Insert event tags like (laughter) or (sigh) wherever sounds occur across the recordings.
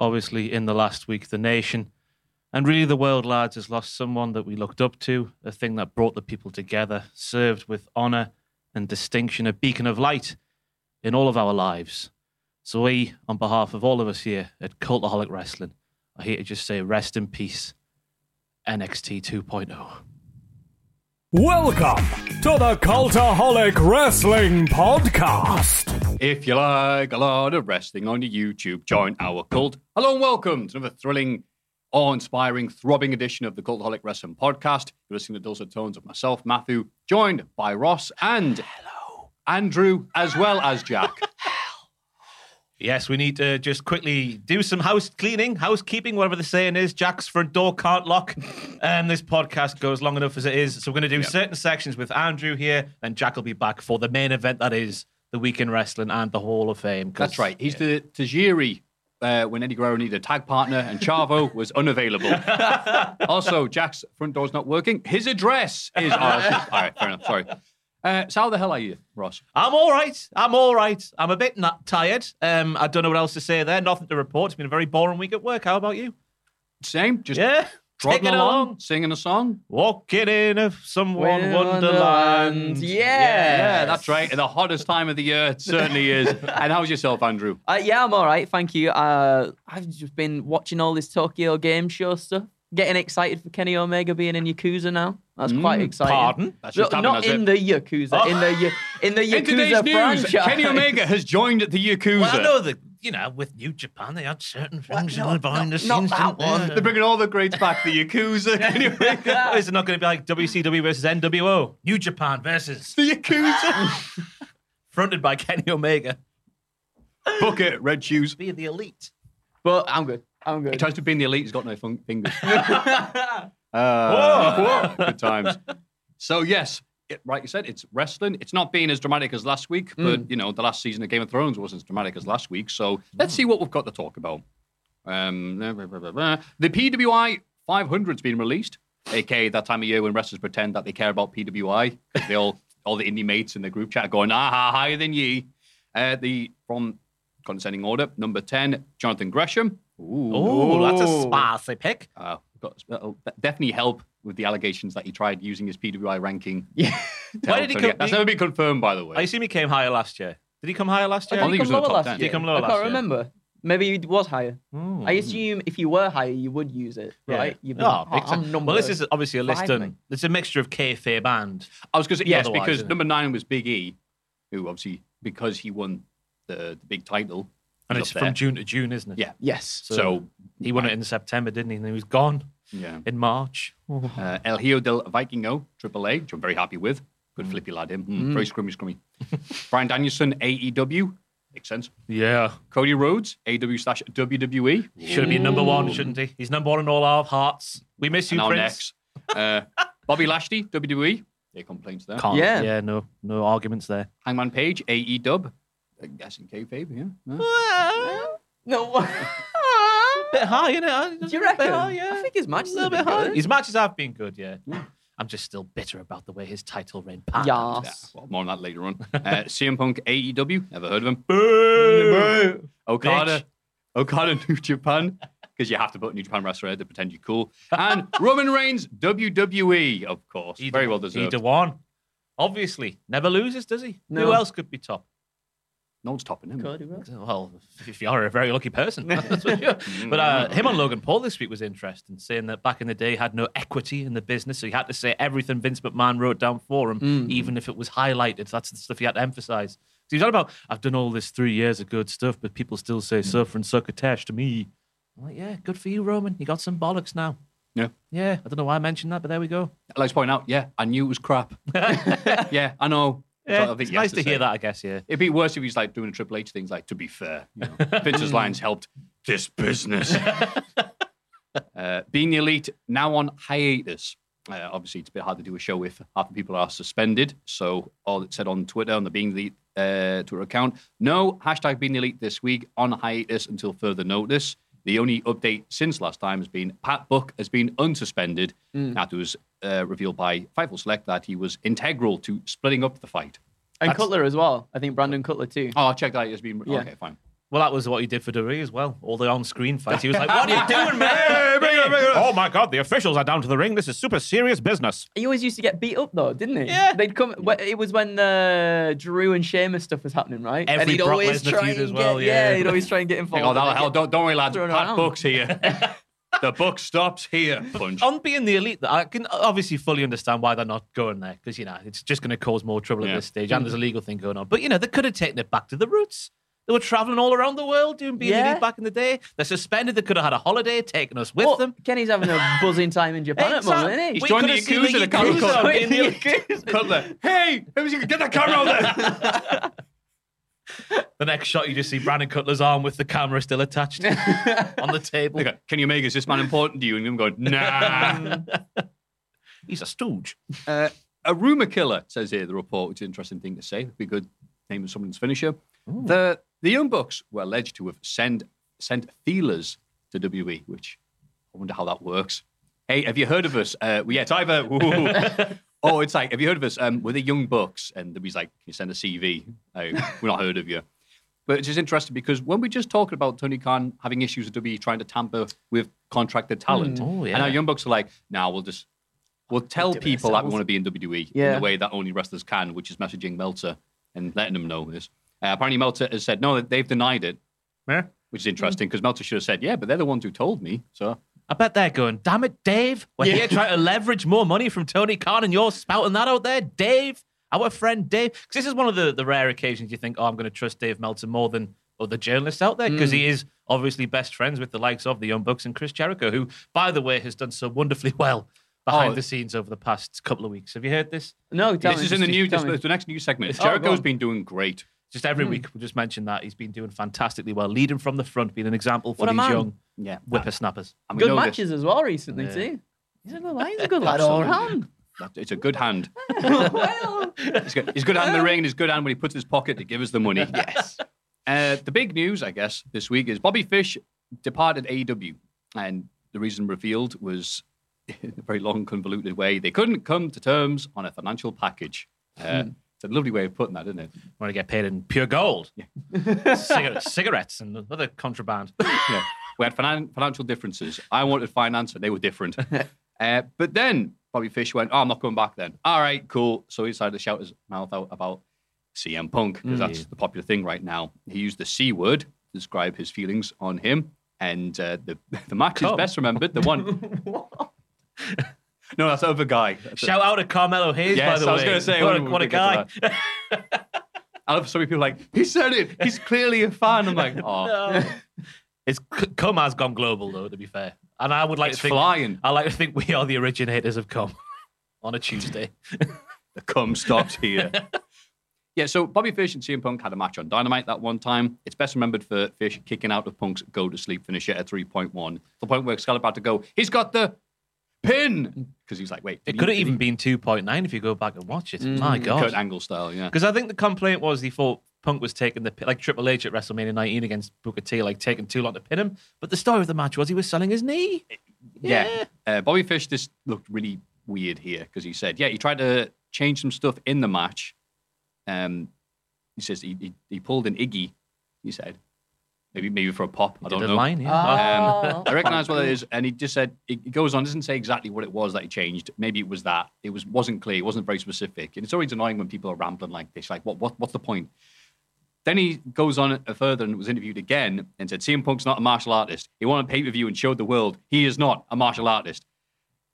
obviously in the last week the nation. And really the world lads has lost someone that we looked up to a thing that brought the people together served with honor and distinction a beacon of light in all of our lives. So we on behalf of all of us here at cultaholic wrestling are here to just say rest in peace nxt 2.0 Welcome to the Cultaholic Wrestling Podcast. If you like a lot of wrestling on your YouTube, join our cult. Hello and welcome to another thrilling, awe-inspiring, throbbing edition of the Cultaholic Wrestling Podcast. You're listening to dulcet tones of myself, Matthew, joined by Ross and Hello. Andrew, as well as Jack. (laughs) Yes, we need to just quickly do some house cleaning, housekeeping, whatever the saying is. Jack's front door can't lock. And this podcast goes long enough as it is. So we're going to do Yep. certain sections with Andrew here, and Jack will be back for the main event that is the Weekend Wrestling and the Hall of Fame. That's right. He's the Tajiri uh, when Eddie Guerrero needed a tag partner and Chavo (laughs) was unavailable. also, Jack's front door's not working. His address is. Oh, (laughs) all right, fair enough. Sorry. Uh, so, how the hell are you, Ross? I'm all right. I'm all right. I'm a bit not tired. Um, I don't know what else to say there. Nothing to report. It's been a very boring week at work. How about you? Same. Just Yeah. Trotting along, along. singing a song. Walking in a someone Winter wonderland. Wonderland. Yeah. Yeah, that's right. The hottest time of the year. It certainly is. (laughs) And how's yourself, Andrew? Uh, yeah, I'm all right. Thank you. Uh, I've just been watching all this Tokyo Game Show stuff. Getting excited for Kenny Omega being in Yakuza now. That's quite exciting. Pardon? That's just happened, not has in it? the Yakuza. In the Ya- in the Yakuza (laughs) In today's news. Kenny Omega has joined the Yakuza. Well, I know that, you know, with New Japan, they had certain things no, behind the not scenes. that one. they? They're bringing all the greats back. The (laughs) Yakuza. Kenny Omega. (laughs) Is it not going to be like WCW versus NWO? New Japan versus the Yakuza. (laughs) fronted by Kenny Omega. Book it, red shoes. Be the elite. But I'm good. I'm good. He good. tries to be in the elite. He's got no fun- fingers. Uh, good times. So yes, it, right. You said it's wrestling. It's not being as dramatic as last week, but you know the last season of Game of Thrones wasn't as dramatic as last week. So let's see what we've got to talk about. Um, blah, blah, blah, the PWI 500's been released, aka that time of year when wrestlers pretend that they care about PWI. (laughs) They all, all the indie mates in the group chat going, ah, higher than ye. Uh, the from condescending order number ten, Jonathan Gresham. Ooh. Oh, that's a spicy pick. Uh, got, that'll definitely help with the allegations that he tried using his PWI ranking. (laughs) Yeah. Why did he come- That's he- never been confirmed, by the way. I assume he came higher last year. Did he come higher last year? I think he was in the top 10. last Did he come lower I last can't year? remember. Maybe he was higher. Oh. I assume if you were higher, you would use it, Yeah. right? You'd be, Oh, "Oh, big time. I'm number well, this is obviously a list five, done. It's a mixture of kayfabe and I was going to say yes, because number nine was Big E, who obviously, because he won the, the big title. and it's from. June to June, isn't it? Yeah. Yes. So, He won it in September, didn't he? And he was gone yeah. in March. Uh, El Hijo del Vikingo, Triple A, which I'm very happy with. Good Mm. flippy lad, him. Mm, Very scrummy, scrummy. (laughs) Bryan Danielson, AEW. Makes sense. Yeah. Cody Rhodes, AW slash WWE. Should have been number one, shouldn't he? He's number one in all our hearts. We miss you, now Prince. next. Uh, Bobby Lashley, WWE. No complaints there. Can't. Yeah. Yeah, no, no arguments there. Hangman Page, AE Dub. I guess in kayfabe, yeah. yeah. No. (laughs) bit high, innit? Do you reckon? I think his matches a little have bit been high. good. His matches have been good, yeah. I'm just still bitter about the way his title reign passed. Yeah, well, more on that later on. Uh, (laughs) CM Punk, AEW. Never heard of him. Boo! Okada, Okada, (laughs) New Japan, because you have to put New Japan wrestler to pretend you're cool. And (laughs) Roman Reigns, WWE, of course. Either- Very well deserved. Either one. Obviously. Never loses, does he? Who else could be top? No one's topping him. Cody Rhodes. Well, if you're a very lucky person, that's for sure. (laughs) But uh, him on Logan Paul this week was interesting, saying that back in the day he had no equity in the business, so he had to say everything Vince McMahon wrote down for him, even if it was highlighted. That's the stuff he had to emphasize. So he's on about, I've done all this three years of good stuff, but people still say suffer and suck attached to me. I'm like, yeah, good for you, Roman. You got some bollocks now. Yeah. Yeah, I don't know why I mentioned that, but there we go. I'd like point out, yeah, I knew it was crap. (laughs) (laughs) yeah, I know. Yeah, So I think it's nice to, say. hear that, I guess, yeah. It'd be worse if he's like doing a Triple H things like, to be fair, you know, (laughs) Vince's lines helped this business. (laughs) uh, being the elite now on hiatus. Uh, obviously, it's a bit hard to do a show if half the people are suspended. So all it said on Twitter on the Being the Elite uh, Twitter account, no hashtag Being the Elite this week on hiatus until further notice. The only update since last time has been Pat Buck has been unsuspended after it was uh, revealed by Fightful Select that he was integral to splitting up the fight. And Cutler as well. I think Brandon Cutler too. Oh, I check that. Out. It's been Yeah. okay. Fine. Well, that was what he did for Duree as well. All the on-screen fights. He was like, "What are you (laughs) doing, man? Oh my God, the officials are down to the ring. This is super serious business." He always used to get beat up though, didn't he? Yeah. They'd come. It was when the Drew and Sheamus stuff was happening, right? and Every he'd Brock always Lesnar try feud as well, Get, yeah. he'd always try and get involved. Oh, that and hell, don't, don't worry, lads. Pat around. Buck's here. (laughs) the book stops here. Punch. On being the elite, I can obviously fully understand why they're not going there because you know it's just going to cause more trouble Yeah. at this stage, and there's a mm. legal thing going on. But you know they could have taken it back to the roots. They were traveling all around the world doing being the Yeah. back in the day. They're suspended. They could have had a holiday, taken us with Well, them. Kenny's having a (laughs) buzzing time in Japan at the moment, isn't he? He's We joined could the have Yakuza, the camera Yakuza cut. in the- Yakuza. (laughs) Cutler. Hey, who's you? Get that camera out there. (laughs) The next shot, you just see Brandon Cutler's arm with the camera still attached on the table. They go, Kenny Omega, is this man important to you? And I'm going, nah. He's a stooge. uh, a rumor killer says here the report, which is an interesting thing to say. It'd be a good name of someone's finisher. The the Young Bucks were alleged to have sent sent feelers to WWE, which I wonder how that works. Hey, have you heard of us? Uh, well, yeah, it's either. (laughs) ooh. oh, it's like, have you heard of us? Um, we're the Young Bucks, and WWE's like, can you send a CV? Uh, we're not heard of you. But it's just interesting because when we just talking about Tony Khan having issues with WWE trying to tamper with contracted talent, Oh, yeah. and our Young Bucks are like, now we'll just we'll tell people that we want to be in WWE in Yeah. the way that only wrestlers can, which is messaging Meltzer and letting them know this. Uh, apparently, Meltzer has said no, they've denied it, Yeah. which is interesting because Meltzer should have said, yeah, but they're the ones who told me. So I bet they're going, damn it, Dave. We're here trying to leverage more money from Tony Khan and you're spouting that out there, Dave. Our friend Dave. Because this is one of the, the rare occasions you think, oh, I'm going to trust Dave Meltzer more than other journalists out there because he is obviously best friends with the likes of the Young Bucks and Chris Jericho, who, by the way, has done so wonderfully (laughs) well behind Oh. the scenes over the past couple of weeks. Have you heard this? No, tell this me, is in the just- news. tell This, me. the next news segment. Oh, go Jericho's on. been doing great. Just every week, we'll just mention that he's been doing fantastically well, leading from the front, being an example for What these young Yeah, whippersnappers. And we Good know this. matches as well recently Yeah. too. He's a good lad. He's a good lad all Absolutely. around. That- It's a good hand. (laughs) well, He's good, he's good hand in the ring and he's good hand when he puts his pocket to give us the money. (laughs) Yes. Uh, the big news, I guess, this week is Bobby Fish departed AEW. And the reason revealed was (laughs) in a very long, convoluted way. They couldn't come to terms on a financial package. Uh, It's a lovely way of putting that, isn't it? Want to get paid in pure gold, (laughs) Cigar- cigarettes and other contraband. yeah. We had finan- financial differences. I wanted finance, and they were different. (laughs) uh, but then Bobby Fish went, "Oh, I'm not going back." Then, all right, cool. So he decided to shout his mouth out about CM Punk because that's the popular thing right now. He used the C word to describe his feelings on him, and uh, the (laughs) the match is best remembered. The one. No, that's other guy. That's Shout out to Carmelo Hayes, Yes, by the way. I was gonna say, what, a, what a guy. I love so many people like he said it. He's clearly a fan. I'm like, (laughs) oh, It's cum has gone global, though. To be fair, and I would like it's to think flying. I like to think we are the originators of cum (laughs) on a Tuesday. (laughs) The cum stops here. Yeah, so Bobby Fish and CM Punk had a match on Dynamite that one time. It's best remembered for Fish kicking out of Punk's go to sleep finisher at 3.1. The point where Excalibur had to go, he's got the pin! Because he's like, wait. It could have he- even been 2.9 if you go back and watch it. My Kurt God. Angle style, yeah. Because I think the complaint was he thought Punk was taking the, like Triple H at WrestleMania 19 against Booker T, like taking too long to pin him. But the story of the match was he was selling his knee. Yeah. Uh, Bobby Fish just looked really weird here because he said, yeah, he tried to change some stuff in the match. Um, he says he, he, he pulled an Iggy, he said. Maybe maybe for a pop. I don't Did a know. line, yeah. Oh. Um, (laughs) I recognize what it is, and he just said it it goes on. Doesn't say exactly what it was that he changed. Maybe it was that it was wasn't clear. It wasn't very specific, and it's always annoying when people are rambling like this. Like, what what what's the point? Then he goes on further and was interviewed again and said, CM Punk's not a martial artist. He won a pay per view and showed the world he is not a martial artist.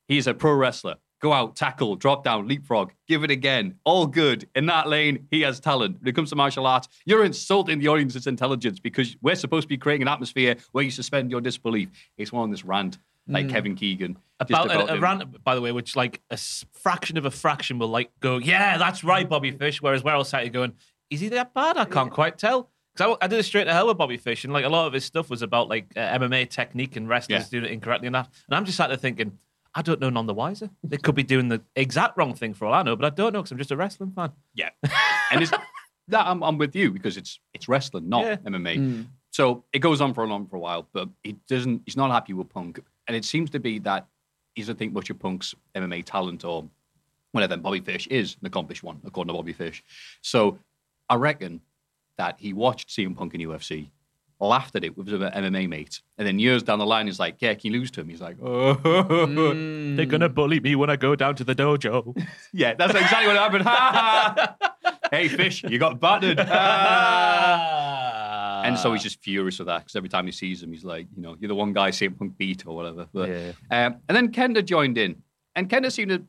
He is a pro wrestler. Go out, tackle, drop down, leapfrog, give it again. All good. In that lane, he has talent. When it comes to martial arts, you're insulting the audience's intelligence because we're supposed to be creating an atmosphere where you suspend your disbelief. It's one on this rant, like Kevin Keegan. just About, a, a rant, by the way, which like a fraction of a fraction will like go, yeah, that's right, Bobby Fish. Whereas where else are you going, is he that bad? I can't quite tell. Because I, I did a straight to hell with Bobby Fish, and like a lot of his stuff was about like uh, MMA technique and wrestlers Yeah. doing it incorrectly and that. And I'm just sat there thinking, I don't know none the wiser. They could be doing the exact wrong thing for all I know, but I don't know because I'm just a wrestling fan. Yeah, and it's (laughs) that I'm, I'm with you because it's it's wrestling, not Yeah. MMA. So it goes on for a long for a while, but he doesn't. He's not happy with Punk, and it seems to be that he doesn't think much of Punk's MMA talent or whatever. And Bobby Fish is an accomplished one, according to Bobby Fish. So I reckon that he watched CM Punk in UFC. Laughed at it with his MMA mates, and then years down the line, he's like, "Yeah, can you lose to him?" He's like, "Oh, They're gonna bully me when I go down to the dojo. (laughs) yeah, that's exactly what happened." Ha, (laughs) ha. hey, Fish, you got battered. (laughs) And so he's just furious with that because every time he sees him, he's like, you know, you're the one guy CM Punk beat or whatever. But, Yeah. um, and then Kenta joined in. And Kenta seemed to have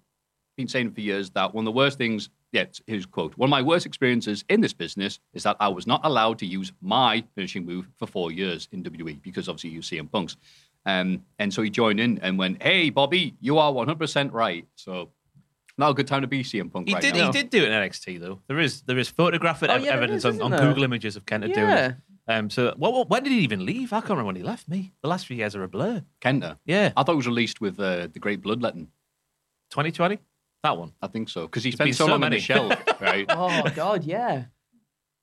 been saying for years that one of the worst things, yeah, his quote, one of my worst experiences in this business is that I was not allowed to use my finishing move for four years in WWE because obviously you see him Punk's. Um, and so he joined in and went, hey, Bobby, you are 100% right. So not a good time to be CM Punk He right did. now. He did do it in NXT though. There is there is photographic Oh, yeah, evidence is, on, on? Google images of Kenta doing Yeah. it. Um. So what, what? When did he even leave? I can't remember when he left me. The last few years are a blur. Kenta. Yeah. I thought it was released with uh, The Great Bloodletting. 2020. That one. I think so because he been spent so so long on many. the shelf, (laughs) right? Oh God, yeah.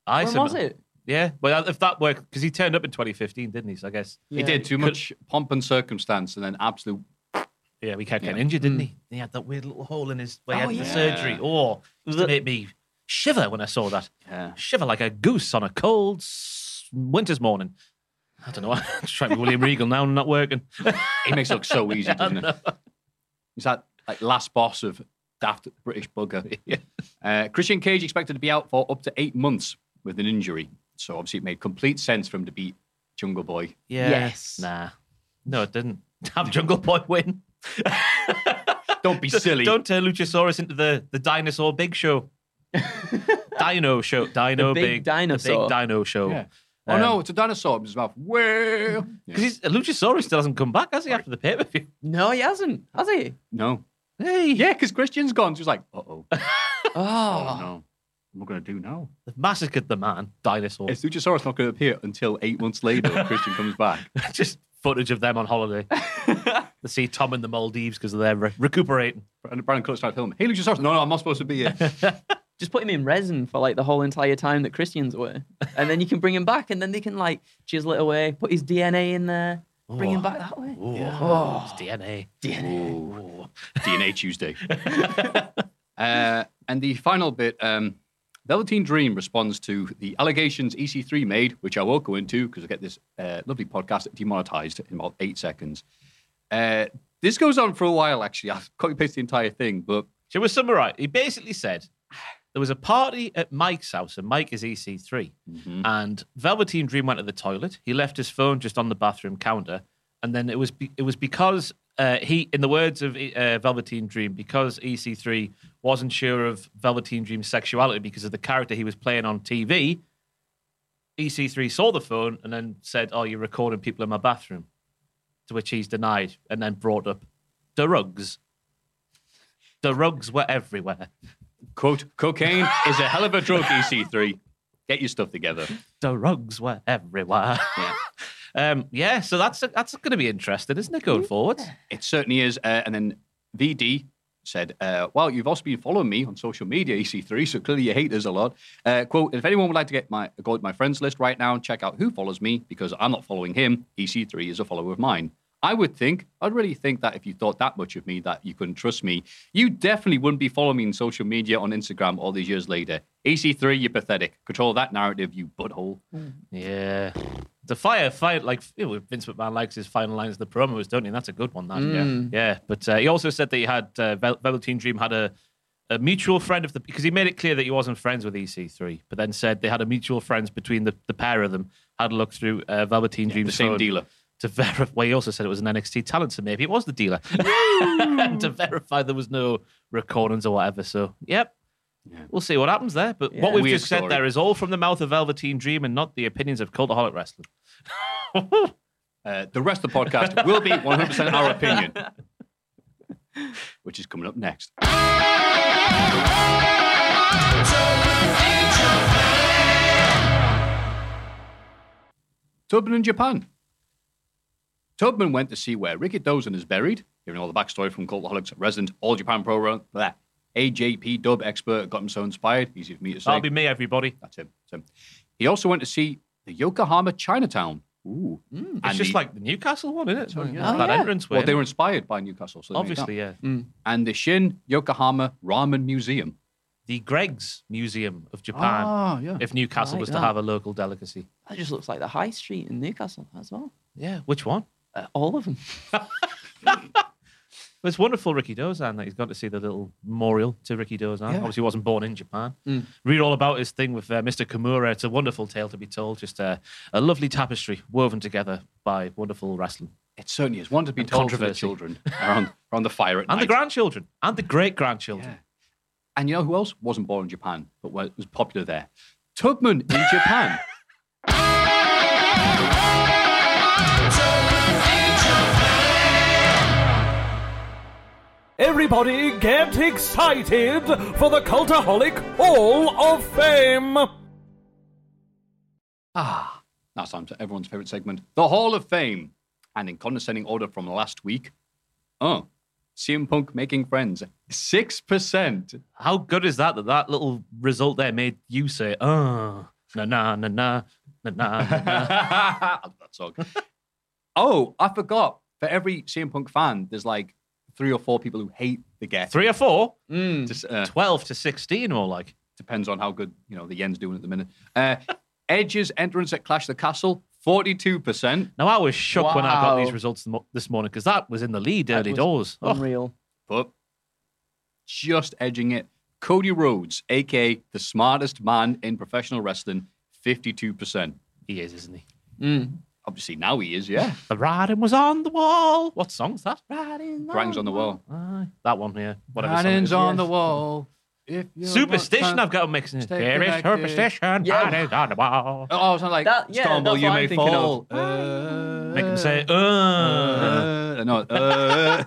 I When was it? Yeah. Well, if that worked, because he turned up in 2015, didn't he? So I guess. He did too much pomp and circumstance, and then absolute. Yeah, we kept getting Yeah. injured, didn't he? Mm. He had that weird little hole in his where he Oh, had the yeah. surgery. Oh, it used to make me shiver when I saw that. Yeah. Shiver like a goose on a cold s- winter's morning. I don't know. (laughs) I'm just trying to be William Regal now, not working. He makes it look so easy, (laughs) doesn't it? He's that like last boss of daft British bugger. Uh, Christian Cage expected to be out for up to eight months with an injury, so obviously it made complete sense for him to beat Jungle Boy. Yeah. Yes. Nah. No, it didn't. (laughs) Have Jungle Boy win. (laughs) Don't be silly. Don't turn Luchasaurus into the, the dinosaur big show. (laughs) Dino show. Dino big big. dinosaur. The big dino show. Yeah. Oh no, it's a dinosaur in his mouth. Well, Because Luchasaurus still hasn't come back, has he, after the pay per view? No, he hasn't, has he? no. Hey. Yeah, because Christian's gone. So he's like, uh oh, (laughs) oh Oh, no, what am I gonna do now? They've massacred the man, dinosaur. Is Luchasaurus not going to appear until eight months later when Christian (laughs) comes back? Just footage of them on holiday. (laughs) they see Tom in the Maldives because they're re- recuperating. And Brian Cutler's trying to film him. Hey, Luchasaurus. No, no, I'm not supposed to be here. just put him in resin for like the whole entire time that Christian's away, and then you can bring him back, and then they can like chisel it away, put his DNA in there, bring him back that way. Oh, it's DNA. Ooh. (laughs) DNA Tuesday. (laughs) uh, and the final bit um, Velveteen Dream responds to the allegations EC3 made, which I won't go into because I get this uh, lovely podcast demonetized in about eight seconds. Uh, this goes on for a while, actually. I've copy pasted the entire thing, but Shall we summarize? He basically said there was a party at Mike's house, and Mike is EC3. And Velveteen Dream went to the toilet. He left his phone just on the bathroom counter. And then it was be- it was because uh, he, in the words of uh, Velveteen Dream, because EC3 wasn't sure of Velveteen Dream's sexuality because of the character he was playing on TV. EC3 saw the phone and then said, "Oh, you're recording people in my bathroom," to which he's denied, and then brought up the rugs. The rugs were everywhere. Quote, cocaine is a hell of a drug, EC3. Get your stuff together. Drugs were everywhere. Yeah. Um, yeah, so that's that's going to be interesting, isn't it, going forward? It certainly is. Uh, and then VD said, uh, Well, you've also been following me on social media, EC3, so clearly you hate us a lot. Uh, quote, if anyone would like to get my go to my friends list right now and check out who follows me, because I'm not following him, EC3 is a follower of mine. I would think, I'd really think that if you thought that much of me, that you couldn't trust me, you definitely wouldn't be following me on social media on Instagram all these years later. EC3, you're pathetic. Control that narrative, you butthole. Yeah. The fire fight, like Vince McMahon likes his final lines of the promos, don't he? That's a good one. That Mm. yeah, yeah. But uh, he also said that he had uh, Velveteen Dream had a, a mutual friend of the because he made it clear that he wasn't friends with EC3, but then said they had a mutual friends between the, the pair of them. Had a look through uh, Velveteen Dream's The same phone dealer. To verify. Well, he also said it was an NXT talent, so maybe it was the dealer (laughs) to verify there was no recordings or whatever. So, yep. We'll see what happens there. But what we've Weird just said story. there is all from the mouth of Velveteen Dream and not the opinions of Cultaholic Wrestling. (laughs) Uh, the rest of the podcast will be 100% our opinion, which is coming up next. Tubman in Japan. Tubman went to see where Rikidozan is buried, hearing all the backstory from Cultaholics resident All Japan Pro Wrestling. blah, AJP dub expert got him so inspired. Easy for me to say. That'll be me, everybody. That's him. That's him. He also went to see the Yokohama Chinatown. Ooh. It's just the- like the Newcastle one, isn't it? Sorry, yeah. Oh, that yeah. entrance way. Well, they were inspired by Newcastle. So there you go. obviously, yeah. And the Shin Yokohama Ramen Museum. The Greggs Museum of Japan. Ah, yeah. If Newcastle like was to have a local delicacy. That just looks like the high street in Newcastle as well. Yeah, which one? Uh, all of them. (laughs) Well, it's wonderful, Rikidozan, that he's got to see the little memorial to Rikidozan. Yeah. Obviously, he wasn't born in Japan. Read all about his thing with uh, Mr. Kimura. It's a wonderful tale to be told. Just uh, a lovely tapestry woven together by wonderful wrestling. It certainly is. One to be And told to the controversy. children around, around the fire at (laughs) And the grandchildren. And the great grandchildren. Yeah. And you know who else wasn't born in Japan, but was popular there? Tubman in Japan. (laughs) Everybody get excited for the Cultaholic Hall of Fame! Ah, that's time to everyone's favorite segment, the Hall of Fame. And in condescending order from last week, oh, CM Punk making friends, 6%. How good is that that that little result there made you say, oh, na na na na na na na. na." (laughs) that song. oh, I forgot. For every CM Punk fan, there's like three or four people who hate the guest. Three or four? Just, uh, 12 to 16, or like. depends on how good you know the yen's doing at the minute. Uh, (laughs) Edge's entrance at Clash the Castle, 42%. Now, I was shocked when I got these results this morning because that was in the lead early doors. Oh, Unreal. but just edging it. Cody Rhodes, aka the smartest man in professional wrestling, 52%. he is, isn't he? Mm. Obviously, now he is, yeah. The writing was on the wall. What song's that? Writing Writings on the wall. Aye, that one, yeah. Whatever. song it Writings is. on the wall. If you're Superstition, I've got to mix it. Stay Here is connected. superstition. Yeah. writings on the wall. Oh, it's not like That- yeah, stumble, that's you what may I'm thinking fall. of. Uh, Make him say, uh. uh, no, uh.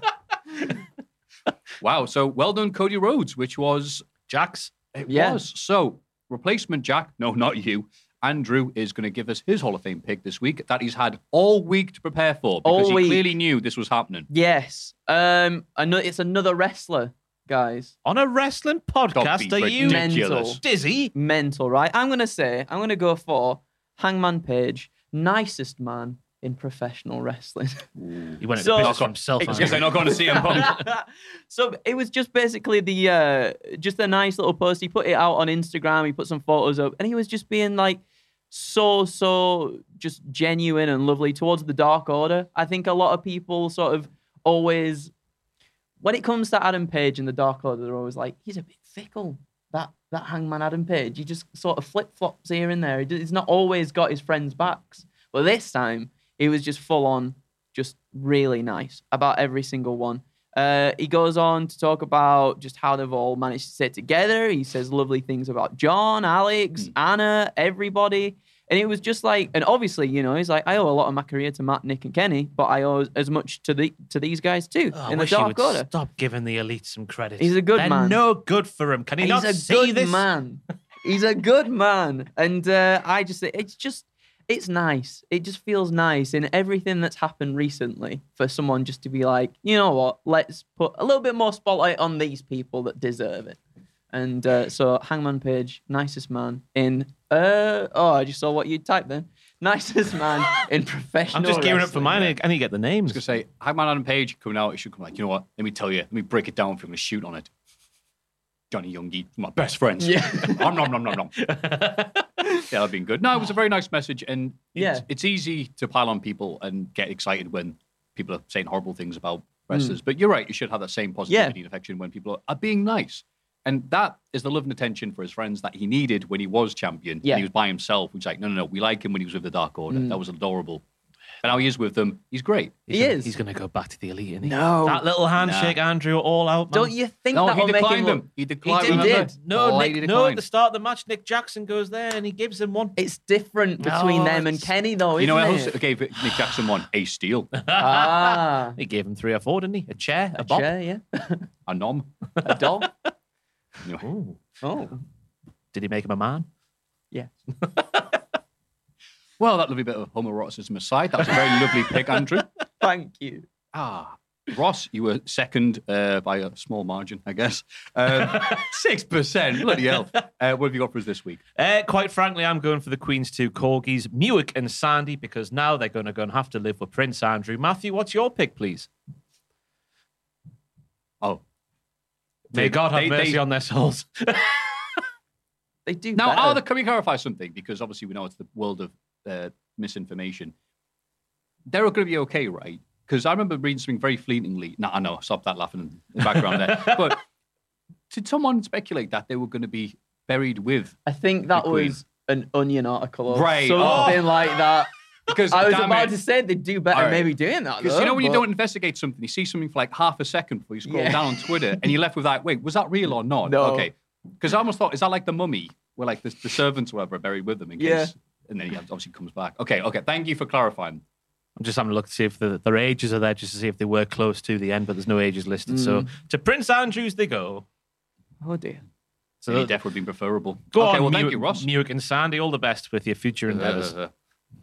(laughs) wow. So well done, Cody Rhodes, which was Jack's. It Yeah. was. So, replacement Jack, no, not you. Andrew is going to give us his Hall of Fame pick this week that he's had all week to prepare for because All he week. clearly knew this was happening. Yes. Um. Ano- it's another wrestler, guys. On a wrestling podcast, are you ridiculous. Mental. dizzy? Mental, right? I'm gonna say. I'm gonna go for Hangman Page, nicest man in professional wrestling. He went So- into business for himself. It's hasn't Guess he? I'm not going to see him. (laughs) So it was just basically the uh just a nice little post. He put it out on Instagram. He put some photos up, and he was just being like so so just genuine and lovely towards the Dark Order. I think a lot of people sort of always when it comes to Adam Page and the Dark Order, they're always like he's a bit fickle. That that Hangman Adam Page, he just sort of flip flops here and there. He's not always got his friends' backs, but this time he was just full on, just really nice about every single one. Uh, he goes on to talk about just how they've all managed to sit together. He says lovely things about John, Alex, Anna, everybody. And it was just like, and obviously, you know, he's like, I owe a lot of my career to Matt, Nick, and Kenny, but I owe as much to the to these guys too Oh, in the Dark Order. Stop giving the elite some credit. He's a good They're man. no good for him. Can he He's not a see good this? man. He's a good man, and uh, I just it's just it's nice. It just feels nice in everything that's happened recently for someone just to be like, you know what? Let's put a little bit more spotlight on these people that deserve it. And uh, so Hangman Page, nicest man in uh oh, I just saw what you typed then. Nicest man (laughs) in professional. I'm just gearing up for mine. I I need to get the names. I was gonna say, Hangman Adam Page coming out. It should come like, you know what? Let me tell you. Let me break it down for you. I'm gonna shoot on it. Johnny Youngie, my best friends. Yeah. (laughs) nom nom nom nom nom. (laughs) yeah, that'd been good. No, it was a very nice message, and it's, Yeah. it's easy to pile on people and get excited when people are saying horrible things about Hmm. wrestlers. But you're right; you should have that same positivity and affection when people are being nice. And that is the love and attention for his friends that he needed when he was champion. Yeah. He was by himself. Which like, no, no, no. We like him when he was with the Dark Order. That was adorable. And now he is with them. He's great. He gonna- is. He's going to go back to the elite. Isn't he? No. That little handshake, Andrew, all out. Man. Don't you think No, that'll he make him declined look? them. He declined. did. remember? did. No, Politely Nick, no. At the start of the match, Nick Jackson goes there and he gives him one. It's different between No, them and Kenny, though. You know what isn't else it? gave Nick Jackson one? A steal, (laughs) Ah, He gave him three or four, didn't he? A chair, a, a bop. chair, yeah. a nom. A doll. (laughs) Anyway. Oh, Did he make him a man? yeah. (laughs) Well, that lovely bit of homoeroticism aside, that was a very lovely pick, Andrew. (laughs) Thank you. Ah, Ross, you were second uh, by a small margin, I guess. (laughs) Six percent, bloody hell. Uh, what have you got for us this week? Uh, quite frankly, I'm going for the Queen's two corgis, Muick and Sandy, because now they're going to go and have to live with Prince Andrew. Matthew, what's your pick, please? Oh, May They- God have they- mercy they- on their souls. (laughs) They do. now, better. are the, can we clarify something? Because obviously we know it's the world of uh, misinformation. They're going to be okay, right? Because I remember reading something very fleetingly. No, I know. Stop that laughing in the background there. (laughs) But did someone speculate that they were going to be buried with? I think that was an Onion article or Right, something oh. (laughs) like that. Because I was about it. to say they'd do better right. maybe doing that. Because you know when you don't investigate something, you see something for like half a second before you scroll Yeah. down on Twitter, and you're left with like, wait, was that real or not? No. Okay. Because I almost thought, is that like the mummy, where like the, the servants or whatever are buried with them in Yeah. case, and then he obviously comes back. Okay, okay. Thank you for clarifying. I'm just having a look to see if the, their ages are there, just to see if they were close to the end, but there's no ages listed. So Mm. to Prince Andrews they go. Oh dear. So So he death would be preferable. go okay, on, well, thank Muick, you, Ross. Muick and Sandy. All the best with your future endeavors. Uh,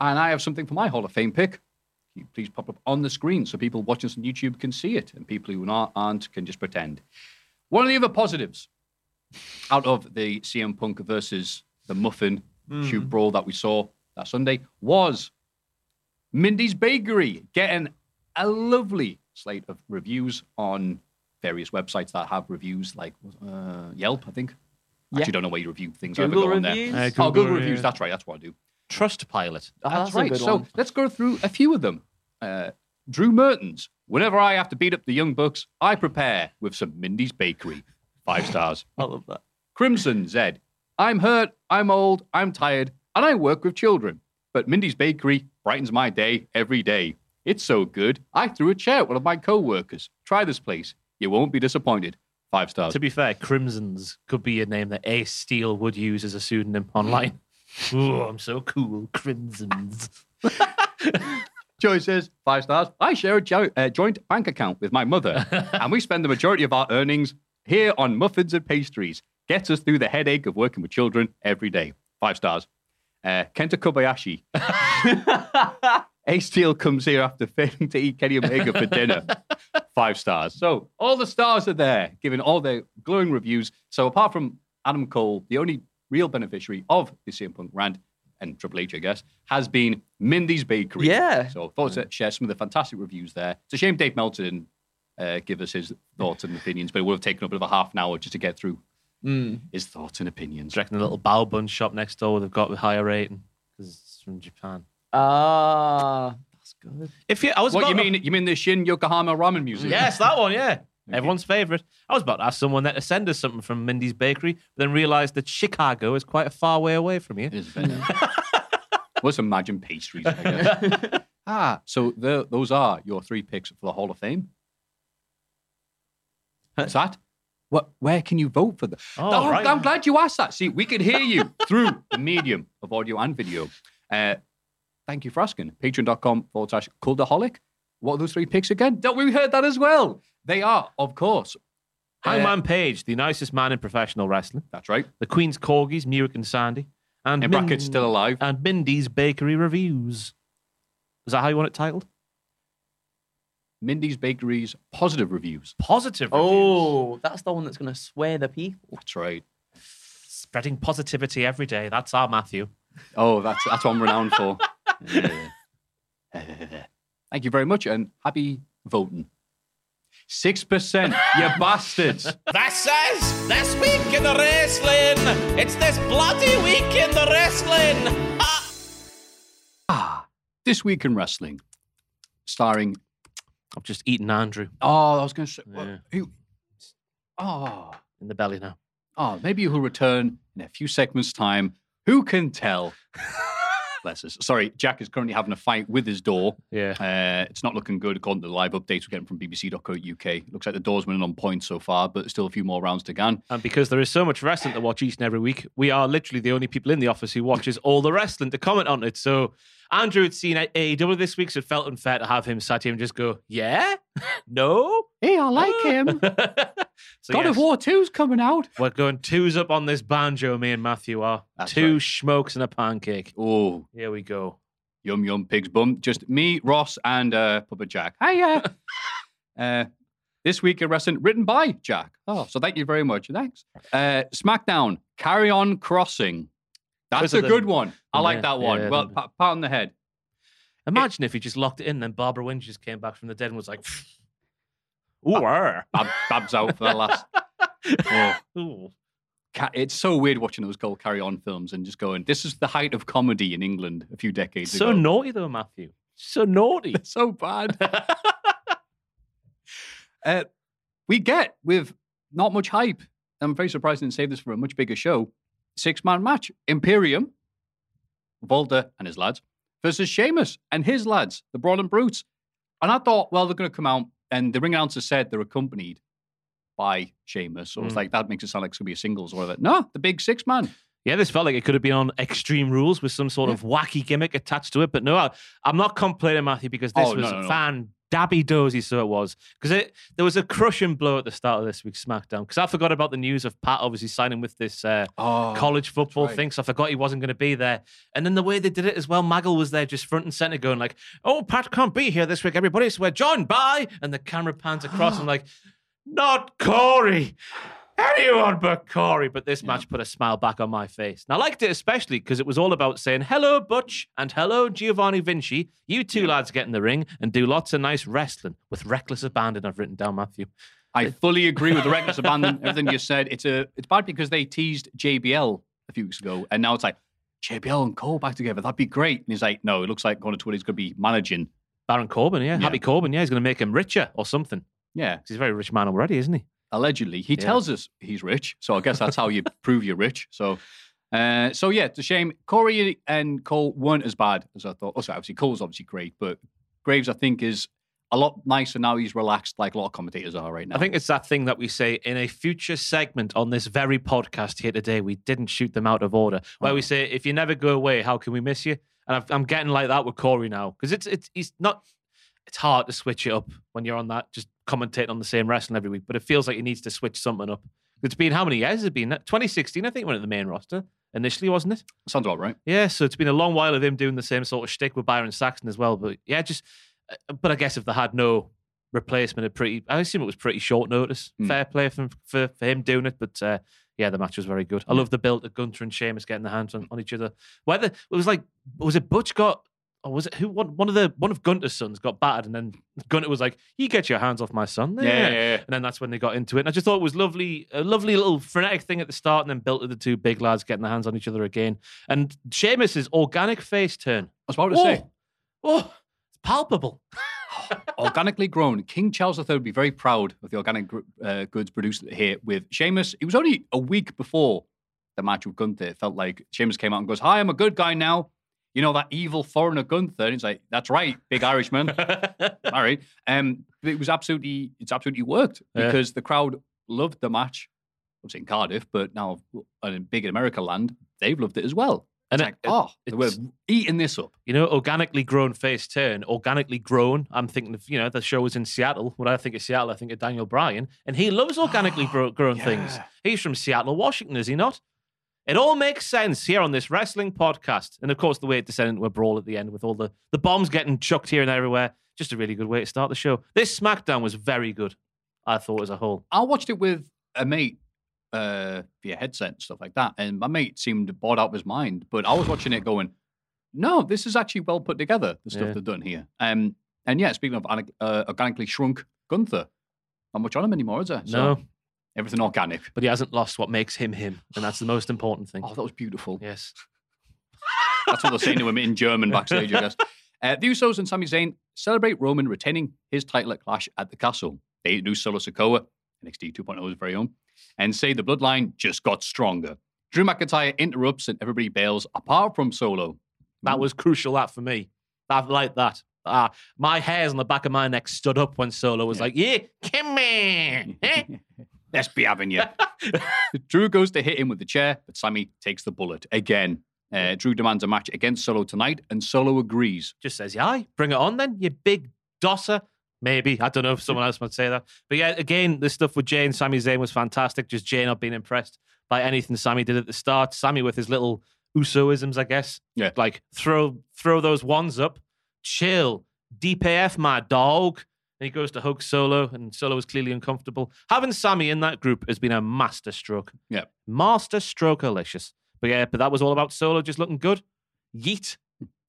and I have something for my Hall of Fame pick. Can you Please pop up on the screen so people watching us on YouTube can see it, and people who aren't, aren't can just pretend. One of the other positives out of the CM Punk versus the Muffin shoot brawl that we saw that Sunday was Mindy's Bakery getting a lovely slate of reviews on various websites that have reviews like uh, Yelp, I think. Yeah. Actually, don't know where you review things. I Google go on there. reviews? Uh, oh, Google Google reviews. reviews. That's right. That's what I do. Trust Pilot. Oh, That's, that's, right. so one. let's go through a few of them. Uh, Drew Mertens. Whenever I have to beat up the Young Bucks, I prepare with some Mindy's Bakery. Five stars. (laughs) I love that. Crimson Zed. I'm hurt, I'm old, I'm tired, and I work with children. But Mindy's Bakery brightens my day every day. It's so good, I threw a chair at one of my co workers. Try this place. You won't be disappointed. Five stars. To be fair, Crimsons could be a name that Ace Steel would use as a pseudonym online. (laughs) Ooh, I'm so cool. Crimsons. (laughs) Joey says, five stars. I share a jo- uh, joint bank account with my mother, (laughs) and we spend the majority of our earnings here on muffins and pastries. Gets us through the headache of working with children every day. Five stars. Uh, Kenta Kobayashi. (laughs) Ace Steel comes here after failing to eat Kenny Omega for dinner. Five stars. So all the stars are there, giving all their glowing reviews. So apart from Adam Cole, the only real beneficiary of the CM Punk rant, and Triple H, I guess, has been Mindy's Bakery. Yeah. So thought to share some of the fantastic reviews there. It's a shame Dave Meltzer didn't uh, give us his thoughts and opinions, but it would have taken up a bit of a half an hour just to get through Mm. his thoughts and opinions. Do you reckon the little bao bun shop next door they've got with higher rating? Because it's from Japan. Ah, that's good. If you, I was What you about- mean? You mean the Shin Yokohama Ramen Museum? Yes, that one, yeah. Everyone's favourite. I was about to ask someone there to send us something from Mindy's Bakery, but then realised that Chicago is quite a far way away from here. It is better. Let's (laughs) imagine pastries. I guess. (laughs) ah, so the, those are your three picks for the Hall of Fame. What's that? What? Where can you vote for them? Oh, right. I'm glad you asked that. See, we could hear you (laughs) through the medium of audio and video. Uh, thank you for asking. Patreon.com forward slash Cultaholic. What are those three picks again? Don't we heard that as well? They are, of course. Uh, Hangman Page, the nicest man in professional wrestling. That's right. The Queen's Corgis, Muick and Sandy. And In brackets, still alive. And Mindy's Bakery Reviews. Is that how you want it titled? Mindy's Bakery's positive reviews. Positive reviews. Oh, that's the one that's going to sway the people. That's right. Spreading positivity every day. That's our Matthew. Oh, that's that's what I'm renowned for. (laughs) (laughs) Thank you very much and happy voting. Six percent, you (laughs) bastards. That says this week in the wrestling. It's this bloody week in the wrestling. Ah, this week in wrestling, starring. I've just eaten Andrew Oh, I was going to say. Yeah. who? Oh, in the belly now. oh, maybe he'll return in a few segments' time. Who can tell? (laughs) Bless us. Sorry, Jack is currently having a fight with his door. Yeah. Uh, it's not looking good according to the live updates we're getting from BBC.co.uk. Looks like the door's winning on points so far, but still a few more rounds to go. And because there is so much wrestling to watch each and every week, we are literally the only people in the office who watches all the wrestling to comment on it. So Andrew had seen AEW this week, so it felt unfair to have him sat here and just go, "Yeah, (laughs) no, Hey, I like (laughs) him. (laughs) so God of War 2's coming out. We're going twos up on this banjo. Me and Matthew are That's two right. smokes and a pancake. Oh, Here we go. yum yum pig's bum. Just me, Ross, and uh, Papa Jack. Hiya. (laughs) (laughs) uh, this week a wrestling, written by Jack. Oh, so thank you very much. Thanks. Uh, SmackDown, Carry On Crossing. That's Because a the- good one. I like Yeah, that one. yeah, well, the- pat, pat on the head. Imagine if he just locked it in, then Barbara Winch just came back from the dead and was like, "Ooh, arr." Bab, Babs out for the last. (laughs) Oh. Ooh. It's so weird watching those Gold Carry On films and just going, this is the height of comedy in England a few decades So ago. So naughty though, Matthew. So naughty. (laughs) so bad. (laughs) uh, we get with not much hype. I'm very surprised they didn't save this for a much bigger show. Six man match Imperium, Volta and his lads, versus Sheamus and his lads, the Brawling Brutes. And I thought, well, they're going to come out, and the ring announcer said they're accompanied by Sheamus. So it's Mm. like, that makes it sound like it's going to be a singles or whatever. No, the big six man. Yeah, this felt like it could have been on Extreme Rules with some sort of wacky gimmick attached to it. But no, I, I'm not complaining, Matthew, because this Oh, no, was no, no. fan dabby dozy, so it was. Because it there was a crushing blow at the start of this week's SmackDown. Because I forgot about the news of Pat obviously signing with this uh, Oh, college football right. thing, so I forgot he wasn't going to be there. And then the way they did it as well, Maggle was there just front and center going like, oh, Pat can't be here this week, everybody, so we're joined by... And the camera pans across (gasps) and like, not Corey. Anyone but Corey. But this match put a smile back on my face. And I liked it especially because it was all about saying, hello, Butch, and hello, Giovanni Vinci. You two lads get in the ring and do lots of nice wrestling with reckless abandon, I've written down, Matthew. I fully agree with the reckless (laughs) abandon. Everything you said. It's a it's bad because they teased JBL a few weeks ago, and now it's like JBL and Cole back together. That'd be great. And he's like, no, it looks like going to Twitter. He's going to be managing. Baron Corbin, yeah. Yeah. Happy Corbin, yeah. He's going to make him richer or something. Yeah. he's a very rich man already, isn't he? Allegedly. He Yeah. tells us he's rich, so I guess that's how you (laughs) prove you're rich. So, uh, so yeah, it's a shame. Corey and Cole weren't as bad as I thought. Also, obviously, Cole's obviously great, but Graves, I think, is a lot nicer now. He's relaxed, like a lot of commentators are right now. I think it's that thing that we say in a future segment on this very podcast here today. We didn't shoot them out of order, where we say, if you never go away, how can we miss you? And I've, I'm getting like that with Corey now because it's it's it's not. It's hard to switch it up when you're on that just commentating on the same wrestling every week, but it feels like he needs to switch something up. It's been how many years has it been? 2016, I think, when at the main roster initially, wasn't it? sounds about right. Yeah, so it's been a long while of him doing the same sort of shtick with Byron Saxton as well. But yeah, just uh, but I guess if they had no replacement, it pretty I assume it was pretty short notice. Mm. Fair play for, for for him doing it, but uh, yeah, the match was very good. I love the build of Gunther and Sheamus getting their hands on, on each other. Whether it was like was it Butch got or was it who one, one of the one of Gunther's sons got battered and then Gunther was like, "You get your hands off my son." Yeah, yeah, yeah. And then that's when they got into it. And I just thought it was lovely, a lovely little frenetic thing at the start, and then built to the two big lads getting their hands on each other again. And Sheamus's organic face turn. I was about to say, oh, it's palpable. (laughs) organically grown. King Charles III would be very proud of the organic gr- uh, goods produced here with Sheamus. It was only a week before the match with Gunther. It felt like Sheamus came out and goes, Hi, I'm a good guy now. You know, that evil foreigner Gunther. And he's like, That's right, big Irishman. (laughs) All right. Um, it was absolutely, it's absolutely worked Yeah. because the crowd loved the match. I was in Cardiff, but now in big America land, they've loved it as well. And It's it- like, oh, it- we're eating this up. You know, organically grown face turn, organically grown. I'm thinking of, you know, the show was in Seattle. When I think of Seattle, I think of Daniel Bryan, and he loves organically (gasps) gro- grown things. He's from Seattle, Washington, is he not? It all makes sense here on this wrestling podcast. And of course, the way it descended into a brawl at the end with all the, the bombs getting chucked here and everywhere. Just a really good way to start the show. This SmackDown was very good, I thought, as a whole. I watched it with a mate uh, via headset and stuff like that, and my mate seemed bored out of his mind. But I was watching it going, no, this is actually well put together. The stuff Yeah. they've done here. Um, and yeah, speaking of uh, organically shrunk Gunther, not much on him anymore, is there? No, everything organic. but he hasn't lost what makes him him. And that's the most important thing. (sighs) Oh, that was beautiful. Yes. That's what they're saying to him in German backstage, I guess. Uh, the Usos and Sami Zayn celebrate Roman retaining his title at Clash at the Castle. They do Solo Sikoa, NXT 2.0's very own, and say the bloodline just got stronger. Drew McIntyre interrupts and everybody bails, apart from Solo. That was crucial, that for me. I like that. Ah, my hairs on the back of my neck stood up when Solo was Yeah. like, yeah, come on. (laughs) eh?" Let's be having you. (laughs) Drew goes to hit him with the chair, but Sammy takes the bullet again. Uh, Drew demands a match against Solo tonight, and Solo agrees. Just says, yeah, aye, bring it on then, you big dosser. Maybe. I don't know if someone else might say that. But yeah, again, the stuff with Jay and Sami Zayn was fantastic. Just Jay not being impressed by anything Sammy did at the start. Sammy with his little Usoisms, I guess. Yeah. Like throw throw those ones up, chill, DPF, my dog. And he goes to hug Solo, and Solo is clearly uncomfortable. Having Sammy in that group has been a master stroke. Yeah. Master stroke delicious. But yeah, but that was all about Solo just looking good. Yeet.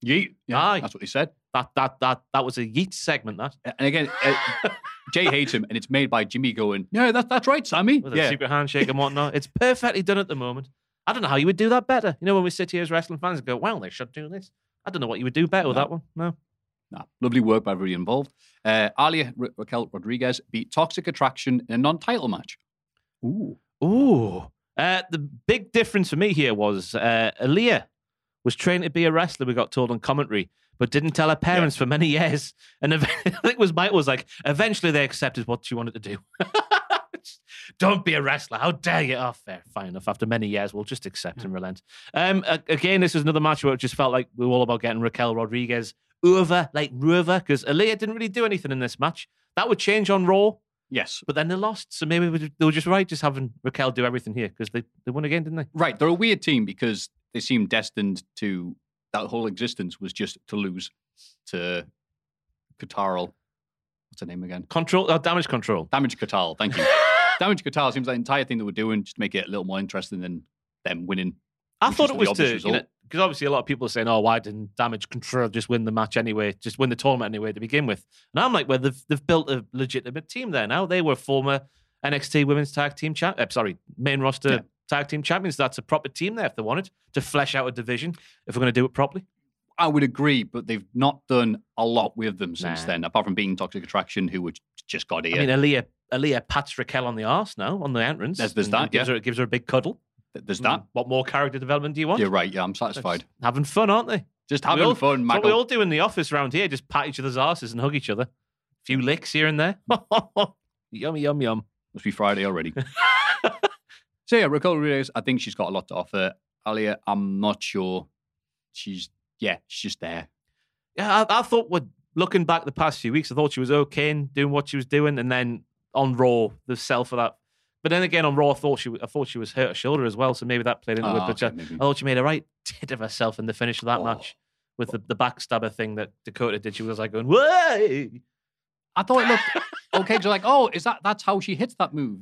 Yeet. Yeah, Aye. that's what he said. That that that that was a yeet segment. That And again, uh, (laughs) Jay hates him, and it's made by Jimmy going, "Yeah, that, that's right, Sammy." with a yeah, secret handshake and whatnot. It's perfectly done at the moment. I don't know how you would do that better. You know, when we sit here as wrestling fans and go, "Well, they should do this." I don't know what you would do better with No. that one. No. Nah, lovely work by everybody involved. Uh, Aliyah Ra- Raquel Rodriguez beat Toxic Attraction in a non-title match. Ooh, Ooh. Uh, the big difference for me here was uh, Aliyah was trained to be a wrestler. We got told on commentary, but didn't tell her parents for many years. And ev- (laughs) I think it was Mike was like, eventually they accepted what she wanted to do. (laughs) Don't be a wrestler. How dare you? Oh, fair, fine enough. After many years, we'll just accept and relent. Um, a- again, this was another match where it just felt like we were all about getting Raquel Rodriguez over, like over, because Aliyah didn't really do anything in this match. That would change on Raw. yes, But then they lost, so maybe they were just right, just having Raquel do everything here because they, they won again, didn't they? right. They're a weird team because they seem destined to that whole existence was just to lose to Katarl. What's her name again? Control, uh, damage control. Damage Katal. Thank you. (laughs) Damage Katal seems like the entire thing that we're doing just to make it a little more interesting than them winning. I thought it was to result. Because obviously a lot of people are saying, "Oh, why didn't damage control just win the match anyway? Just win the tournament anyway to begin with?" And I'm like, "Well, they've they've built a legitimate team there now. They were former NXT Women's Tag Team champ, uh, sorry, main roster Yeah. tag team champions. That's a proper team there if they wanted to flesh out a division. If we're going to do it properly, I would agree, but they've not done a lot with them since Nah. then, apart from being Toxic Attraction, who just got here. I mean, Aliyah Aliyah pats Raquel on the arse now on the entrance. There's- there's that, Gives yeah. her gives her a big cuddle. There's that. Mm, What more character development do you want? You're right. Yeah, I'm satisfied. Having fun, aren't they? Just having all- fun, what we all do in the office around here. Just pat each other's asses and hug each other. A few licks here and there. (laughs) yum, yum, yum. Must be Friday already. (laughs) so yeah, Raquel Rodriguez, I think she's got a lot to offer. Aliyah, I'm not sure. She's yeah, she's just there. Yeah, I, I thought, what looking back the past few weeks, I thought she was okay in doing what she was doing. And then on Raw, the sell for that. But then again, on Raw, I thought she, I thought she was hurt her shoulder as well. So maybe that played into it. Ah, But okay, uh, maybe. I thought she made a right tit of herself in the finish of that Oh. match with the, the backstabber thing that Dakota did. She was like going, "Whoa!" I thought it looked (laughs) okay. So like, oh, is that that's how she hits that move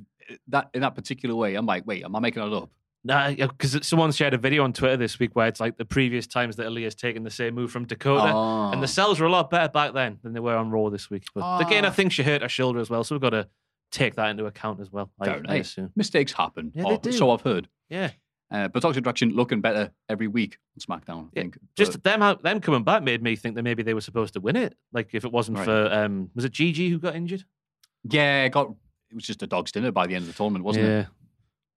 that in that particular way? I'm like, wait, am I making it up? Nah, because someone shared a video on Twitter this week where it's like the previous times that Aliyah's taken the same move from Dakota. Oh. And the cells were a lot better back then than they were on Raw this week. But again, I Ah. think she hurt her shoulder as well, so we've got to take that into account as well. I, I assume. mistakes happen. Yeah, or they do. So I've heard. Yeah, Uh, but Toxic Attraction looking better every week on SmackDown. I Yeah, think. just But- them out, them coming back made me think that maybe they were supposed to win it. Like if it wasn't Right. for um, was it Gigi who got injured? yeah, it got it was just a dog's dinner by the end of the tournament, wasn't yeah. it?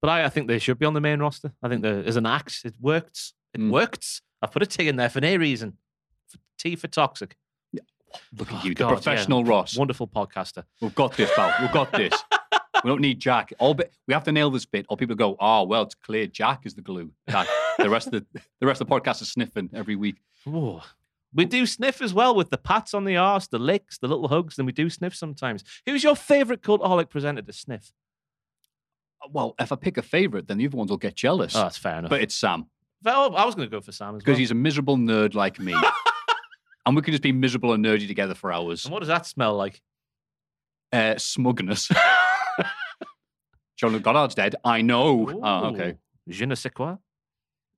But I, I think they should be on the main roster. I think there is an axe. It worked. It Mm. worked. I put a T in there for no reason. For T for toxic. Look at Oh, you, God, the yeah. professional Ross. Wonderful podcaster. We've got this, pal. We've got this. (laughs) we don't need Jack. All bit, we have to nail this bit, or people go, "Oh, well, it's clear. Jack is the glue. That the rest of the the rest of the podcast is sniffing every week. Ooh. We do sniff as well with the pats on the arse, the licks, the little hugs, and we do sniff sometimes. Who's your favourite cultaholic presenter to sniff? Uh, well, if I pick a favorite, then the other ones will get jealous. Oh, that's fair enough. but it's Sam Well, I was going to go for Sam as because he's a miserable nerd like me, (laughs) and we can just be miserable and nerdy together for hours. And what does that smell like? Uh, smugness. (laughs) Jean-Luc Godard's dead. I know. Oh, okay. Je ne sais quoi.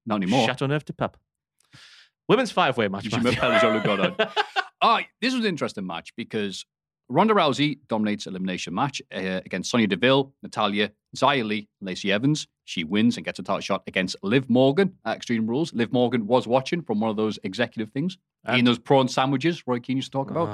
Not anymore. Chateauneuf de Pape. Women's match. Je Matthew. m'appelle Jean-Luc Godard. Ah, this was an interesting match because Ronda Rousey dominates elimination match uh, against Sonya Deville, Natalya, Xia Li, Lacey Evans. She wins and gets a title shot against Liv Morgan at Extreme Rules. Liv Morgan was watching from one of those executive things, Uh, eating those prawn sandwiches Roy Keane used to talk about.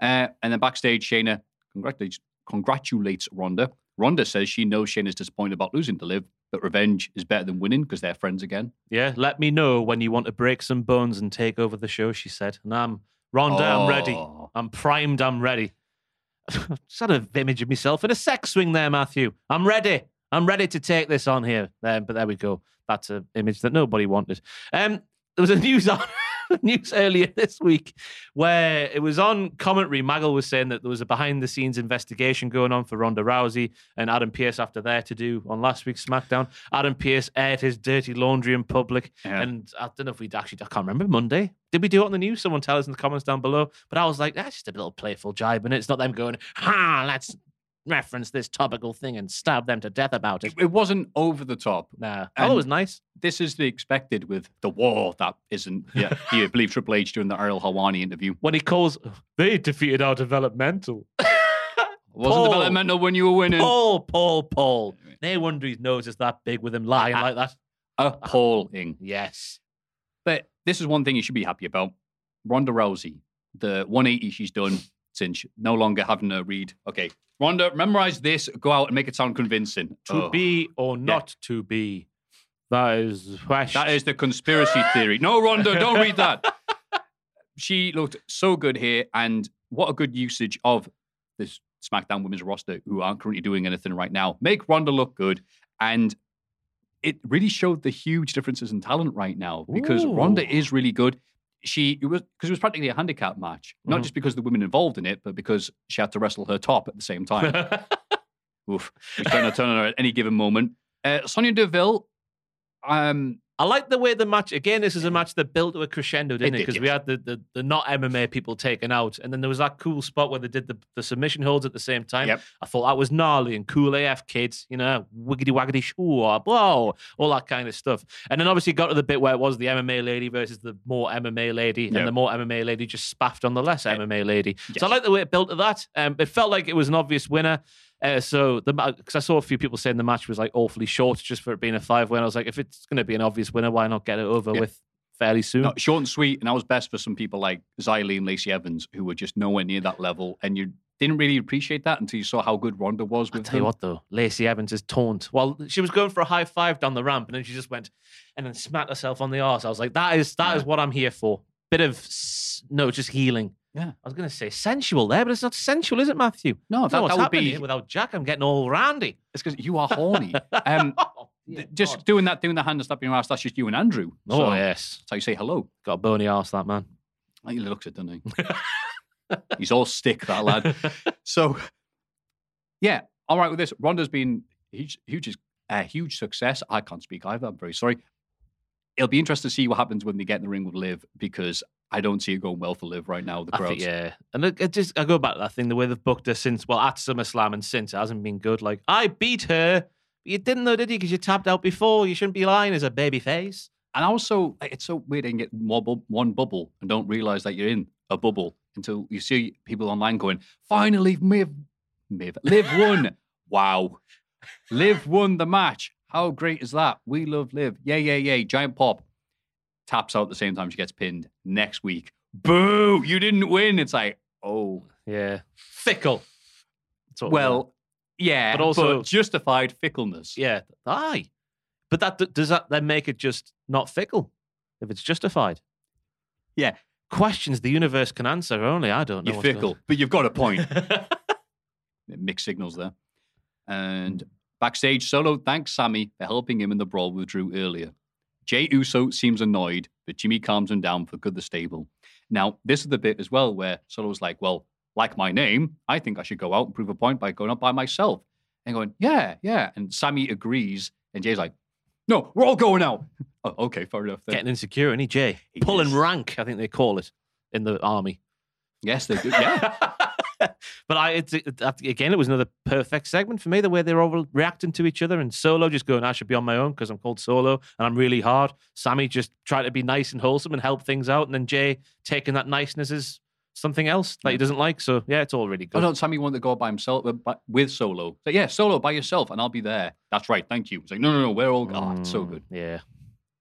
Uh, and then backstage, Shayna congratulates, congratulates Ronda. Ronda says she knows Shayna's disappointed about losing to Liv, but revenge is better than winning because they're friends again. Yeah, let me know when you want to break some bones and take over the show, she said. And I'm, Ronda, I'm ready. Oh. I'm primed, I'm ready. (laughs) Just had image of myself in a sex swing there, Matthew. I'm ready. I'm ready to take this on here. Um, but there we go. That's an image that nobody wanted. Um, there was a news (laughs) on (laughs) news earlier this week where it was on commentary. Maggle was saying that there was a behind the scenes investigation going on for Ronda Rousey and Adam Pearce after their to do on last week's SmackDown. Adam Pearce aired his dirty laundry in public. Yeah. And I don't know if we'd actually, I can't remember, Monday. Did we do it on the news? Someone tell us in the comments down below. But I was like, that's just a little playful jibe, and it's not them going, ha, let's reference this topical thing and stab them to death about it. It, it wasn't over the top. Nah, oh, it was nice. This is the expected with the war that isn't. Yeah, do you (laughs) believe Triple H during the Ariel Helwani interview? When he calls, they defeated our developmental. (laughs) Wasn't Paul. developmental when you were winning. Paul, Paul, Paul. No wonder his nose is that big with him lying like that. Appalling. Yes. But this is one thing you should be happy about. Ronda Rousey, the 180 she's done since no longer having to read. Okay, Ronda, memorize this, go out and make it sound convincing. To Oh. be or not to be. That is question. That is the conspiracy theory. No, Ronda, don't read that. (laughs) She looked so good here, and what a good usage of this SmackDown women's roster who aren't currently doing anything right now. Make Ronda look good, and it really showed the huge differences in talent right now because Ronda Ooh. is really good. She it was because it was practically a handicap match, not Mhm. just because of the women involved in it, but because she had to wrestle her top at the same (laughs) time. Oof, she's trying to turn on her at any given moment. Uh, Sonya Deville, um, I like the way the match again. This is a match that built to a crescendo, didn't it? did, Because we had the, the the not MMA people taken out, and then there was that cool spot where they did the, the submission holds at the same time. Yep. I thought that was gnarly and cool AF kids, you know, wiggity waggity shoo, whoa, all that kind of stuff. And then obviously got to the bit where it was the MMA lady versus the more MMA lady, Yep. and the more MMA lady just spaffed on the less MMA lady. yes. So I like the way it built to that. Um, it felt like it was an obvious winner. Uh, so the because I saw a few people saying the match was like awfully short just for it being a five win. I was like, if it's going to be an obvious winner, why not get it over Yeah. with fairly soon? No, short and sweet, and that was best for some people like Xia Li and Lacey Evans, who were just nowhere near that level, and you didn't really appreciate that until you saw how good Ronda was I'll with tell you what though, Lacey Evans is taunt. Well, she was going for a high five down the ramp, and then she just went and then smacked herself on the arse. I was like, that is that is Yeah. what I'm here for. Bit of no, just healing. Yeah. I was going to say sensual there, but it's not sensual, is it, Matthew? No, that, that would be without Jack. I'm getting all randy. it's because you are horny. (laughs) Um, Oh, th- just God. doing that, doing the hand and slapping your ass. That's just you and Andrew. oh So yes, That's how you say hello. got a bony ass, that man. He looks it, doesn't he? (laughs) He's all stick, that lad. (laughs) So, yeah, all right with this. Ronda's been huge, huge, a huge success. I can't speak either. I'm very sorry. It'll be interesting to see what happens when they get in the ring with Liv because I don't see it going well for Liv right now. The crowds. think, yeah, and it, it just I go back to that thing the way they've booked her since well at SummerSlam and since it hasn't been good. Like I beat her, but you didn't know, did you? Because you tapped out before. You shouldn't be lying as a baby face. And also, it's so weird you get more bu- one bubble and don't realize that you're in a bubble until you see people online going, finally, Miv, Miv, Liv won. (laughs) wow. Liv won the match. How great is that? We love Liv. Yay, yay, yay. Giant pop. Taps out at the same time she gets pinned. Next week, boo, you didn't win. It's like, oh, Yeah, fickle. That's what we want. well, yeah, But also- justified fickleness. yeah, aye. But that does that then make it just not fickle if it's justified? Yeah. Questions the universe can answer. Only I don't know. You're what's going- fickle, but you've got a point. (laughs) mixed signals there. And backstage, Solo thanks Sammy for helping him in the brawl with Drew earlier. Jay Uso seems annoyed, but Jimmy calms him down for good the stable. Now, this is the bit as well where Solo's like, well, like my name, I think I should go out and prove a point by going out by myself. And going, yeah, yeah. And Sammy agrees. And Jay's like, no, we're all going out. (laughs) oh, okay, fair enough. Then. Getting insecure, any Jay? Pulling rank, I think they call it in the army. Yes, they do. Yeah. (laughs) but I, it's, it, again, it was another perfect segment for me. The way they're all reacting to each other, and Solo just going, "I should be on my own because I'm called Solo and I'm really hard." Sammy just trying to be nice and wholesome and help things out, and then Jay taking that niceness as something else that he doesn't like. So yeah, it's all really good. Oh no, Sammy wanted to go by himself uh, but with Solo. So yeah, Solo by yourself, and I'll be there. That's right, thank you. It's like no, no, no, we're all. Oh, it's so Mm, good. Yeah.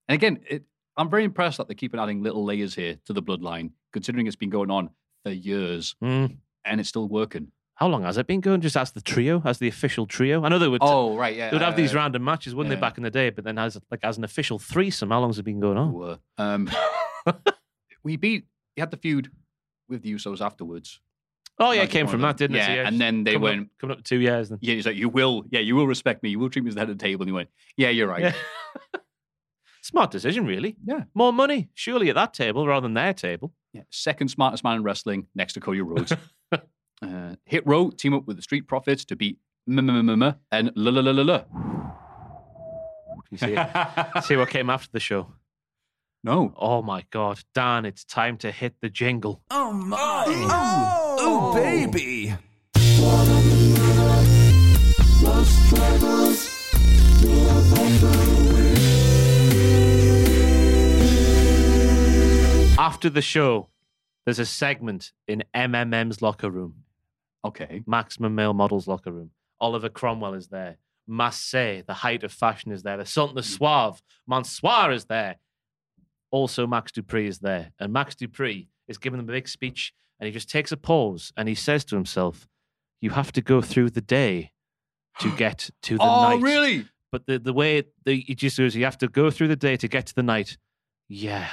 And again, it, I'm very impressed that they keep adding little layers here to the bloodline, considering it's been going on for years Mm. And it's still working. How long has it been going? Just as the trio, as the official trio. I know they would. Oh right, yeah. They would have these uh, random matches, wouldn't yeah. they, back in the day? But then, as like as an official threesome, how long's it been going on? Um, (laughs) we beat. He had the feud with the Usos afterwards. Oh yeah, it came from that, didn't it? Yeah, and then they coming went. up, coming up to two years. Then Yeah, he's like, you will. Yeah, you will respect me. You will treat me as the head of the table. And he went, Yeah, you're right. Yeah. (laughs) Smart decision, really. Yeah. More money, surely, at that table rather than their table. Yeah, Second smartest man in wrestling next to Cody Rhodes. (laughs) uh, Hit Row team up with the Street Profits to beat M and La La La La La. You see, (laughs) see what came after the show. No. Oh my God, Dan! It's time to hit the jingle. Oh my. Oh, oh, baby. After the show, there's a segment in MMM's locker room, Okay. Maximum Male Models locker room. Oliver Cromwell is there. Mace, the height of fashion, is there. The Sultan the hmm. Suave, Mansoor is there. Also, Max Dupri is there. And Max Dupri is giving them a big speech and he just takes a pause and he says to himself, You have to go through the day (gasps) to get to the oh, night. Oh, really? But the, the way the, he just goes, You have to go through the day to get to the night. Yeah.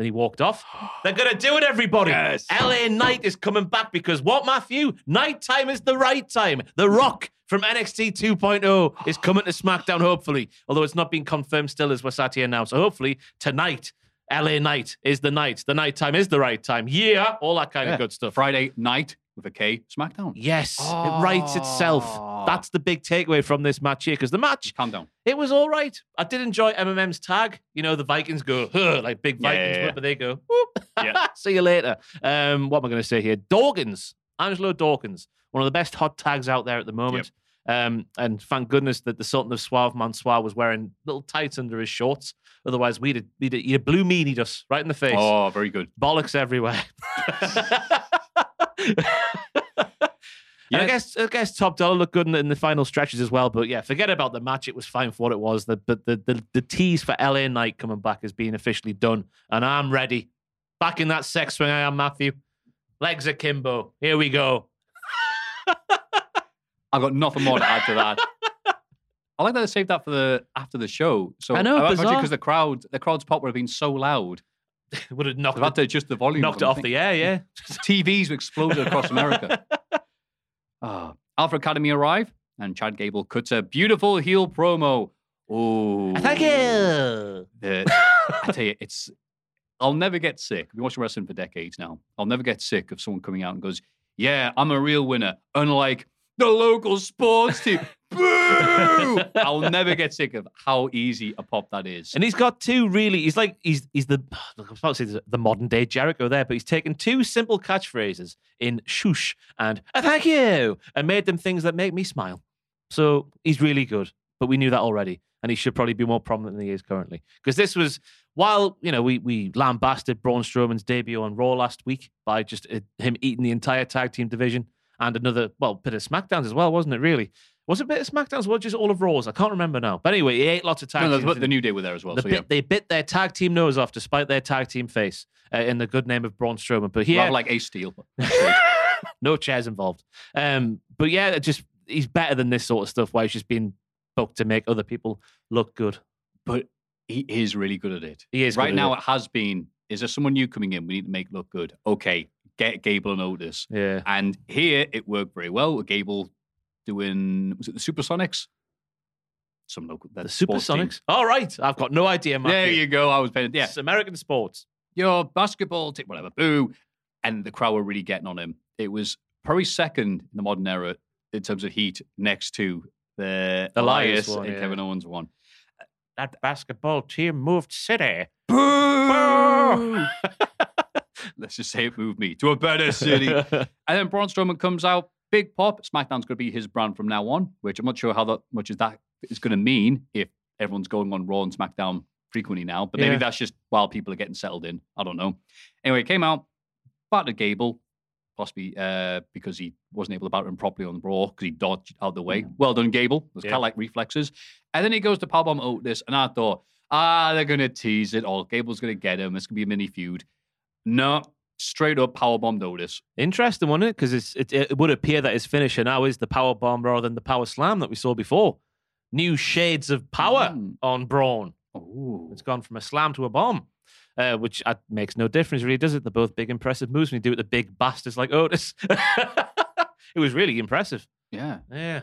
Then he walked off. (gasps) They're going to do it, everybody. Yes. LA Knight is coming back because what, Matthew? Nighttime is the right time. The Rock from NXT 2.0 is coming to SmackDown, hopefully. Although it's not been confirmed still, as we're sat here now. So hopefully tonight, LA Knight is the night. The night time is the right time. Yeah, all that kind Yeah. of good stuff. Friday night with a K, SmackDown. Yes, it writes itself. Oh. That's the big takeaway from this match here because the match Calm down. it was all right. I did enjoy MMM's tag. You know, the Vikings go, like big Vikings, yeah, yeah. but they go, whoop. Yeah. (laughs) See you later. Um, what am I going to say here? Dawkins, Angelo Dawkins, one of the best hot tags out there at the moment. Um, and thank goodness that the Sultan of Suave Mansoor was wearing little tights under his shorts. Otherwise, we'd have, we'd have, he'd have blue meanied us right in the face. Oh, very good. Bollocks everywhere. (laughs) (laughs) And I guess I guess Top Dollar looked good in the, in the final stretches as well. But yeah, forget about the match. It was fine for what it was. The the the the, the tease for LA Knight coming back is being officially done, and I'm ready. Back in that sex swing, I am Matthew. Legs akimbo. Here we go. (laughs) I've got nothing more to add to that. (laughs) I like that they saved that for the after the show. So I know, because the crowd, the crowd's pop would have been so loud. (laughs) Would have knocked They've had to adjust the volume. knocked it off the air. Yeah. TVs exploded across America. Ah, Alpha Academy arrive, and Chad Gable cuts a beautiful heel promo. Oh, Thank you. the- I tell you, it's. I'll never get sick. I've been watching wrestling for decades now. I'll never get sick of someone coming out and goes, "Yeah, I'm a real winner," unlike the local sports team. Boo! (laughs) I'll never get sick of how easy a pop that is. And he's got two really. He's like he's he's the (sighs) I was about to say the modern day Jericho there, but he's taken two simple catchphrases in "shush" and "Uh, "thank you" and made them things that make me smile. So he's really good, but we knew that already, and he should probably be more prominent than he is currently. Because this was while you know we we lambasted Braun Strowman's debut on Raw last week by just uh, him eating the entire tag team division and another well bit of Smackdowns as well, wasn't it? Really. Was it a bit of Smackdowns or just all of Raws? I can't remember now. But anyway, he ate lots of tag No, teams. no, the, New Day were there as well. The so bit, yeah, They bit their tag team nose off despite their tag team face uh, in the good name of Braun Strowman. But here, rather like Ace Steel. (laughs) no chairs involved. Um, but yeah, just he's better than this sort of stuff where he's just been booked to make other people look good. but he is really good at it. He is right now. it. It. has been. Is there someone new coming in? We need to make look good. Okay, get Gable and Otis. Yeah. And here it worked very well. with Gable doing was it the Supersonics? some local The. Supersonics. All right. I've got no idea, Matthew. There you go. I was paying. Yeah, It's American sports. your basketball team, whatever, boo. And the crowd were really getting on him. It was probably second in the modern era in terms of heat next to the Elias Elias one, and yeah. Kevin Owens one. That basketball team moved city. Boo! (laughs) Let's just say it moved me to a better city. (laughs) and then Braun Strowman comes out, big pop. SmackDown's going to be his brand from now on, which I'm not sure how that much is that is going to mean if everyone's going on Raw and SmackDown frequently now. But maybe Yeah. that's just while people are getting settled in. I don't know. Anyway, it came out, battered Gable, possibly uh, because he wasn't able to batter him properly on Raw because he dodged out the way. Well done, Gable. Was Yeah. kind of like reflexes. And then he goes to powerbomb Otis, and I thought, ah, they're going to tease it. Or Gable's going to get him. It's going to be a mini feud. No, straight up powerbombed Otis. Interesting, wasn't it? Because it, it would appear that his finisher now is the power bomb rather than the power slam that we saw before. New shades of power Mm. on Braun. Oh, It's gone from a slam to a bomb, uh, which uh, makes no difference, really, does it? They're both big, impressive moves when you do it the big bastards like Otis. (laughs) it was really impressive. yeah. Yeah.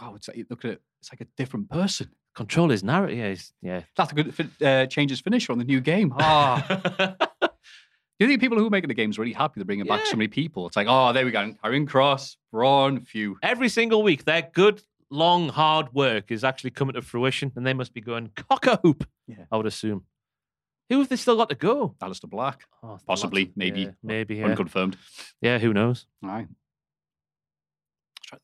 Wow, it's like, look at it. It's like a different person. Control his narrative. Yeah. yeah. That's a good uh, change his finisher on the new game. Ah. (laughs) Do you think people who are making the games really happy they're bringing back so many people? It's like, oh, there we go. Karrion Cross, Braun, few. Every single week, their good, long, hard work is actually coming to fruition, and they must be going cock a hoop, Yeah. I would assume. Who have they still got to go? Aleister Black, Oh, possibly, lots. maybe. Yeah, maybe, yeah. unconfirmed. Yeah, who knows? All right. Was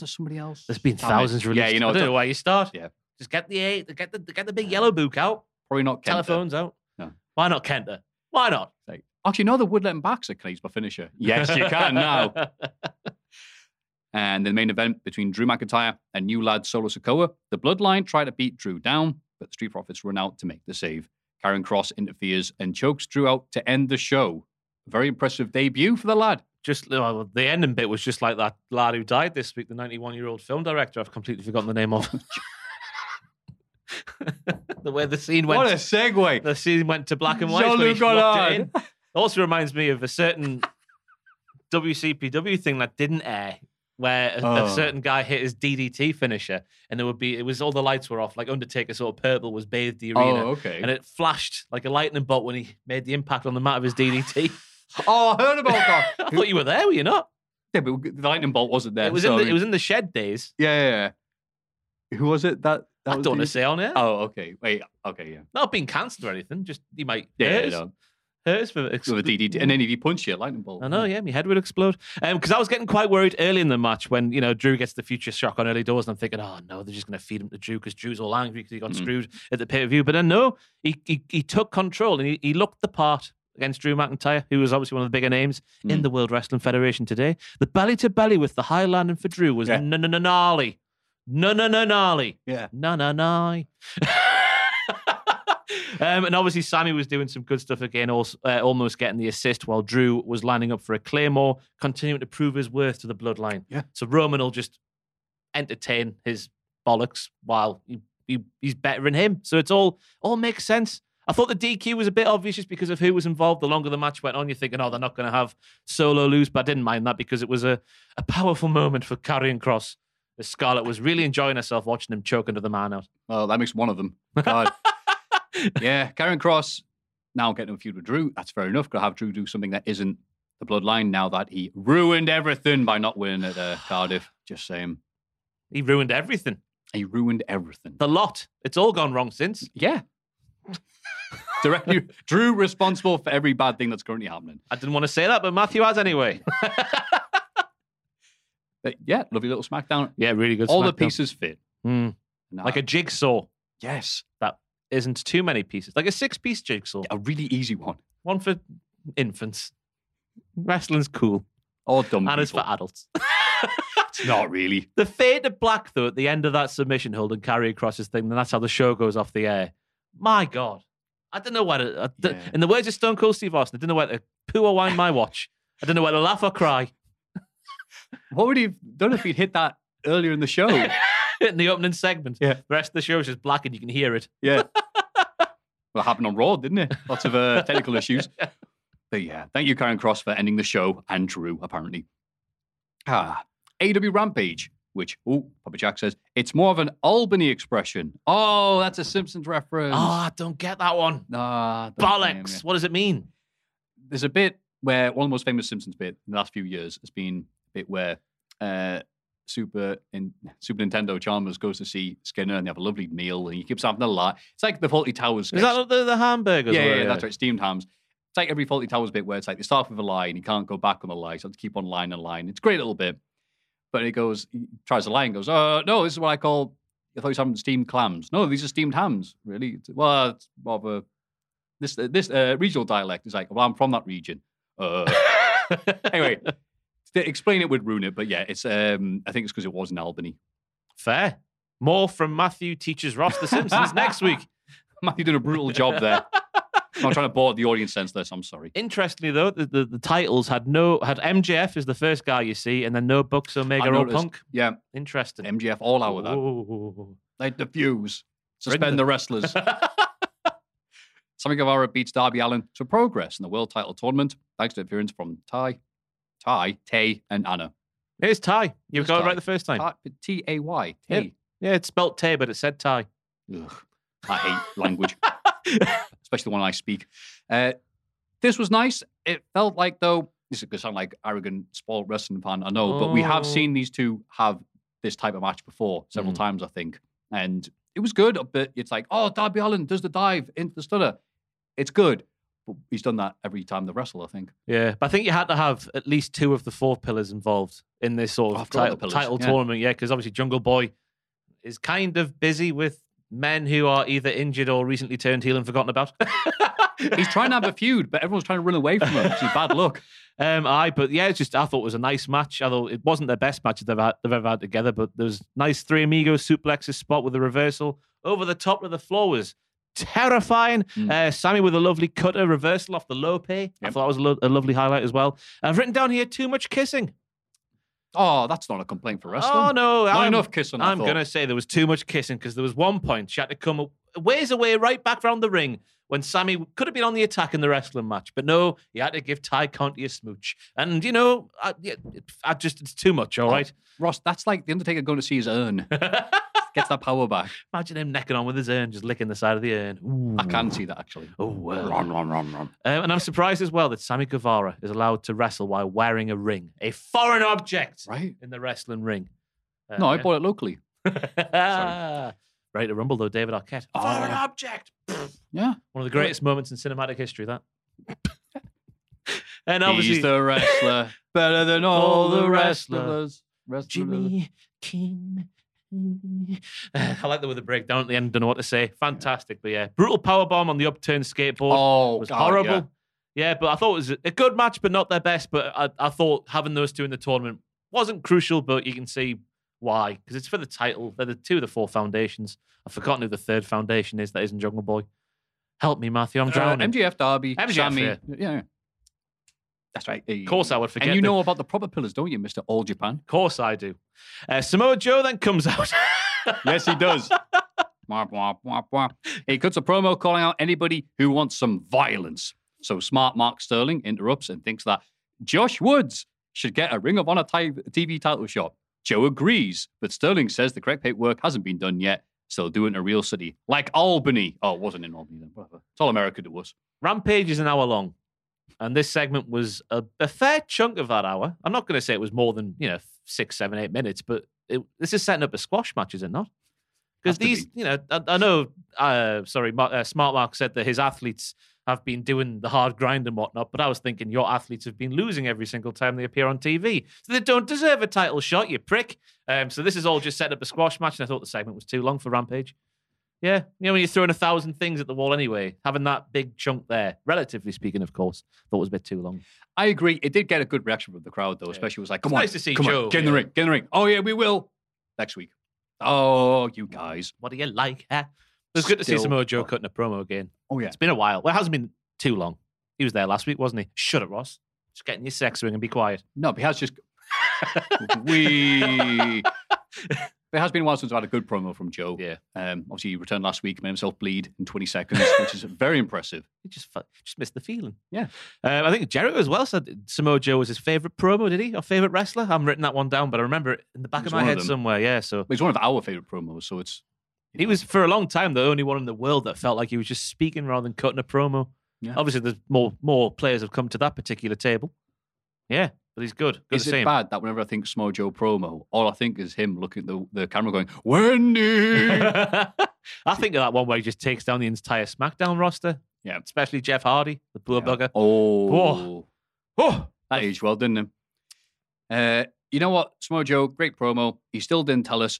there somebody else? There's been Damn it. thousands released. Yeah, you know, I don't know where you start. Yeah. Just get the eight, get the get the big yellow book out, probably not Kenta. telephones out. No. Why not Kenta? Why not? Like, actually, no, they would let him back, so can he's my finisher. Yes, you can now. (laughs) And the main event between Drew McIntyre and new lad Solo Sikoa, the Bloodline try to beat Drew down, but the Street Profits run out to make the save. Karrion Cross interferes and chokes Drew out to end the show. Very impressive debut for the lad. just uh, well, the ending bit was just like that lad who died this week, the 91 year old film director. I've completely forgotten the name of. (laughs) (laughs) the way the scene went. What a segue. the scene went to black and white. Jean-Luc locked Godard. Also reminds me of a certain (laughs) WCPW thing that didn't air, where a, a Oh. certain guy hit his DDT finisher, and there would be it was all the lights were off, like Undertaker sort of purple was bathed the arena, Oh, okay. and it flashed like a lightning bolt when he made the impact on the mat of his DDT. (laughs) oh, I heard about that. I thought you were there, were you not? yeah, but the lightning bolt wasn't there. it was so, in the, it was in the shed days. yeah, yeah, yeah. Who was it? That I don't want to say on it. Oh, okay. Wait. Okay, yeah. Not being cancelled or anything. Just he might Yeah, hurt yeah, us- no. hurt us for With a DDT. And then if you punch you, lightning bolt. I know, yeah, my head would explode. Because I was getting quite worried early in the match when you know Drew gets the future shock on early doors, and I'm thinking, oh no, they're just going to feed him to Drew because Drew's all angry because he got Mhm. screwed at the pay per view. But then no, he, he he took control and he, he looked the part against Drew McIntyre, who was obviously one of the bigger names in Mm. the World Wrestling Federation today. The belly to belly with the high landing for Drew was Yeah. gnarly, no no no gnarly. Yeah. No, no, no. um, and obviously, Sammy was doing some good stuff again, also, uh, almost getting the assist while Drew was lining up for a Claymore, continuing to prove his worth to the bloodline. Yeah. So Roman will just entertain his bollocks while he, he, he's better than him. So it's all all makes sense. I thought the DQ was a bit obvious just because of who was involved. The longer the match went on, you're thinking, oh, they're not going to have Solo lose, but I didn't mind that because it was a, a powerful moment for Karrion Cross. As Scarlett was really enjoying herself watching him choke under the man out. Oh, that makes one of them. (laughs) God. (laughs) yeah, Karrion Cross now getting a feud with Drew. That's fair enough. To have Drew do something that isn't the bloodline now that he ruined everything by not winning at uh, Cardiff. Just saying. He ruined everything. He ruined everything. The lot. It's all gone wrong since. Yeah. Directly, (laughs) Drew responsible for every bad thing that's currently happening. I didn't want to say that, but Matthew has anyway. But yeah, lovely little SmackDown. yeah, really good. All the pieces fit. Hmm. Now- Like a jigsaw yes, that isn't too many pieces. Like a six piece jigsaw. a really easy one. One for infants. Wrestling's cool. Or dumb and it's for adults. It's (laughs) (laughs) not really. The fade to black, though, at the end of that submission hold and carry across his thing, and that's how the show goes off the air. My God. I don't know whether, I Yeah. in the words of Stone Cold Steve Austin, I don't know whether to poo or wind my watch. I don't know whether to laugh or cry. What would he have done if he'd hit that earlier in the show? (laughs) in the opening segment. Yeah. The rest of the show is just black and you can hear it. Yeah. (laughs) well, it happened on Raw, didn't it? Lots of uh, (laughs) technical issues. But yeah, thank you, Karrion Cross, for ending the show and Drew, apparently. Ah, AEW Rampage. which, oh, Papa Jack says, it's more of an Albany expression. Oh, that's a Simpsons reference. Oh, I don't get that one. Nah, Bollocks. What does it mean? There's a bit where one of the most famous Simpsons bit in the last few years has been bit where uh, Super in Super Nintendo Chalmers goes to see Skinner and they have a lovely meal and he keeps having a lot. It's like the Fawlty Towers. Is that the, the hamburgers? yeah, or- yeah, that's right. Steamed hams. It's like every Fawlty Towers bit where it's like they start with a lie and you can't go back on the lie, so to keep on line and line. It's a great little bit. But he goes, he tries a lie and goes, uh, no, this is what I call, I thought he was having steamed clams. No, these are steamed hams, really. It's, well, it's more of a, this, this uh, regional dialect is like, well, I'm from that region. Uh, (laughs) anyway, to explain it would ruin it, but yeah, it's, um, I think it's because it was in Albany. Fair. More from Matthew teaches Ross The Simpsons next week. (laughs) Matthew did a brutal job there. (laughs) I'm trying to board the audience senseless. I'm sorry. Interestingly, though, the, the, the titles had no had MJF is the first guy you see, and then no Bucks Omega or. Punk. Yeah, Interesting. MJF all out with that. Ooh. Like the fuse. Bring Suspend the- wrestlers. (laughs) Sammy Guevara beats Darby Allin to progress in the world title tournament thanks to interference from Ty, Ty, Tay, and Anna. Here's Ty. You It's got it right the first time. T A Y. Yeah. Tay. Yeah, it's spelt Tay, but it said Ty. Ugh, I hate language, (laughs) especially the one I speak. Uh, this was nice. It felt like, though, this is going to sound like arrogant, spoiled wrestling fan, I know, but we have Oh. seen these two have this type of match before several Mm. times, I think. And it was good, but it's like, oh, Darby Allin does the dive into the stunner. It's good. But he's done that every time they wrestle, I think. Yeah, but I think you had to have at least two of the four pillars involved in this sort Oh, of the title, title yeah. tournament. Yeah, because obviously Jungle Boy is kind of busy with men who are either injured or recently turned heel and forgotten about. (laughs) He's trying to have a feud, but everyone's trying to run away from him. It's bad luck. (laughs) Um, I but yeah, it's just I thought it was a nice match. Although it wasn't their best match they've, had, they've ever had together, but there was nice three amigos suplexes spot with a reversal over the top of the floor was terrifying. Mm. Uh, Sammy with a lovely cutter reversal off the lope. I Yep. thought that was a, lo- a lovely highlight as well. I've written down here too much kissing. Oh, that's not a complaint for wrestling. Oh no, Not I'm, enough kissing. I I'm gonna say there was too much kissing because there was one point she had to come a ways away, right back round the ring when Sammy could have been on the attack in the wrestling match, but no, he had to give Ty Conti a smooch, and you know, I, I just it's too much. All Oh, right, Ross, that's like the Undertaker going to see his urn. (laughs) Gets that power back. (laughs) imagine him necking on with his urn, just licking the side of the urn. Ooh. I can see that actually. Oh well. Ron, ron, ron, ron. Um, and I'm surprised as well that Sammy Guevara is allowed to wrestle while wearing a ring, a foreign object Right? in the wrestling ring. Uh, No, I yeah. bought it locally. (laughs) Ready to rumble though, David Arquette. Oh. Foreign object. Yeah. One of the greatest moments in cinematic history. That. (laughs) and He's obviously, the wrestler, better than all the wrestlers. Wrestlers. Jimmy King. (laughs) I like the way the breakdown at the end. Don't know what to say. Fantastic, but yeah, brutal power bomb on the upturned skateboard. Oh, was God, horrible. yeah. Yeah. but I thought it was a good match, but not their best. But I, I thought having those two in the tournament wasn't crucial, but you can see why because it's for the title. They're the two of the four foundations. I've forgotten who the third foundation is. That isn't Jungle Boy. Help me, Matthew. I'm Uh, drowning. MJF Darby, MJF, Sammy. yeah. Yeah. That's right. of course, I would forget. And you them. know about the proper pillars, don't you, Mister All Japan? Of course, I do. Uh, Samoa Joe then comes out. (laughs) Yes, he does. Wah, wah, wah, wah. He cuts a promo calling out anybody who wants some violence. So smart Mark Sterling interrupts and thinks that Josh Woods should get a Ring of Honor ti- TV title shot. Joe agrees, but Sterling says the correct paperwork hasn't been done yet, so they'll do it in a real city, like Albany. Oh, it wasn't in Albany then, whatever. It's all America to us. Rampage is an hour long, and this segment was a, a fair chunk of that hour. I'm not going to say it was more than you know six, seven, eight minutes, but it, this is setting up a squash match, is it not? Because these, you know, I, I know. Uh, sorry, uh, Smart Mark said that his athletes have been doing the hard grind and whatnot, but I was thinking your athletes have been losing every single time they appear on TV, so they don't deserve a title shot, you prick. Um, so this is all just set up a squash match, and I thought the segment was too long for Rampage. Yeah, you know when you're throwing a thousand things at the wall anyway, having that big chunk there, relatively speaking, of course, thought it was a bit too long. I agree. It did get a good reaction from the crowd, though, especially it was like, come It's on, nice to see come Joe, on, get in the ring, get in the ring. Oh, yeah, we will. Next week. Oh, you guys. What do you like? Huh? It was good to see Samoa Joe cutting a promo again. Oh, yeah. It's been a while. Well, it hasn't been too long. He was there last week, wasn't he? Shut it, Ross. Just get in your sex ring and be quiet. No, but he has just (laughs) we. It has been a while since I've had a good promo from Joe. Yeah. Um, obviously, he returned last week, made himself bleed in 20 seconds, which is very impressive. (laughs) He just just missed the feeling. Yeah. Um, I think Jericho as well said Samoa Joe was his favorite promo. Did he? Or favorite wrestler? I haven't written that one down, but I remember it in the back of my of head them. somewhere. Yeah. So he's one of our favorite promos, so it's. you he know, was for a long time the only one in the world that felt like he was just speaking rather than cutting a promo. Yeah. Obviously, there's more more players have come to that particular table. Yeah, but he's good. Good Is it him. bad that whenever I think Samoa Joe promo, all I think is him looking at the, the camera going, Wendy! (laughs) I think of that one where he just takes down the entire SmackDown roster. Yeah. especially Jeff Hardy, the poor bugger. Oh. Whoa. Oh, That aged well, didn't it? Uh, you know what? Samoa Joe, great promo. He still didn't tell us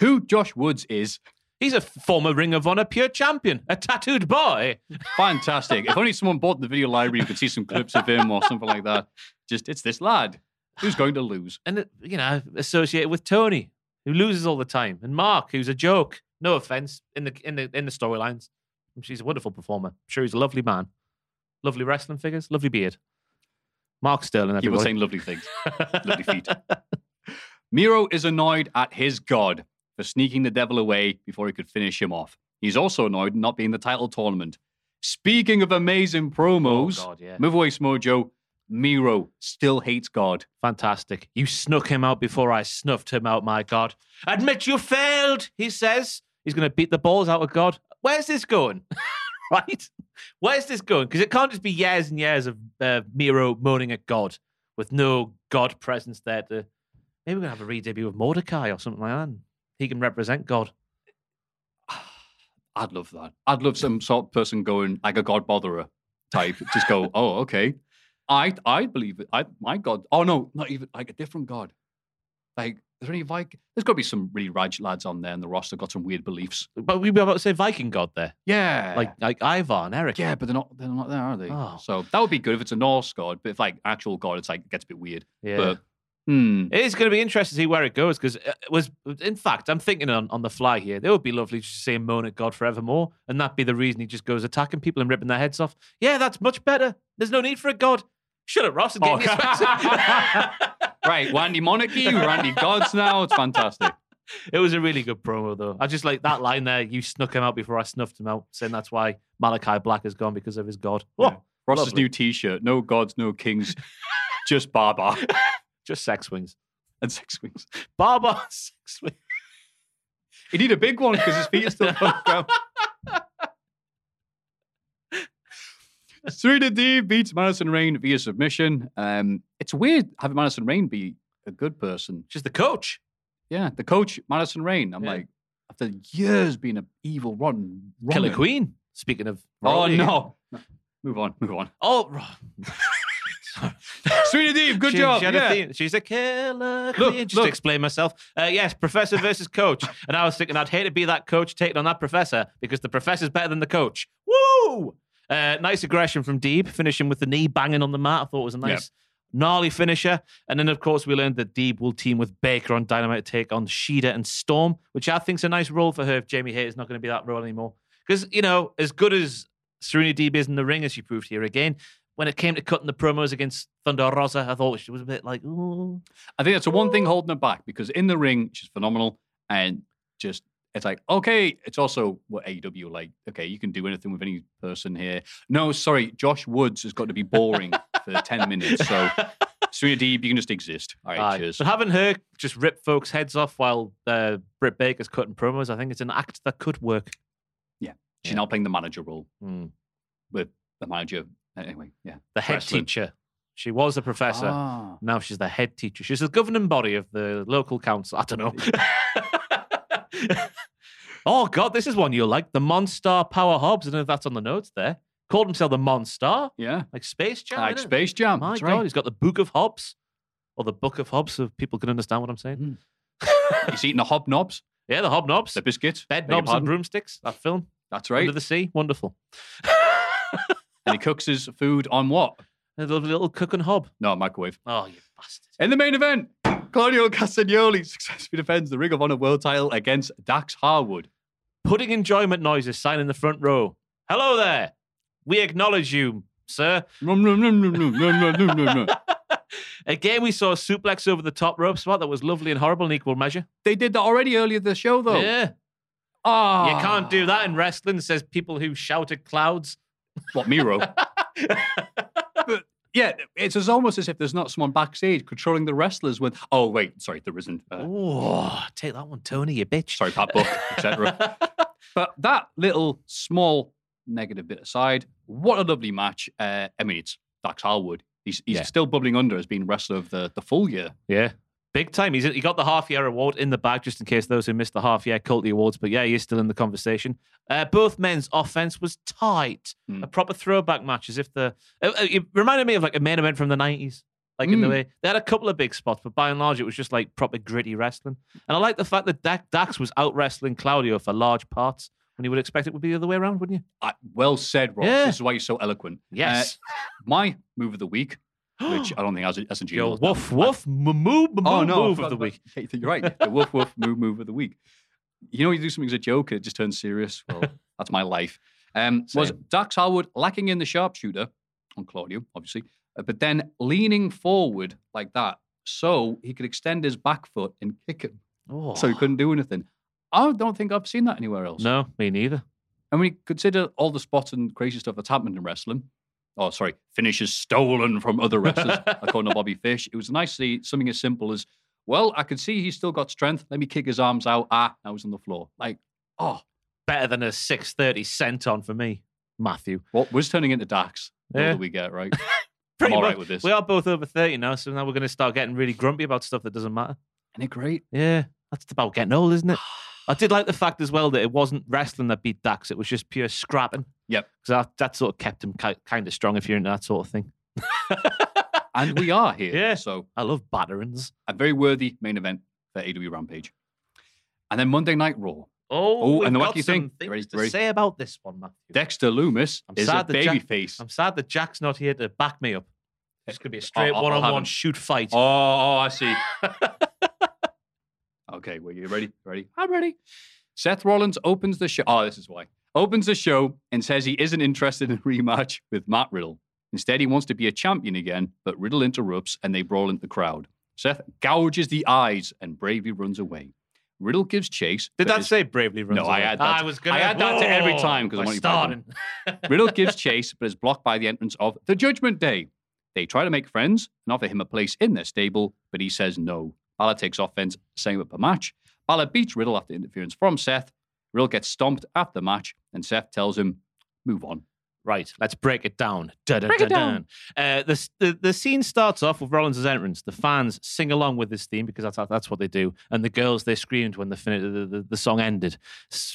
who Josh Woods is. he's a former Ring of Honor pure champion, a tattooed boy. Fantastic. if only someone bought the video library, you could see some clips of him or something like that. Just, it's this lad who's (sighs) going to lose. and uh, you know associated with Tony, who loses all the time, and Mark, who's a joke. No offense in the in the in the storylines. She's a wonderful performer. I'm sure he's a lovely man, lovely wrestling figures, lovely beard. Mark Sterling, He was everybody. saying lovely things. lovely feet. (laughs) Miro is annoyed at his god for sneaking the devil away before he could finish him off. He's also annoyed not being the title tournament. Speaking of amazing promos, Oh, God, yeah. move away, Smojo. Miro still hates God. Fantastic. You snuck him out before I snuffed him out, my God. Admit you failed, he says. He's going to beat the balls out of God. Where's this going? (laughs) right? Where's this going? Because it can't just be years and years of uh, Miro moaning at God with no God presence there to. Maybe we're going to have a re debut of Mordecai or something like that. He can represent God. (sighs) I'd love that. I'd love some sort of person going like a God botherer type. Just go, oh, okay. I I believe it. I my God. Oh no, not even like a different God. Like, is there any Viking? There's got to be some really raj lads on there in the roster got some weird beliefs. But we were about to say Viking God there. Yeah, Like like Ivar and Erik. yeah, but they're not. They're not there, are they? Oh. So that would be good if it's a Norse God. But if like actual God, it's like it gets a bit weird. Yeah. But hmm, It is going to be interesting to see where it goes because it was, in fact, I'm thinking on, on the fly here. It would be lovely to see him moan at God forevermore, and that be the reason he just goes attacking people and ripping their heads off. Yeah, that's much better. There's no need for a God. Shut up, Ross, and get Oh. in your sweats. right, we're anti-monarchy, we're anti-gods now. It's fantastic. It was a really good promo, though. I just like that line there. You snuck him out before I snuffed him out, saying that's why Malachi Black is gone because of his God. Oh, Yeah. Ross's lovely. new T-shirt: No gods, no kings, (laughs) just Barbar just sex wings. and sex wings. Barbar (laughs) sex wings. He need a big one because his feet are still on the ground. Serena D beats Madison Rayne via submission. Um, it's weird having Madison Rayne be a good person. She's the coach. Yeah, the coach, Madison Rayne. I'm Yeah. like, after years being an evil, rotten, Killer Roman- Queen. Speaking of. Oh royalty. no! Move on, move on. Oh, (laughs) Serena D, good She- job. she a yeah. She's a killer Look, queen. Just look. to explain myself. Uh, yes, professor versus coach. and I was thinking I'd hate to be that coach taking on that professor because the professor's better than the coach. Woo! Uh, nice aggression from Deeb, finishing with the knee banging on the mat. I thought it was a nice, gnarly finisher. And then, of course, we learned that Deeb will team with Baker on Dynamite to take on Shida and Storm, which I think's a nice role for her if Jamie Hayter's not going to be that role anymore. Because, you know, as good as Serena Deeb is in the ring, as she proved here again, when it came to cutting the promos against Thunder Rosa, I thought she was a bit like, ooh. I think that's the one thing holding her back because in the ring she's phenomenal and just it's like okay, it's also what AEW like. Okay, you can do anything with any person here. No, sorry, Josh Woods has got to be boring for ten minutes. So (laughs) Serena Deeb, you can just exist. All right, Aye. cheers. But having her just rip folks' heads off while uh, Britt Baker's cutting promos, I think it's an act that could work. Yeah. She's yeah. now playing the manager role Hmm. with the manager. Anyway, yeah, The head Wrestling. teacher. She was a professor. Ah. Now she's the head teacher. She's the governing body of the local council. I don't know. (laughs) oh, God, this is one you'll like. The Monstar Power Hobbs. I don't know if that's on the notes there. Called himself the Monstar, Yeah, like Space Jam. like? Space Jam. My that's God, right. he's got the Book of Hobbs, or the Book of Hobbs, so people can understand what I'm saying. Hmm. (laughs) He's eating the hobnobs, yeah, the Hobnobs, the biscuits, Bed Knobs and. Broomsticks. That film, That's right. Under the Sea, wonderful. and he cooks his food on what? (laughs) A little, little cook and hob. No, microwave. Oh, you bastard! In the main event, Claudio Castagnoli successfully defends the Ring of Honor World title against Dax Harwood putting enjoyment noises sign in the front row. Hello there. We acknowledge you, sir. Again, we saw a suplex over the top rope spot that was lovely and horrible in equal measure. They did that already earlier this show, though. Yeah. Ah. You can't do that in wrestling, says people who shout at clouds. What, Miro? (laughs) yeah, it's as almost as if there's not someone backstage controlling the wrestlers. With oh wait, sorry, there isn't. Uh, Oh, take that one, Tony, you bitch. sorry, Pat Buck, etc. But that little small negative bit aside, what a lovely match. Uh, I mean, it's Dax Harwood. He's, he's Yeah. still bubbling under as being wrestler of the, the full year. Yeah. Big time. He's he got the half year award in the bag, just in case those who missed the half year Culty awards. But yeah, he is still in the conversation. Uh, both men's offense was tight, Hmm. a proper throwback match, as if the it, it reminded me of like a main event from the nineties. Like in the Mm. way they had a couple of big spots, but by and large, it was just like proper gritty wrestling. And I like the fact that Dak, Dax was out wrestling Claudio for large parts when you would expect it would be the other way around, wouldn't you? Uh, well said, Ross. Yeah. This is why you're so eloquent. Yes. Uh, my move of the week, which (gasps) I don't think has a, has a Yo, woof woof move move Oh no, move of the week. (laughs) You're right. The woof woof move move of the week. You know, you do something as a joke, and it just turns serious. (laughs) Well, that's my life. Um, was. Dax Harwood lacking in the sharpshooter on Claudio, obviously, uh, but then leaning forward like that so he could extend his back foot and kick him, Oh. so he couldn't do anything. I don't think I've seen that anywhere else. No, me neither. And when you consider all the spots and crazy stuff that's happened in wrestling, oh, sorry, finishes stolen from other wrestlers, (laughs) according to Bobby Fish, it was nice to see something as simple as, well, I could see he's still got strength. Let me kick his arms out. Ah, now was on the floor. Like, oh, Better than a six thirty senton for me, Matthew. what was turning into Dax? Yeah. older we get, right? (laughs) Pretty all much. right with this. We are both over 30 now, so now we're going to start getting really grumpy about stuff that doesn't matter. Isn't it great? Yeah, that's about getting old, isn't it? (sighs) I did like the fact as well that it wasn't wrestling that beat Dax, it was just pure scrapping. Yep. Because that, that sort of kept him kind of strong if you're into that sort of thing. (laughs) And we are here. Yeah. So I love batterings. a very worthy main event for AEW Rampage. And then Monday Night Raw. Oh, Oh, and the wacky thing. Ready- to ready? say about this one, Matthew. Dexter Lumis I'm is a sad that Jack- babyface. I'm sad that Jack's not here to back me up. It's going to be a eh, straight I'll- I'll one-on-one him. shoot fight. Oh, oh, I see. (laughs) okay, well, you ready? Ready? I'm ready. Seth Rollins opens the show. Oh, this is why. Opens the show and says he isn't interested in a (laughs) rematch with Matt Riddle. Instead, he wants to be a champion again, but Riddle interrupts and they brawl into the crowd. Seth gouges the eyes and bravely runs away. Riddle gives chase. Did but that is- say bravely runs No, I away? add that I to- was gonna I add that to every time time 'cause I we're want you back starting. Riddle gives chase, but is blocked by the entrance of the Judgment Day. They try to make friends and offer him a place in their stable, but he says no. Balor takes offense, saying up a match. Balor beats Riddle after interference from Seth. Riddle gets stomped after the match, and Seth tells him, move on. Right, let's break it down. Break it down. Uh, the, the the scene starts off with Rollins' entrance. The fans sing along with this theme because that's that's what they do, and the girls they screamed when the fin- the, the, the song ended.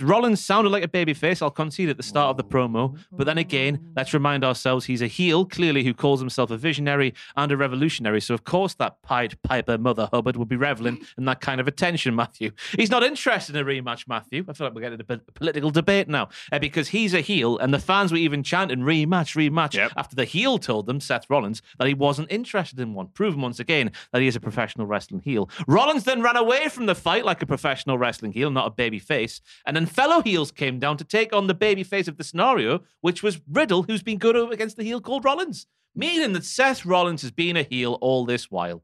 Rollins sounded like a babyface. I'll concede at the start of the promo, but then again, let's remind ourselves he's a heel, clearly who calls himself a visionary and a revolutionary. So of course that Pied Piper Mother Hubbard would be reveling in that kind of attention. Matthew, he's not interested in a rematch. Matthew, I feel like we're getting a political debate now uh, because he's a heel, and the fans were even chanting rematch, rematch Yep. after the heel told them, Seth Rollins, that he wasn't interested in one, proving once again that he is a professional wrestling heel. Rollins then ran away from the fight like a professional wrestling heel, not a baby face, and then fellow heels came down to take on the baby face of the scenario, which was Riddle, who's been good against the heel called Rollins. Meaning that Seth Rollins has been a heel all this while.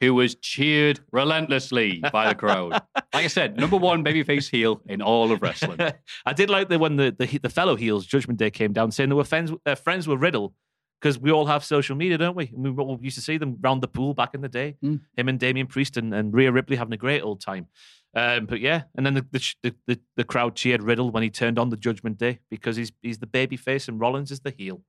Who was cheered relentlessly by the crowd. (laughs) like I said, number one babyface heel in all of wrestling. (laughs) I did like the when the, the the fellow heels Judgment Day came down saying they were friends uh, friends with Riddle because we all have social media, don't we? And we all used to see them round the pool back in the day. Mm. Him and Damian Priest and, and Rhea Ripley having a great old time. Um, but yeah, and then the, the the the crowd cheered Riddle when he turned on the Judgment Day because he's he's the baby face and Rollins is the heel.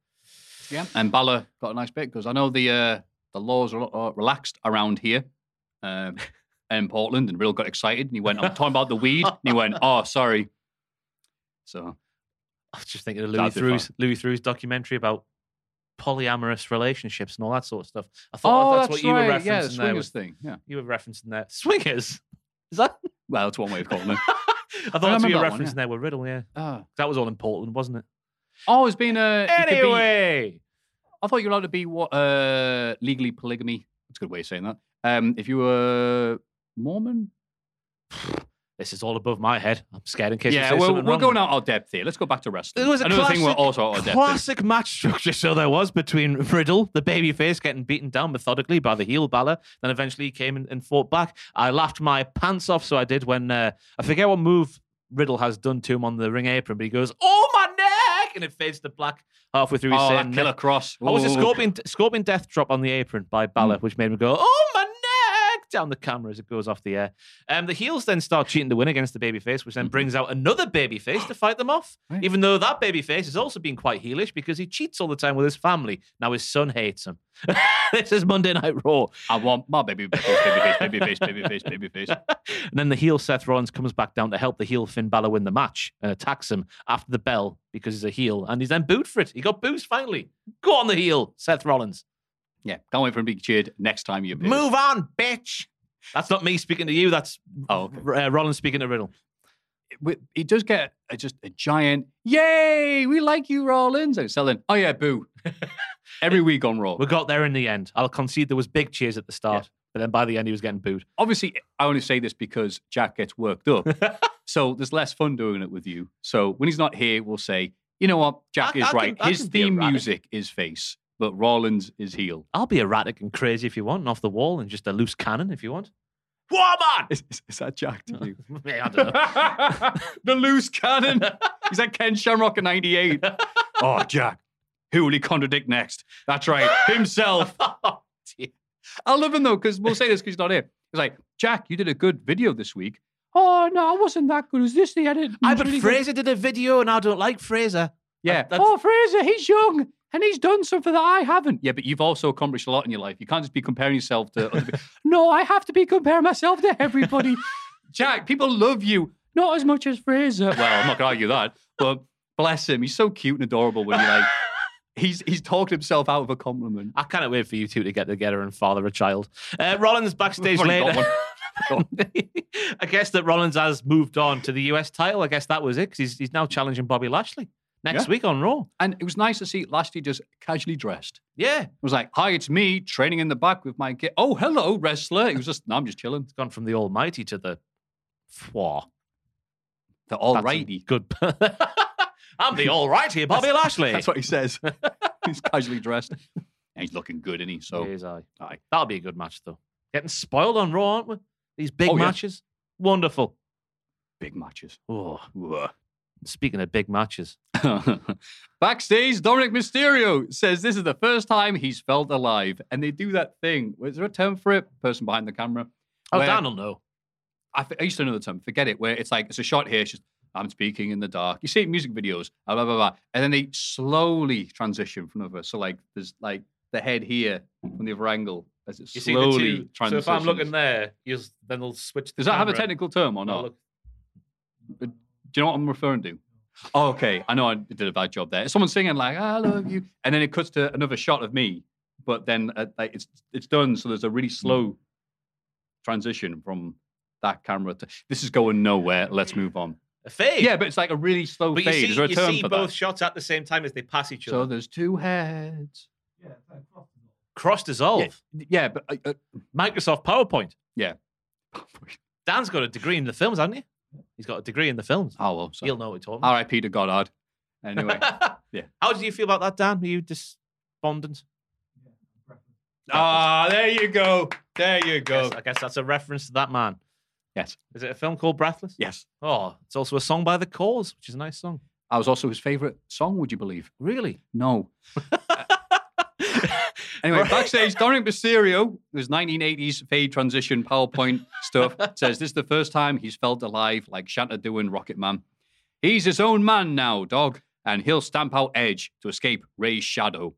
Yeah, and Balor got a nice bit because I know the uh, the laws are uh, relaxed around here um, in Portland, and Riddle got excited and he went, "I'm talking about the weed," and he went, "Oh, sorry." So I was just thinking of Louis Theroux's Louis Theroux's documentary about polyamorous relationships and all that sort of stuff. I thought that's, what you were referencing Yeah, the there. with- thing. Yeah, You were referencing there. Swingers. Is that? well, that's one way of calling it. (laughs) I thought that's what you were that one, referencing yeah. there with Riddle, yeah. Ah. That was all in Portland, wasn't it? Oh, it's been a. be- Anyway. I thought you were allowed to be what uh, legally polygamy. That's a good way of saying that. Um, if you were Mormon, (sighs) This is all above my head. I'm scared in case Yeah, we're, we're wrong. going out our depth here. Let's go back to wrestling. It was a Another classic, thing we're also out our depth in. match structure. So there was between Riddle, the babyface, getting beaten down methodically by the heel Balor. Then eventually he came and, and fought back. I laughed my pants off, so I did when uh, I forget what move Riddle has done to him on the ring apron, but he goes, "Oh my neck!" And it fades to black halfway through. He's Oh, saying, that killer cross. I was a scorpion, scorpion death drop on the apron by Balor, mm. which made me go, "Oh my neck!" Down the camera as it goes off the air. Um, the heels then start cheating to win against the babyface, which then brings out another babyface to fight them off. Right. Even though that babyface has also been quite heelish because he cheats all the time with his family. Now his son hates him. this is Monday Night Raw. I want my baby face, baby face, baby face, baby face, baby face. And then the heel Seth Rollins comes back down to help the heel Finn Balor win the match and attacks him after the bell because he's a heel. And he's then booed for it. He got booed finally. Go on the heel, Seth Rollins. Yeah, can't wait for him to be cheered next time you appear. Move on, bitch. That's not me speaking to you. That's Oh, okay. uh, Rollins speaking to Riddle. Wi- He does get a, just a giant, yay, we like you, Rollins. And selling, oh yeah, boo. (laughs) Every week on Raw. We got there in the end. I'll concede there was big cheers at the start, but then by the end he was getting booed. Obviously, I only say this because Jack gets worked up. (laughs) so there's less fun doing it with you. So when he's not here, we'll say, you know what, Jack I- is I right. I His theme music is face, but Rollins is heel. I'll be erratic and crazy if you want, and off the wall, and just a loose cannon if you want. Woman! Is, is, is that Jack to you? (laughs) Yeah, I don't know. (laughs) the loose cannon. He's like Ken Shamrock in 98. (laughs) oh, Jack. Who will he contradict next? That's right, himself. Oh, I love him though, because we'll say this because he's not here. He's like, Jack, you did a good video this week. Oh, no, I wasn't that good. Was this the edit? I It but really good." Fraser did a video, and I don't like Fraser. Yeah. that's- oh, Fraser, he's young and he's done something that I haven't. Yeah, but you've also accomplished a lot in your life. You can't just be comparing yourself to other people. (laughs) no, I have to be comparing myself to everybody. (laughs) Jack, people love you. Not as much as Fraser. Well, I'm not going to argue that, but bless him. He's so cute and adorable when you like. (laughs) He's he's talked himself out of a compliment. I cannot wait for you two to get together and father a child. Uh, Rollins backstage later. I guess that Rollins has moved on to the US title. I guess that was it 'cause he's, he's now challenging Bobby Lashley next Yeah. week on Raw. And it was nice to see Lashley just casually dressed. Yeah. It was like, hi, it's me training in the back with my kid. Oh, hello, wrestler. He was just, no, I'm just chilling. It's gone from the almighty to the Fwa. The alrighty. Good. (laughs) I'm the alrighty Bobby Lashley. That's what he says. (laughs) he's casually dressed. And he's looking good, isn't he? So, Yes, aye. aye. That'll be a good match, though. Getting spoiled on Raw, aren't we? These big Oh, yeah. matches. Wonderful. big matches. Oh, speaking of big matches, (laughs) Backstage, Dominic Mysterio says this is the first time he's felt alive. And they do that thing. Is there a term for it? Person behind the camera. oh, Where- Dan will know. I, f- I used to know the term. Forget it. Where it's like it's a shot here. It's just I'm speaking in the dark. You see it in music videos. Blah blah blah, blah. and then they slowly transition from over. So like there's like the head here from the other angle as it You see the slowly two. So if I'm looking there, you'll, then they'll switch. The Does that have a technical term or not? look. Uh, do you know what I'm referring to? Oh, okay. I know I did a bad job there. Someone's singing like "I love you," and then it cuts to another shot of me, but then uh, like it's it's done. So there's a really slow transition from that camera to this is going nowhere. Let's move on. A fade. Yeah, but it's like a really slow but you fade. see, is there a you term see for both that? shots at the same time as they pass each other. So there's two heads. Yeah, cross dissolve. Yeah, yeah but uh, uh, Microsoft PowerPoint. yeah. (laughs) Dan's got a degree in the films, hasn't he? He's got a degree in the films. Oh well. So. He'll know what we're talking about. R.I.P. to Goddard. Anyway. (laughs) yeah. How did you feel about that, Dan? Were you despondent? Ah, there you go. There you go. Yes, I guess that's a reference to that man. Yes. Is it a film called Breathless? Yes. Oh, it's also a song by The Corrs, which is a nice song. I was also his favorite song. Would you believe? Really? No. (laughs) Anyway, backstage, Dominic Mysterio, his 1980s fade transition PowerPoint stuff, (laughs) says this is the first time he's felt alive like Shatner doing Rocket Man. He's his own man now, dog, and he'll stamp out Edge to escape Rey's shadow.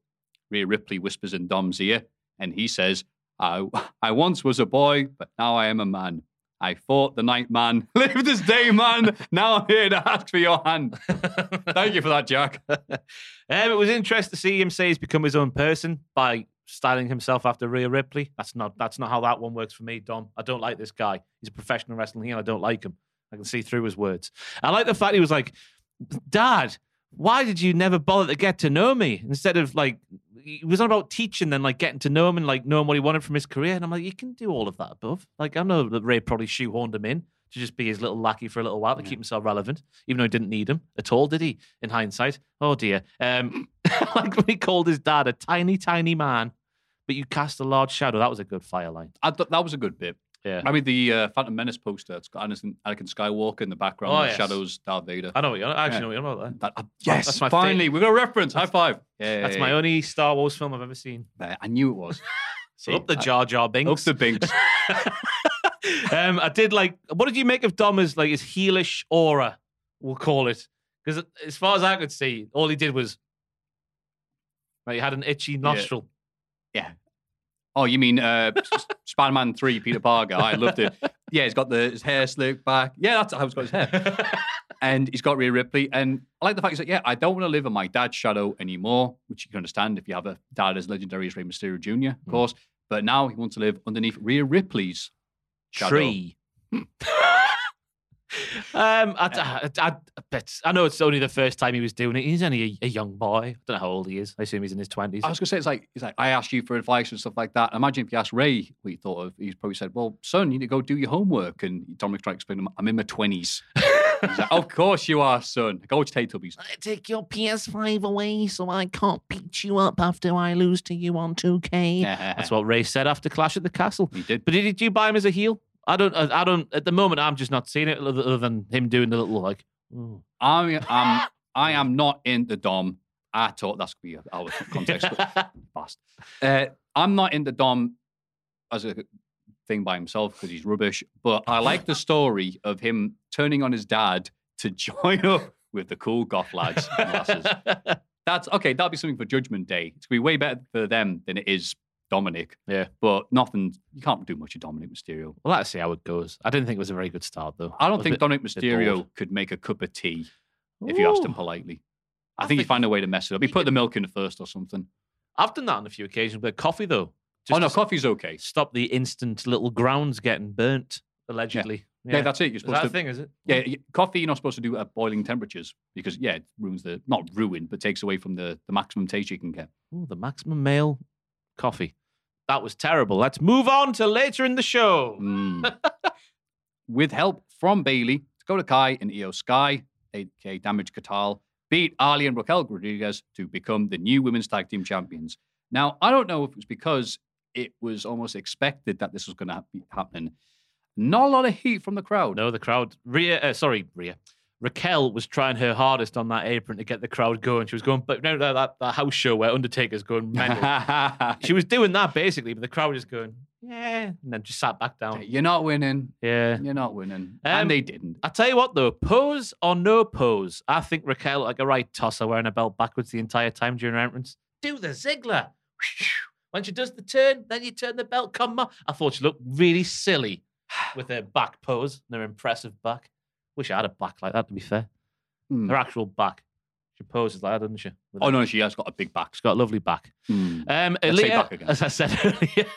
Rhea Ripley whispers in Dom's ear, and he says, I, I once was a boy, but now I am a man. I fought the night man. (laughs) Live this day, man. Now I'm here to ask for your hand. (laughs) Thank you for that, Jack. Um, it was interesting to see him say he's become his own person by styling himself after Rhea Ripley. That's not that's not how that one works for me, Dom. I don't like this guy. He's a professional wrestling heel. I don't like him. I can see through his words. I like the fact he was like, Dad, why did you never bother to get to know me? Instead of like it was on about teaching then like getting to know him and like knowing what he wanted from his career. And I'm like, you can do all of that above. Like I know that Rey probably shoehorned him in to just be his little lackey for a little while to keep himself relevant, even though he didn't need him at all, did he? In hindsight, oh dear. Um, (laughs) like when he called his dad a tiny, tiny man, but you cast a large shadow. That was a good fire line. I thought that was a good bit. Yeah. I mean, the uh, Phantom Menace poster, it's got Anakin, Anakin Skywalker in the background, Oh, yes. shadows Darth Vader. I know what you're. I actually Yeah. know what you're about that. That, uh, yes, that's my finally, we've got a reference. High five. Yeah, That's my only Star Wars film I've ever seen. I knew it was. (laughs) So up the Jar Jar Binks. Up the Binks. (laughs) um, I did like. What did you make of Dom as like his heelish aura? We'll call it because as far as I could see, all he did was. Right, he had an itchy nostril. Yeah. Oh, you mean uh, (laughs) Spider Man 3, Peter Parker? I loved it. Yeah, he's got the, his hair slicked back. Yeah, that's how he's got his hair. (laughs) and he's got Rhea Ripley. And I like the fact he's like, yeah, I don't want to live in my dad's shadow anymore, which you can understand if you have a dad as legendary as Rey Mysterio Jr., of course. But now he wants to live underneath Rhea Ripley's shadow. Tree. um, I, I, I, I know it's only the first time he was doing it. He's only a, a young boy. I don't know how old he is. I assume he's in his twenties. I was gonna say it's like he's like I asked you for advice and stuff like that. Imagine if you asked Rey what he thought of, he's probably said, "Well, son, you need to go do your homework." And Dominic's trying to explain, to him, "I'm in my 20s. He's like, "Of course you are, son. Go watch Teletubbies." I take your PS5 away so I can't beat you up after I lose to you on 2K. (laughs) That's what Rey said after Clash at the Castle. He did. But did you buy him as a heel? I don't. I I don't. At the moment, I'm just not seeing it other other than him doing the little like. "Oh." I am. (laughs) I am not in the Dom at all. That's gonna be out of context. but (laughs) fast. Uh, I'm not in the Dom as a thing by himself because he's rubbish. But I like the story of him turning on his dad to (laughs) join up with the cool goth lads and lasses. (laughs) That's okay. That'll be something for Judgment Day. It's gonna be way better for them than it is Dominic. Yeah. But nothing. You can't do much of Dominic Mysterio. Well, let's see how it goes. I didn't think it was a very good start, though. I don't think bit- Dominic Mysterio could make a cup of tea if you asked him politely. I, think he'd find a way to mess it up. He put the milk in first or something. I've done that on a few occasions, but coffee though. oh no, coffee's okay. Stop the instant little grounds getting burnt, allegedly. Yeah, that's it. You're supposed that to thing, is it? Yeah, coffee you're not supposed to do at boiling temperatures because yeah, it ruins the not ruin, but takes away from the, the maximum taste you can get. Ooh, the maximum male coffee. That was terrible. Let's move on to later in the show. Mm. (laughs) With help from Bayley, Dakota Kai and Iyo Sky, aka Damage Katal, beat Ali and Raquel Rodriguez to become the new women's tag team champions. Now, I don't know if it was because it was almost expected that this was going to be happening. Not a lot of heat from the crowd. No, the crowd. Rhea, uh, sorry, Rhea. Raquel was trying her hardest on that apron to get the crowd going. She was going, but no, that, that, that house show where Undertaker's going mental. (laughs) she was doing that basically, but the crowd was going, yeah, and then just sat back down. You're not winning. Yeah. You're not winning. Um, and they didn't. I tell you what, though, pose or no pose, I think Raquel like a right tosser wearing a belt backwards the entire time during her entrance. Do the Ziggler. (laughs) When she does the turn, then you turn the belt. Come on. I thought she looked really silly (sighs) with their back pose and her impressive back. Wish I had a back like that, to be fair. Hmm. Her actual back. She poses like that, doesn't she? With Oh her- no, she has got a big back. She's got a lovely back. Hmm. Um, Let's say Aliyah, back again. as I said (laughs) earlier,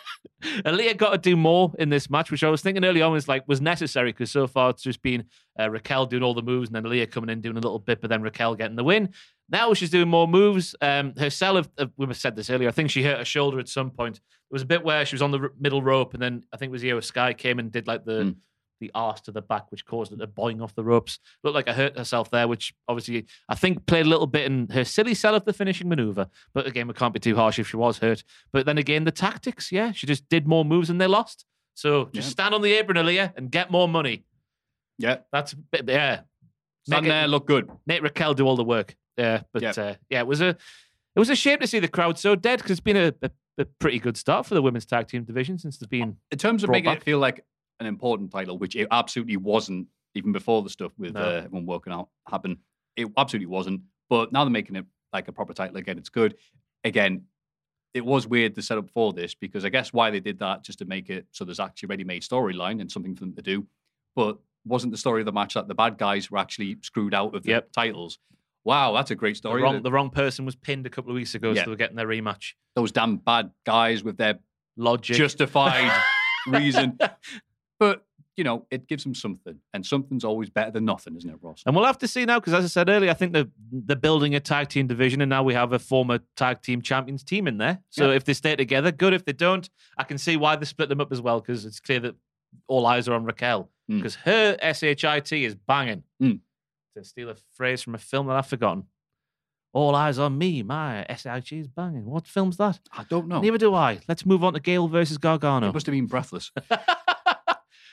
Aliyah got to do more in this match, which I was thinking early on was like was necessary because so far it's just been uh, Raquel doing all the moves and then Aliyah coming in doing a little bit, but then Raquel getting the win. Now she's doing more moves. Um, her cell, uh, we said this earlier. I think she hurt her shoulder at some point. It was a bit where she was on the r- middle rope, and then I think it was Iyo Sky came and did like the Hmm. The arse to the back, which caused it to boing off the ropes. Looked like I hurt herself there, which obviously I think played a little bit in her silly sell of the finishing maneuver. But again, we can't be too harsh if she was hurt. But then again, the tactics, yeah, she just did more moves and they lost. So just Yeah. stand on the apron, Aliyah, and get more money. Yeah. That's a bit, yeah. Stand Make it- there, look good. Make Raquel do all the work. Yeah, but Yep. uh, yeah, it was a it was a shame to see the crowd so dead because it's been a, a, a pretty good start for the women's tag team division since they've been. In terms of making back. it feel like an important title, which it absolutely wasn't, even before the stuff with No. uh, everyone working out happened, it absolutely wasn't. But now they're making it like a proper title again. It's good. Again, it was weird to set up for this because I guess why they did that just to make it so there's actually a ready-made storyline and something for them to do. But wasn't the story of the match that the bad guys were actually screwed out of the Yep. titles? Wow, that's a great The story. wrong, the wrong person was pinned a couple of weeks ago, Yeah. so they were getting their rematch. Those damn bad guys with their Logic. justified (laughs) reason. But, you know, it gives them something. And something's always better than nothing, isn't it, Ross? And we'll have to see now, because as I said earlier, I think they're, they're building a tag team division, and now we have a former tag team champions team in there. So Yeah. if they stay together, good. If they don't, I can see why they split them up as well, because it's clear that all eyes are on Raquel. Mm. because her shit is banging. Mm. To steal a phrase from a film that I've forgotten. All eyes on me. My shit is banging. What film's that? I don't know. Neither do I. Let's move on to Gable versus Gargano. It must have been breathless. (laughs)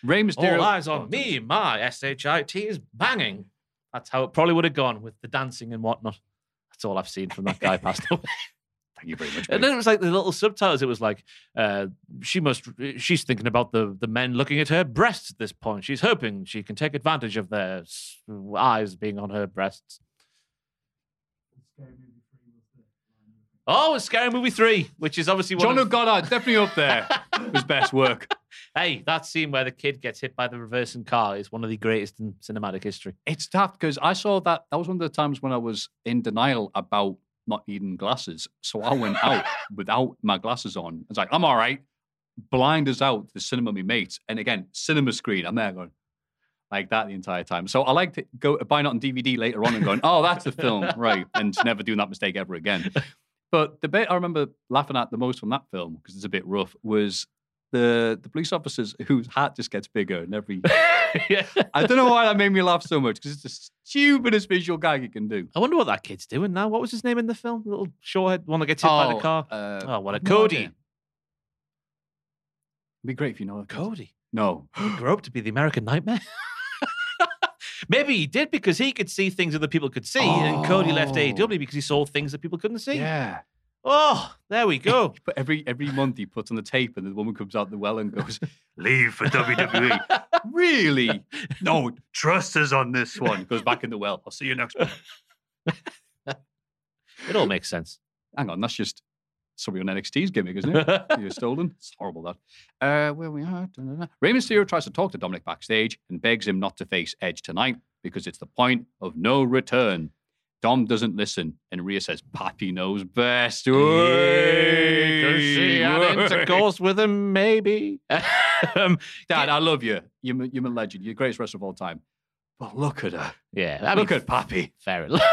Rey Mysterio. All eyes on me. My shit is banging. That's how it probably would have gone with the dancing and whatnot. That's all I've seen from that guy passed away. (laughs) Thank you very much. And then it was like the little subtitles. It was like, uh, she must, she's thinking about the, the men looking at her breasts at this point. She's hoping she can take advantage of their eyes being on her breasts. Oh, it's Scary Movie 3, which is obviously one John of, O'Goddard, definitely up there. (laughs) His best work. Hey, that scene where the kid gets hit by the reversing car is one of the greatest in cinematic history. It's tough because I saw that. That was one of the times when I was in denial about not needing glasses. So I went out (laughs) without my glasses on. I was like, I'm all right. Blind as out to the cinema, me mates. And again, cinema screen. I'm there going like that the entire time. So I like to go buying it on DVD later on and going, oh, that's the film, (laughs) right? And never doing that mistake ever again. But the bit I remember laughing at the most from that film because it's a bit rough was the the police officers whose hat just gets bigger in every. (laughs) yeah. I don't know why that made me laugh so much because it's the stupidest visual gag you can do. I wonder what that kid's doing now. What was his name in the film? The little shorthead one that gets hit by the car. Uh, Oh, what a Cody. It'd be great if you know. that. Cody. No. He grew up to be the American Nightmare. (laughs) Maybe he did because he could see things other people could see, and Cody left Oh. AEW because he saw things that people couldn't see. Yeah. Oh, there we go. (laughs) But every every month he puts on the tape, and the woman comes out the well and goes, (laughs) "Leave for WWE." (laughs) really? No, trust us on this one. Goes back in the well. I'll see you next month. It all makes sense. Hang on, that's just somebody on NXT's gimmick, isn't it? You're stolen. It's horrible that. Uh, where we are. Rey Mysterio tries to talk to Dominic backstage and begs him not to face Edge tonight because it's the point of no return. Dom doesn't listen, and Rhea says, "Pappy knows best." Way, she had intercourse with him, maybe. (laughs) um, Dad, I love you. You're, you're my legend. You're the greatest wrestler of all time. But look at her. yeah, I look mean, at Pappy. fair enough. (laughs)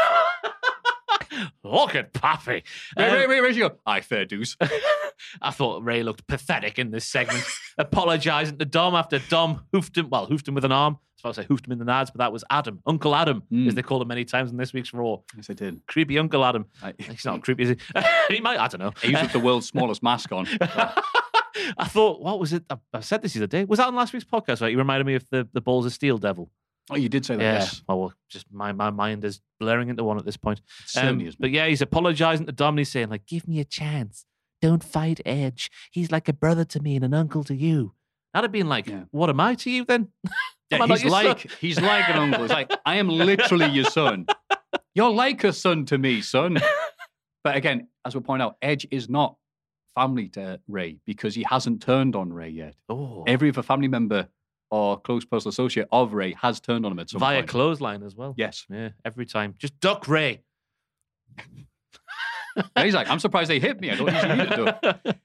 Look at Pappy. Wait, Um, wait, where's she go? Aye, fair dues. (laughs) I thought Rey looked pathetic in this segment, apologising to Dom after Dom hoofed him. Well, hoofed him with an arm. About to say hoofed him in the nads, but that was Adam, Uncle Adam, Mm. as they called him many times in this week's Raw. yes, I did. Creepy Uncle Adam. I, (laughs) He's not creepy, is he? (laughs) he might. I don't know. he used the world's smallest mask on. (laughs) I thought, what was it? I, I said this the other day. Was that on last week's podcast? Right, you reminded me of the the balls of steel devil. Oh, you did say that, Yeah. yes. Well, well, just my my mind is blurring into one at this point. Um, but yeah, he's apologising to Dom he's saying like, "Give me a chance. Don't fight Edge. He's like a brother to me and an uncle to you." That'd have been like, Yeah. "What am I to you then?" (laughs) Yeah, Am I not he's your son? like he's like an uncle. He's like, I am literally your son. (laughs) You're like a son to me, son. (laughs) But again, as we point out, Edge is not family to Rey because he hasn't turned on Rey yet. Oh, Every other family member or close personal associate of Rey has turned on him at some point. via point. clothesline as well. yes. Yeah, every time. Just duck Rey. He's like, I'm surprised they hit me. I don't usually need it.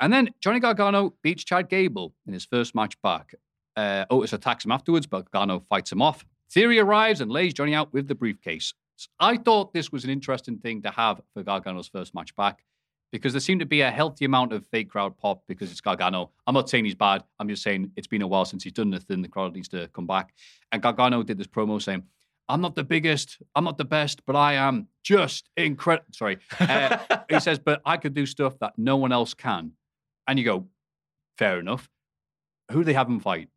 And then Johnny Gargano beats Chad Gable in his first match back. Uh, Otis attacks him afterwards, but Gargano fights him off. Theory arrives and lays Johnny out with the briefcase. I thought this was an interesting thing to have for Gargano's first match back because there seemed to be a healthy amount of fake crowd pop because it's Gargano. I'm not saying he's bad. I'm just saying it's been a while since he's done nothing. The crowd needs to come back. And Gargano did this promo saying, I'm not the biggest, I'm not the best, but I am just incredible. Sorry. Uh, he (laughs) says, but I could do stuff that no one else can. And you go, fair enough. Who do they have him fight?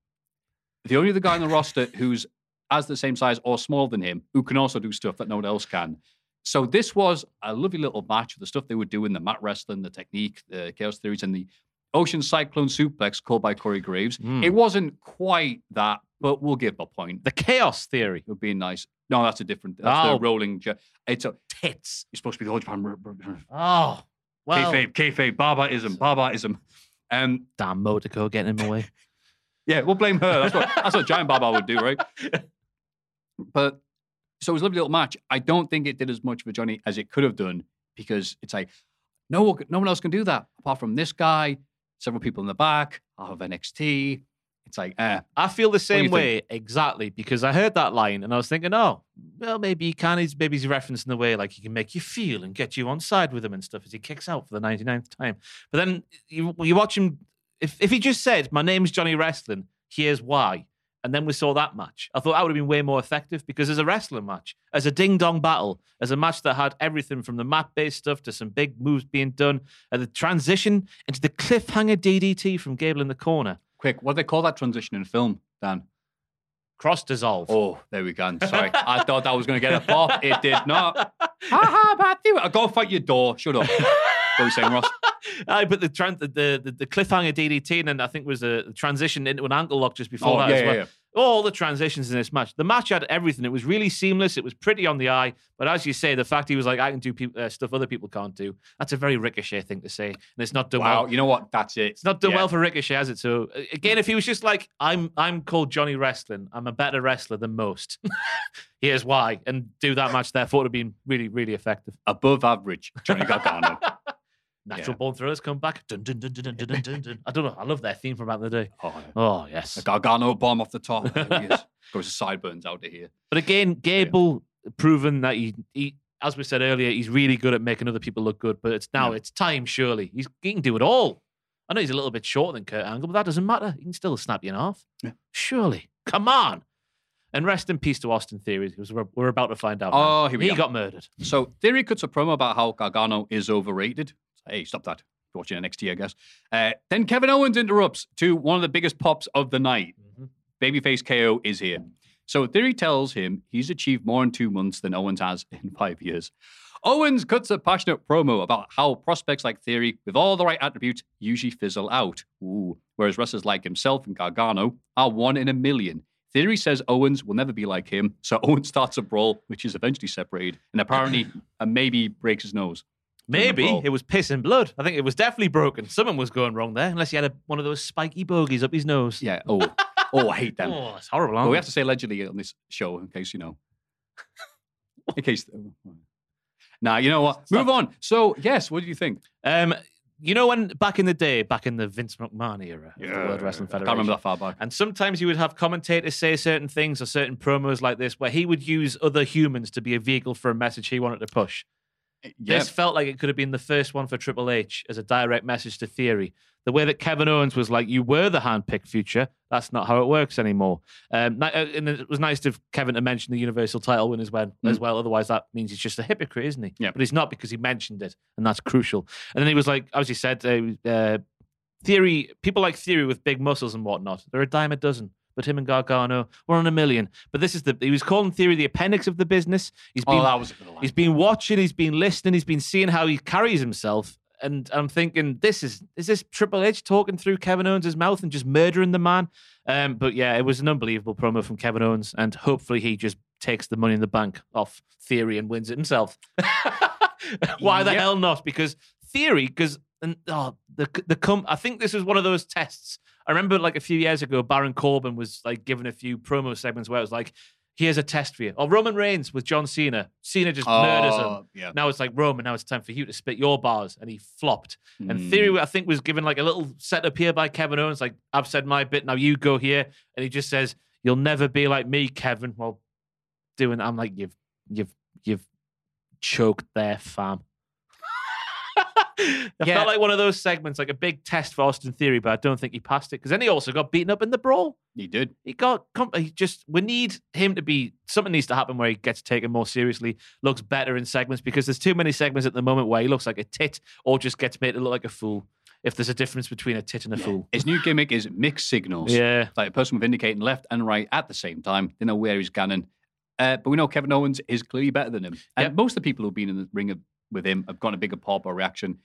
The only other guy on the roster (laughs) who's as the same size or smaller than him, who can also do stuff that no one else can. So this was a lovely little match of the stuff they were doing, the mat wrestling, the technique, the chaos theories, and the ocean cyclone suplex called by Corey Graves. Mm. It wasn't quite that, but we'll give a point. The chaos theory. Would be nice. No, that's a different. That's Oh. the rolling. It's a. Tits. You're supposed to be the old Japan. Oh, well. Kayfabe, kayfabe, barbarism, barbarism. Um, Damn Motico getting in my way. (laughs) yeah, we'll blame her. That's what that's what Giant Baba would do, right? (laughs) But so it was a lovely little match. I don't think it did as much for Johnny as it could have done because it's like no, one- no one else can do that apart from this guy, several people in the back, half of NXT. It's like, eh, I feel the same think? way exactly because I heard that line and I was thinking, oh, well, maybe he can. He's maybe he's referencing the way like he can make you feel and get you on side with him and stuff as he kicks out for the 99th time. But then you, you watch him. If if he just said, "My name's Johnny Wrestling," here's why, and then we saw that match. I thought that would have been way more effective because as a wrestling match, as a ding dong battle, as a match that had everything from the mat based stuff to some big moves being done, and the transition into the cliffhanger DDT from Gable in the corner, Quick, what do they call that transition in film, Dan? cross dissolve. Oh, there we go. Sorry. I thought that was going to get a pop. It did not. Ha ha, Matthew. Go fight your door. Shut up. What were you saying, Ross? (laughs) I but the, the the the cliffhanger DDT, and then I think was a transition into an ankle lock just before Oh, that yeah, as yeah, well. yeah. All the transitions in this match. The match had everything. It was really seamless. It was pretty on the eye. But as you say, the fact he was like, I can do peop uh, stuff other people can't do. That's a very Ricochet thing to say, and it's not done Wow. well. You know what? That's it. It's not done Yeah. well for Ricochet, has it? So again, if he was just like, I'm I'm called Johnny Wrestling. I'm a better wrestler than most. (laughs) Here's why, and do that match. Therefore, it would have been really really effective. Above average, Johnny Gargano. (laughs) Natural Yeah. Born Thrillers come back. Dun, dun, dun, dun, dun, dun, dun, dun. I don't know. I love their theme from back in the day. Oh, Oh yes. a Gargano bomb off the top. He. (laughs) Goes to sideburns out of here. But again, Gable proven that he, he, as we said earlier, he's really good at making other people look good. But it's now Yeah. it's time. Surely he's he can do it all. I know he's a little bit shorter than Kurt Angle, but that doesn't matter. He can still snap you in half. Yeah. Surely, come on. And rest in peace to Austin Theory, because we're, we're about to find out. now. Oh, here we he go. got murdered. So Theory cuts a promo about how Gargano is overrated. Hey, stop that. You're watching NXT, I guess. Uh, then Kevin Owens interrupts to one of the biggest pops of the night. Babyface KO is here. So Theory tells him he's achieved more in two months than Owens has in (laughs) five years. Owens cuts a passionate promo about how prospects like Theory, with all the right attributes, usually fizzle out. Ooh. Whereas wrestlers like himself and Gargano are one in a million. Theory says Owens will never be like him, so (laughs) Owens starts a brawl, which is eventually separated, and apparently, and maybe breaks his nose. Maybe it was piss and blood. I think it was definitely broken. Something was going wrong there, unless he had a, one of those spiky bogies up his nose. Yeah. Oh, oh, I hate them. (laughs) Oh, it's horrible. We have to say allegedly on this show in case you know. (laughs) in case. Nah, you know what? Move on. So, yes, what do you think? Um, you know when back in the day, back in the Vince McMahon era of the World Wrestling I Federation, can't remember that far back. And sometimes you would have commentators say certain things or certain promos like this, where he would use other humans to be a vehicle for a message he wanted to push. Yeah. This felt like it could have been the first one for Triple H as a direct message to Theory. The way that Kevin Owens was like, "You were the hand-picked future. That's not how it works anymore." Um, uh, and it was nice of Kevin to mention the Universal Title win as well. As well, otherwise that means he's just a hypocrite, isn't he? Yeah. But he's not because he mentioned it, and that's crucial. And then he was like, as he said, uh, uh, Theory, people like Theory with big muscles and whatnot, they're a dime a dozen. But him and Gargano were on a million. But this is the he was calling Theory the appendix of the business. He's been Oh, that was a. He's been watching, he's been listening, he's been seeing how he carries himself. And I'm thinking, this is is this Triple H talking through Kevin Owens' mouth and just murdering the man? Um, but yeah, it was an unbelievable promo from Kevin Owens, and hopefully he just takes the money in the bank off Theory and wins it himself. (laughs) Why the Yep. hell not? Because Theory, because and oh, the the com- I think this was one of those tests. I remember like a few years ago, Baron Corbin was like giving a few promo segments where it was like, "Here's a test for you." Or Roman Reigns with John Cena. Cena just murders him. Oh, yeah. Now it's like Roman. Now it's time for you to spit your bars, and he flopped. And Mm. Theory, I think, was given like a little setup here by Kevin Owens. Like I've said my bit, now you go here, and he just says, "You'll never be like me, Kevin." Well, doing, I'm like, you've, you've, you've choked there, fam. I Yeah. felt like one of those segments, like a big test for Austin Theory, but I don't think he passed it because then he also got beaten up in the brawl. He did. He got, he just, we need him to be, something needs to happen where he gets taken more seriously, looks better in segments because there's too many segments at the moment where he looks like a tit or just gets made to look like a fool. If there's a difference between a tit and a fool. His new (laughs) gimmick is mixed signals. Yeah. Like a person with indicating left and right at the same time. They know where he's going. Uh, but we know Kevin Owens is clearly better than him. And Yep. most of the people who've been in the ring of- with him have gotten a bigger pop or reaction.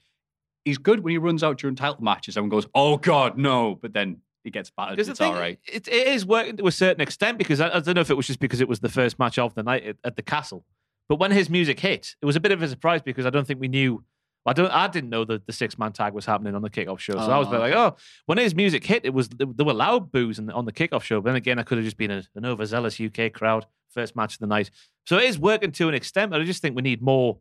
He's good when he runs out during title matches. Everyone goes, oh, God, no. But then he gets battered. It's thing, all right. it, it is working to a certain extent because I, I don't know if it was just because it was the first match of the night at, at the castle, but when his music hit, it was a bit of a surprise because I don't think we knew. I don't. I didn't know that the six man tag was happening on the kickoff show, so I was Oh, like, oh, when his music hit, it was there were loud boos on the, on the kickoff show. But then again, I could have just been a, an overzealous UK crowd first match of the night. So it is working to an extent, but I just think we need more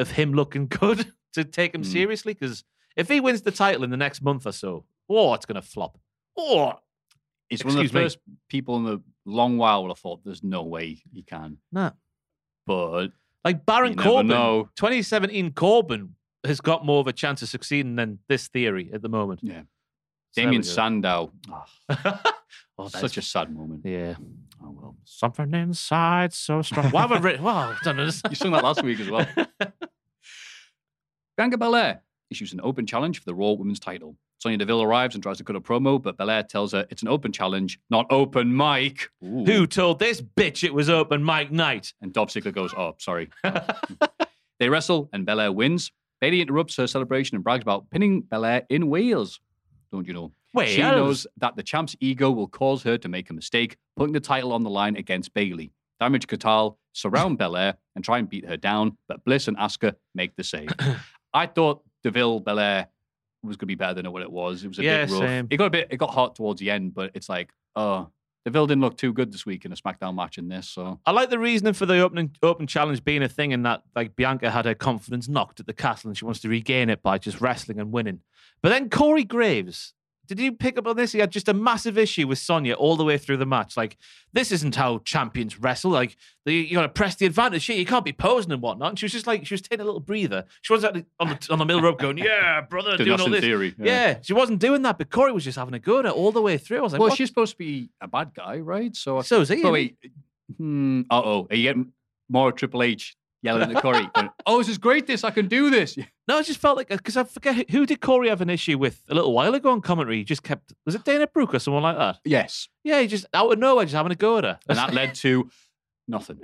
of him looking good (laughs) to take him Hmm. seriously. Because if he wins the title in the next month or so, oh, it's going to flop. Oh, He's one of the Excuse me. first people in a long while would have thought there's no way he can. no. But Like Baron Corbin, know. 2017 Corbin has got more of a chance of succeeding than this theory at the moment. yeah. there Damien. Sandow. (laughs) Oh, that's Such a sad moment. yeah. Oh well. Something inside so strong. Why have I written? Wow, I don't know. (laughs) You sung that last week as well. Bianca Belair issues an open challenge for the Raw Women's title. Sonya Deville arrives and tries to cut a promo, but Belair tells her it's an open challenge, not open mic. Ooh. Who told this bitch it was open mic night? And Dolph Ziggler goes, "Oh, sorry." (laughs) (laughs) they wrestle, and Belair wins. Bayley interrupts her celebration and brags about pinning Belair in Wales. Don't you know? Wales? She knows that the champ's ego will cause her to make a mistake, putting the title on the line against Bayley. Damage Katal surround (laughs) Belair and try and beat her down, but Bliss and Asuka make the save. (clears throat) I thought Deville Belair was going to be better than what it was. It was a Yeah, bit rough. same. It got a bit, it got hot towards the end, but it's like, oh, Deville didn't look too good this week in a SmackDown match in this. So I like the reasoning for the opening open challenge being a thing in that like Bianca had her confidence knocked at the castle and she wants to regain it by just wrestling and winning. But then Corey Graves, did you pick up on this? He had just a massive issue with Sonya all the way through the match. Like, this isn't how champions wrestle. Like, the, you got to press the advantage here. You can't be posing and whatnot. And she was just like, she was taking a little breather. She wasn't on the, on the middle rope going, yeah, (laughs) brother, Did doing that all in this. theory, yeah. Yeah. she wasn't doing that. But Corey was just having a go at it all the way through. I was like, well, what? she's supposed to be a bad guy, right? So, So is he, But wait, hmm, uh oh, are you getting more Triple H yelling at Corey? going, (laughs) oh, this is great! This I can do this. (laughs) No, I just felt like because I forget who- did Corey have an issue with a little while ago on commentary. He just kept was it Dana Brooke or someone like that? Yes, Yeah, he just out of nowhere just having a go at her, and that led to (laughs) nothing.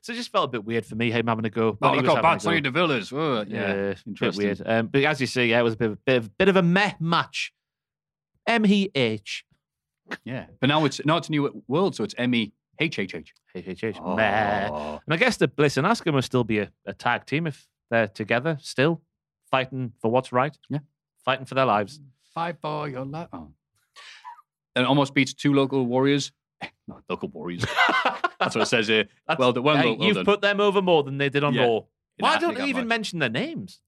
so it just felt a bit weird for me him having a go. Oh, when he look was how having bad go. Sonya Deville is. Oh, Yeah, yeah, interesting. weird. Um, but as you see, yeah, it was a bit of, bit of, bit of a meh match. M E H Yeah, but now it's now it's a new world, so it's M E H H H. H H H meh. Oh. And I guess the Bliss and Asuka must still be a, a tag team if they're together still fighting for what's right. Yeah. fighting for their lives. Fight for your life. Oh. And almost beats two local warriors. Eh, no, local warriors. (laughs) That's what it says here. That's- well, done. Well, Hey, done, well you've done. put them over more than they did on Yeah. Raw. Why don't they even match. mention their names?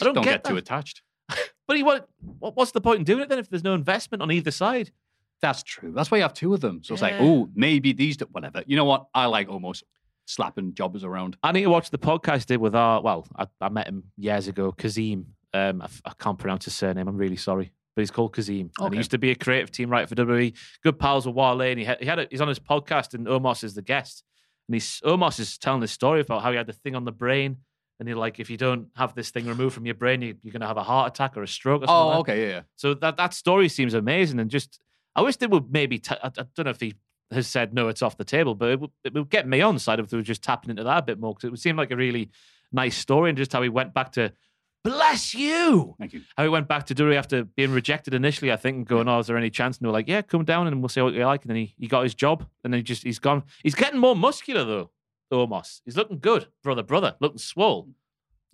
I Just don't, get, too attached. (laughs) But he, what, what, what's the point in doing it then if there's no investment on either side? That's true. That's why you have two of them. So it's like, Yeah. oh, maybe these, do- whatever. You know what? I like almost slapping jobbers around. I need to watch the podcast he did with our, well, I, I met him years ago, Kazim. Um, I, f- I can't pronounce his surname. I'm really sorry. But he's called Kazim. And Okay. he used to be a creative team writer for WWE. Good pals with Wale. And he had, he had a, he's on his podcast and Omos is the guest. And he's, Omos is telling this story about how he had the thing on the brain. And you're like, if you don't have this thing removed from your brain, you, you're going to have a heart attack or a stroke or something. Oh, like that. okay, yeah, yeah. So that that story seems amazing, and just I wish they would maybe. T- I, I don't know if he has said no, it's off the table, but it would, it would get me on side if they were just tapping into that a bit more because it would seem like a really nice story, and just how he went back to bless you. Thank you. How he went back to Dury after being rejected initially, I think, and going, "Oh, is there any chance?" And they were like, "Yeah, come down and we'll see what you like." And then he, he got his job, and then he just he's gone. He's getting more muscular though. Omos, he's looking good, brother, brother, looking swole.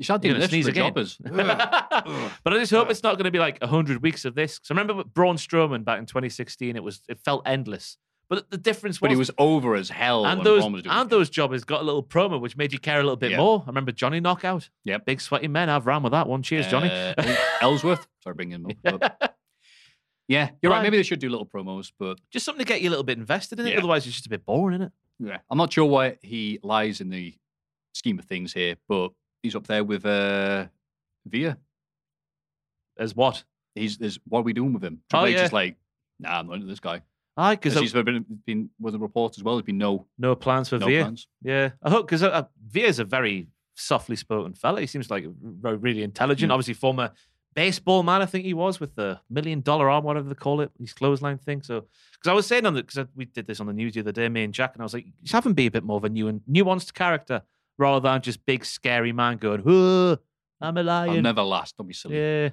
You doing gonna this for again. jobbers. (laughs) but I just hope it's not going to be like hundred weeks of this. Because I remember with Braun Strowman back in 2016, it was it felt endless. But the difference was, but he was over as hell. and those Braun was doing and those jobbers got a little promo which made you care a little bit Yeah. more. I remember Johnny Knockout. Yeah, big sweaty men. I've ran with that one. Cheers, Johnny. Uh, Ellsworth. Sorry, bringing him up. (laughs) yeah, you're right. Fine. Maybe they should do little promos, but just something to get you a little bit invested in it. Yeah. Otherwise, it's just a bit boring, isn't it? yeah, I'm not sure why he lies in the scheme of things here, but he's up there with uh, Veer. As what? He's there's what are we doing with him? Oh, Triple H yeah. is like, nah, I'm not into this guy. Aye, Because he's been, been with the reports as well. There's been no no plans for no plans. Yeah, I hope because uh, Veer's a very softly spoken fella. He seems like really intelligent. Mm. Obviously, former baseball man, I think he was with the million dollar arm, whatever they call it, his clothesline thing. So, because I was saying on the because we did this on the news the other day, me and Jack, and I was like, just have him be a bit more of a new and nuanced character rather than just big scary man going, "Whoa, I'm a I'll never last. Don't be silly. Yeah.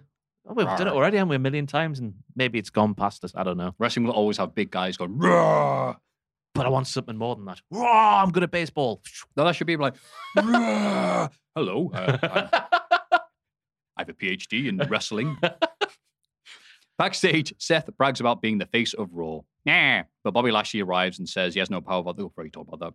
Oh, we've done it already, haven't we, a million times? And maybe it's gone past us. I don't know. Wrestling will always have big guys going, Roar! But I want something more than that. Raw, I'm good at baseball. No, that should be like, "Roar! hello, uh, I'm- (laughs) have a PhD in wrestling. Backstage, Seth brags about being the face of Raw. Yeah. But Bobby Lashley arrives and says he has no power about We'll probably talk about that.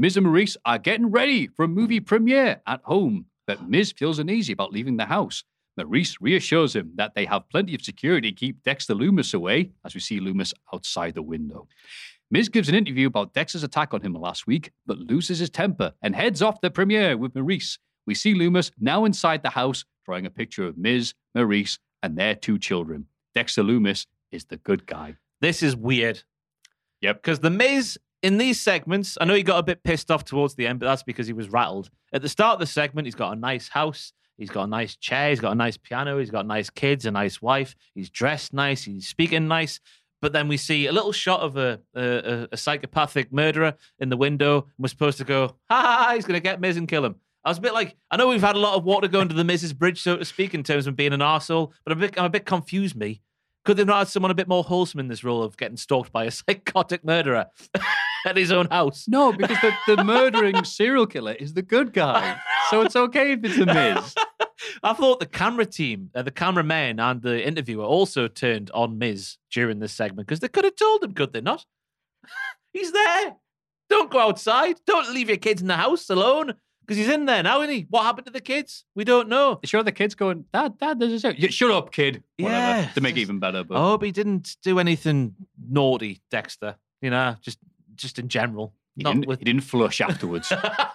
Miz and Maryse are getting ready for a movie premiere at home, but Miz feels uneasy about leaving the house. Maryse reassures him that they have plenty of security to keep Dexter Lumis away, as we see Lumis outside the window. Miz gives an interview about Dexter's attack on him last week, but loses his temper and heads off the premiere with Maryse. We see Lumis now inside the house, drawing a picture of Miz, Maryse, and their two children. Dexter Lumis is the good guy. This is weird. Yep. Because the Miz in these segments, I know he got a bit pissed off towards the end, but that's because he was rattled. At the start of the segment, he's got a nice house. He's got a nice chair. He's got a nice piano. He's got nice kids, a nice wife. He's dressed nice. He's speaking nice. But then we see a little shot of a, a, a psychopathic murderer in the window. And we're supposed to go, ha ha, ha he's going to get Miz and kill him. I was a bit like, I know we've had a lot of water going to the Miz's bridge, so to speak, in terms of being an arsehole, but I'm a bit, I'm a bit confused, me. Could they not have someone a bit more wholesome in this role of getting stalked by a (laughs) psychotic murderer (laughs) (laughs) at his own house? No, because the, the murdering (laughs) serial killer is the good guy. So it's okay if it's a Miz. (laughs) I thought the camera team, uh, the cameraman, and the interviewer also turned on Miz during this segment because they could have told him, could they not? he's there. Don't go outside. Don't leave your kids in the house alone because he's in there now, isn't he? What happened to the kids? We don't know. Sure, the kid's going, Dad, Dad, there's a serial. Yeah, Shut up, kid. Whatever, Yeah. To make it even better. But I hope he didn't do anything naughty, Dexter. You know, just just in general. he, Not didn't, with he didn't flush afterwards.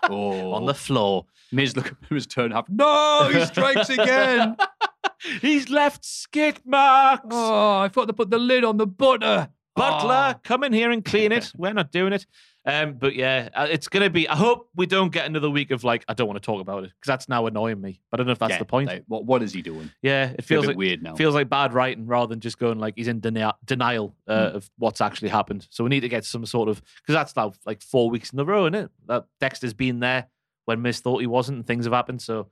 oh. (laughs) on the floor. Miz look at his turn half. No, he strikes again. (laughs) He's left skid marks. oh, I thought to put the lid on the butter. Butler, Oh. come in here and clean it. (laughs) We're not doing it. Um, but yeah, uh, it's gonna be. I hope we don't get another week of like I don't want to talk about it because that's now annoying me. But I don't know if that's Yeah, the point. like, what, what is he doing? yeah, it Feels feels a bit like weird now. feels like bad writing rather than just going like he's in deni- denial uh, Hmm. of what's actually happened. So we need to get some sort of because that's now like four weeks in a row, isn't it? That Dexter's been there when Miz thought he wasn't, and things have happened. So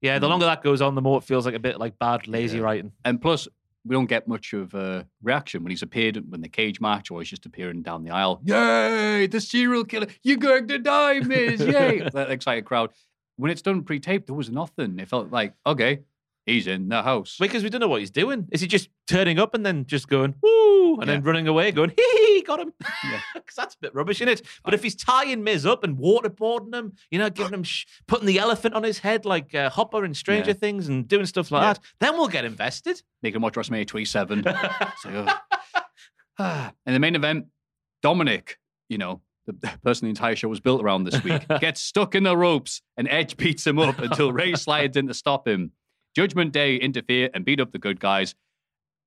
yeah, the longer that goes on, the more it feels like a bit like bad, lazy. Yeah. writing. and plus, we don't get much of a reaction when he's appeared when the cage match or he's just appearing down the aisle. Yay, the serial killer. You're going to die, Miz. Yay. (laughs) that excited crowd. When it's done pre taped, there was nothing. It felt like, okay, he's in the house. Because we don't know what he's doing. Is he just turning up and then just going woo and then running away, going hee hee, got him? Yeah. (laughs) Because that's a bit rubbish, isn't it? But if he's tying Miz up and waterboarding him, you know, giving him sh- putting the elephant on his head like uh, Hopper in Stranger Yeah. Things and doing stuff like Yeah. that, then we'll get invested. Make him watch WrestleMania 27. It's like, ugh. Ah. and (sighs) the main event, Dominic, you know, the the person the entire show was built around this week, (laughs) gets stuck in the ropes and Edge beats him up until Rey slides in to stop him. Judgment Day interfere and beat up the good guys.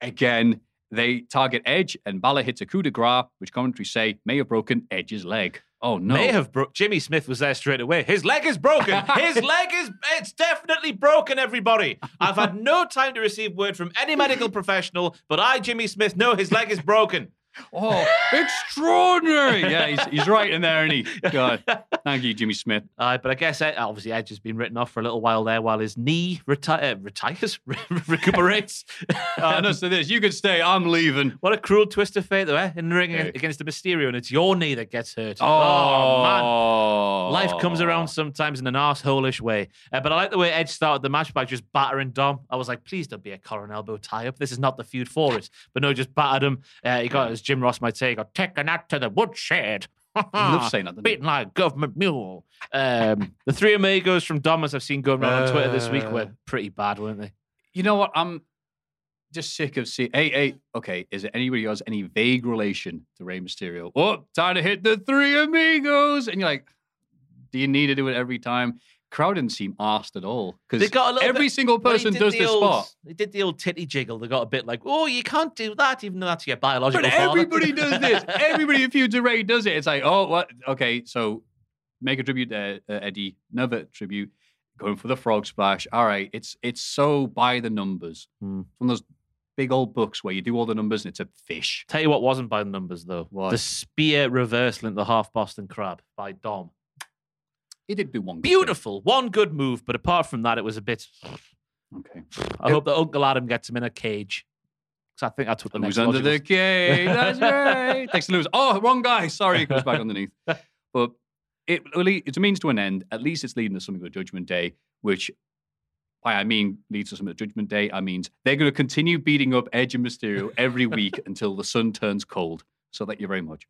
Again, they target Edge and Balor hits a coup de grace, which commentary say may have broken Edge's leg. Oh no. May have broke. Jimmy Smith was there straight away. His leg is broken. His (laughs) leg is. It's definitely broken. Everybody. I've had no time to receive word from any medical professional, but I, Jimmy Smith, know his leg is broken. Oh, extraordinary. Yeah, he's, he's right in there, and he? (laughs) God. Thank you, Jimmy Smith. Uh, but I guess uh, obviously Edge has been written off for a little while there while his knee reti- uh, retires, (laughs) recuperates. (laughs) Uh, no, so this, you could stay. I'm leaving. what a cruel twist of fate, though, eh? In the ring Yeah. against the Mysterio, and it's your knee that gets hurt. Oh, man. Life comes around sometimes in an arsehole-ish way. Uh, but I like the way Edge started the match by just battering Dom. I was like, please don't be a collar and elbow tie-up. This is not the feud for it. But no, just battered him. Uh, he got, as Jim Ross might say, got taken out to the woodshed. (laughs) He loves saying that? Beaten like a government mule. Um, the three amigos from Dom, as I've seen going around on Twitter this week, Uh. were pretty bad, weren't they? You know what? I'm just sick of seeing. Hey, hey, okay. Is it anybody who has any vague relation to Rey Mysterio? Oh, time to hit the three amigos. And you're like, do you need to do it every time? Crowd didn't seem asked at all. Because got a little every bit- single person does this old, spot. They did the old titty jiggle. They got a bit like, oh, you can't do that, even though that's your biological But father. everybody does (laughs) this. Everybody who feuds with Rey does it. It's like, oh, what? Okay, so make a tribute to uh, Eddie, another tribute, going for the frog splash. All right, it's it's so by the numbers. It's one of those big old books where you do all the numbers and it's a fish. Tell you what wasn't by the numbers though. What? The spear reversal into the half Boston crab by Dom. He did do one. good. Beautiful. One good move, but apart from that, it was a bit. Okay. I hope that Uncle Adam gets him in a cage. Because I think that's what the Who's next under the cage? That's right. (laughs) Text lose. Oh, wrong guy. Sorry, he goes back underneath. (laughs) But it really it's a means to an end. At least it's leading to something with Judgment Day, which by I mean leads to something with Judgment Day. I means they're going to continue beating up Edge and Mysterio every week (laughs) until the sun turns cold. So thank you very much.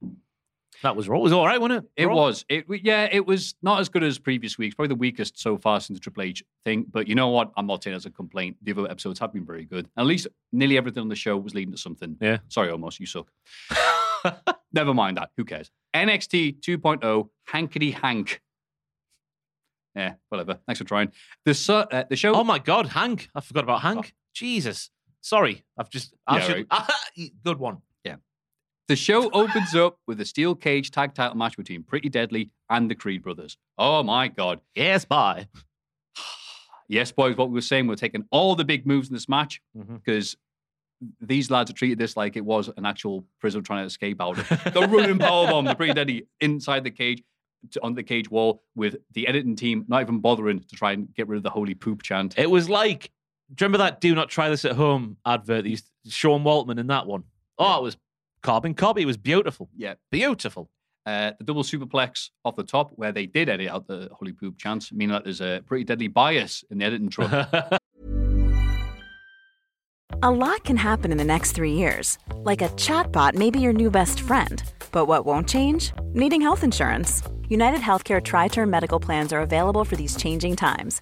That was, it was all right, wasn't it? It Raw? was. It yeah. It was not as good as previous weeks. Probably the weakest so far since the Triple H thing. But you know what? I'm not saying as a complaint. The other episodes have been very good. At least nearly everything on the show was leading to something. Yeah. Sorry, almost you suck. (laughs) Never mind that. Who cares? NXT 2.0 Hankety Hank. Yeah, whatever. Thanks for trying. The su- uh, the show. Oh my God, Hank. I forgot about Hank. Jesus. Sorry, I've just. I Yeah, should, (laughs) good one. The show opens up with a steel cage tag title match between Pretty Deadly and the Creed brothers. Oh my God. Yes, bye. (sighs) Yes, boys, what we were saying, we're taking all the big moves in this match mm-hmm. because these lads have treated this like it was an actual prison trying to escape out of. (laughs) The running powerbomb, the Pretty Deadly inside the cage, to, on the cage wall, with the editing team not even bothering to try and get rid of the holy poop chant. It was like, do you remember that "Do not try this at home" advert? That used Sean Waltman in that one. Oh, it was carbon copy. It was beautiful, Yeah. beautiful. Uh, the double superplex off the top, where they did edit out the holy poop chants, meaning that there's a pretty deadly bias in the editing truck. (laughs) A lot can happen in the next three years. Like a chatbot may be your new best friend. But what won't change? Needing health insurance. United Healthcare Tri Term Medical Plans are available for these changing times.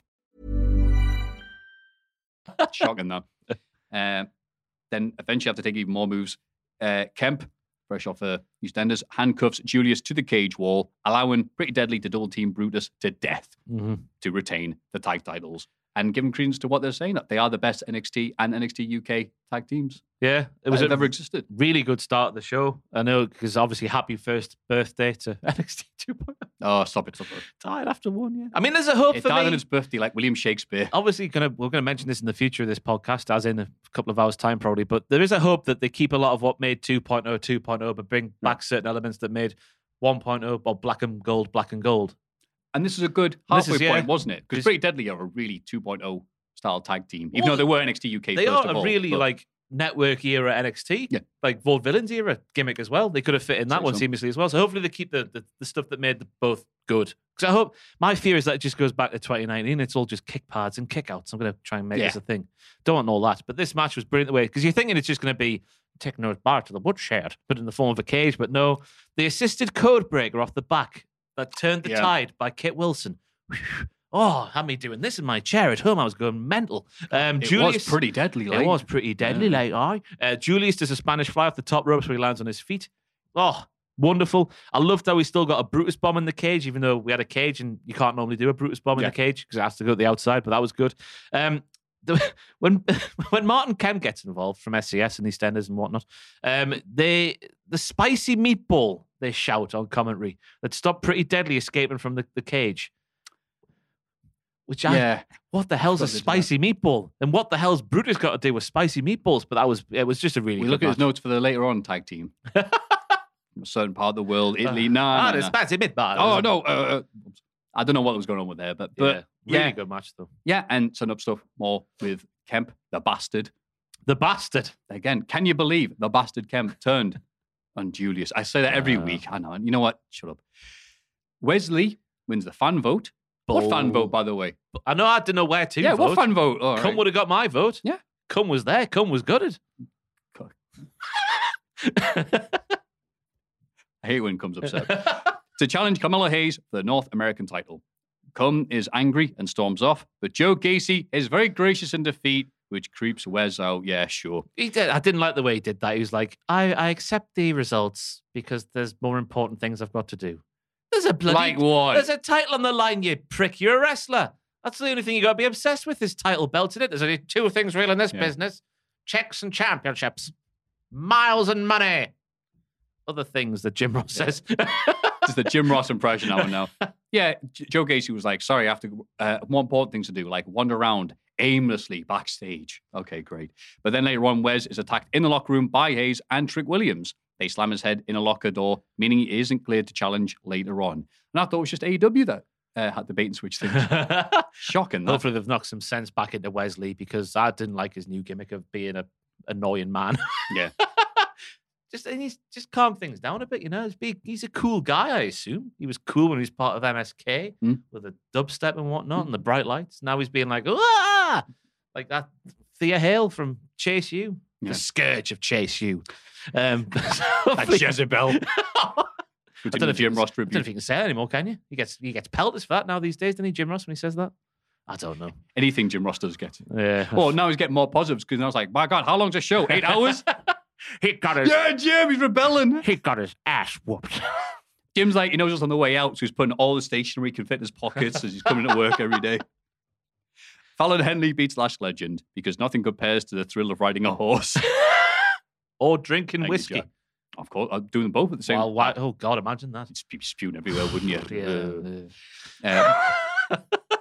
Shocking (laughs) that. Uh, then eventually have to take even more moves. Uh, Kemp, fresh off uh, EastEnders, handcuffs Julius to the cage wall, allowing Pretty Deadly to double team Brutus to death Mhm. to retain the tag titles and giving credence to what they're saying that they are the best NXT and NXT UK tag teams Yeah, it was have a ever existed. really good start of the show. I know because obviously happy first birthday to (laughs) NXT 2.0. Oh, stop it, stop it. Died after one, yeah. I mean, there's a hope It for died me. on his birthday like William Shakespeare. Obviously, gonna we're gonna mention this in the future of this podcast, as in a couple of hours time probably. But there is a hope that they keep a lot of what made 2.0 2.0, but bring back certain elements that made 1.0 or black and gold, black and gold. And this is a good This halfway is- yeah. point, wasn't it? Because Pretty Deadly are a really 2.0 style tag team, even Well, though they were NXT UK They are all. really but- like network era NXT, Yeah. like Vaudevillains era gimmick as well. They could have fit in that one so. seamlessly as well. So hopefully they keep the, the, the stuff that made them both good. Because I hope my fear is that it just goes back to 2019. It's all just kick pads and kick outs. I'm going to try and make Yeah. this a thing. Don't want all that. But this match was brilliant the way because you're thinking it's just going to be taking us back to the woodshed, but in the form of a cage. But no, the assisted code breaker off the back that turned the Yeah. tide by Kit Wilson. Oh, had me doing this in my chair at home. I was going mental. Um, It Julius, was pretty deadly. Like. it was pretty deadly, Yeah. like aye. Uh, Julius does a Spanish fly off the top ropes where he lands on his feet. Oh, wonderful! I loved how we still got a Brutus bomb in the cage, even though we had a cage and you can't normally do a Brutus bomb in the cage because it has to go to the outside. But that was good. Um, (laughs) the, when (laughs) when Martin Kemp gets involved from SCS and EastEnders and whatnot, um, they the spicy meatball they shout on commentary that stopped Pretty Deadly escaping from the, the cage. Which I, Yeah. what the hell's a Forgot to do that. spicy meatball? And what the hell's Brutus got to do with spicy meatballs? But that was it was just a really We look at his notes for the later on tag team. From (laughs) a certain part of the world, Italy. Nah, ah, nah, nah. spicy meatball. Oh no, uh, uh, I don't know what was going on with there, but but yeah, really yeah. good match though. yeah, and setting up stuff more with Kemp, the bastard. The bastard. Again, can you believe the bastard Kemp turned on Julius? I say that every Uh. week. I know. And you know what? Shut up. Wesley wins the fan vote. What fan vote, by the way? I know I didn't know where to yeah, vote. what fan vote? All Cum right. would have got my vote. Yeah. Cum was there. Cum was gutted. I hate when comes upset. (laughs) to challenge Carmelo Hayes for the North American title. Cum is angry and storms off, but Joe Gacy is very gracious in defeat which creeps Wes out. Yeah, sure. He did. I didn't like the way he did that. He was like, I, I accept the results because there's more important things I've got to do. There's a bloody Like what? There's a title on the line, you prick. You're a wrestler. That's the only thing you got to be obsessed with is title belts in it. There's only two things real in this Yeah. business: checks and championships, miles and money. Other things that Jim Ross says. (laughs) Just the Jim Ross impression now and now. Yeah, Joe Gacy was like, sorry, I have to, uh, more important things to do, like wander around aimlessly backstage. Okay, great. But then later on, Wes is attacked in the locker room by Hayes and Trick Williams. They slam his head in a locker door, meaning he isn't cleared to challenge later on. And I thought it was just AEW that uh, had the bait and switch thing. (laughs) Shocking. That. Hopefully, they've knocked some sense back into Wesley because I didn't like his new gimmick of being a annoying man. Yeah. (laughs) just and he's just calm things down a bit, you know. He's, big, he's a cool guy, I assume. He was cool when he was part of MSK Mm. with the dubstep and whatnot and the bright lights. Now he's being like, ah, like that Thea Hale from Chase U, Yeah. the scourge of Chase U. Um, (laughs) That (laughs) Jezebel. (laughs) I don't know if Jim Ross I don't know if you can say that anymore, can you? He gets he gets pelters for that now these days, doesn't he, Jim Ross, when he says that? I don't know. Anything Jim Ross does get. Yeah. Well, now he's getting more positives because I was like, my God, how long's the show? Eight hours? He got his yeah, Jim, he's rebelling. he got his ass whooped. (laughs) Jim's like, he knows us on the way out, so he's putting all the stationery he can fit in his pockets as he's coming to work every day. (laughs) Fallon Henley beats Lash Legend because nothing compares to the thrill of riding a horse. (laughs) or drinking Thank you, whiskey. Jack. Of course, I'm doing them both at the same Well, why, oh God, imagine that. You'd spe- spewing everywhere, wouldn't you? Yeah. Uh,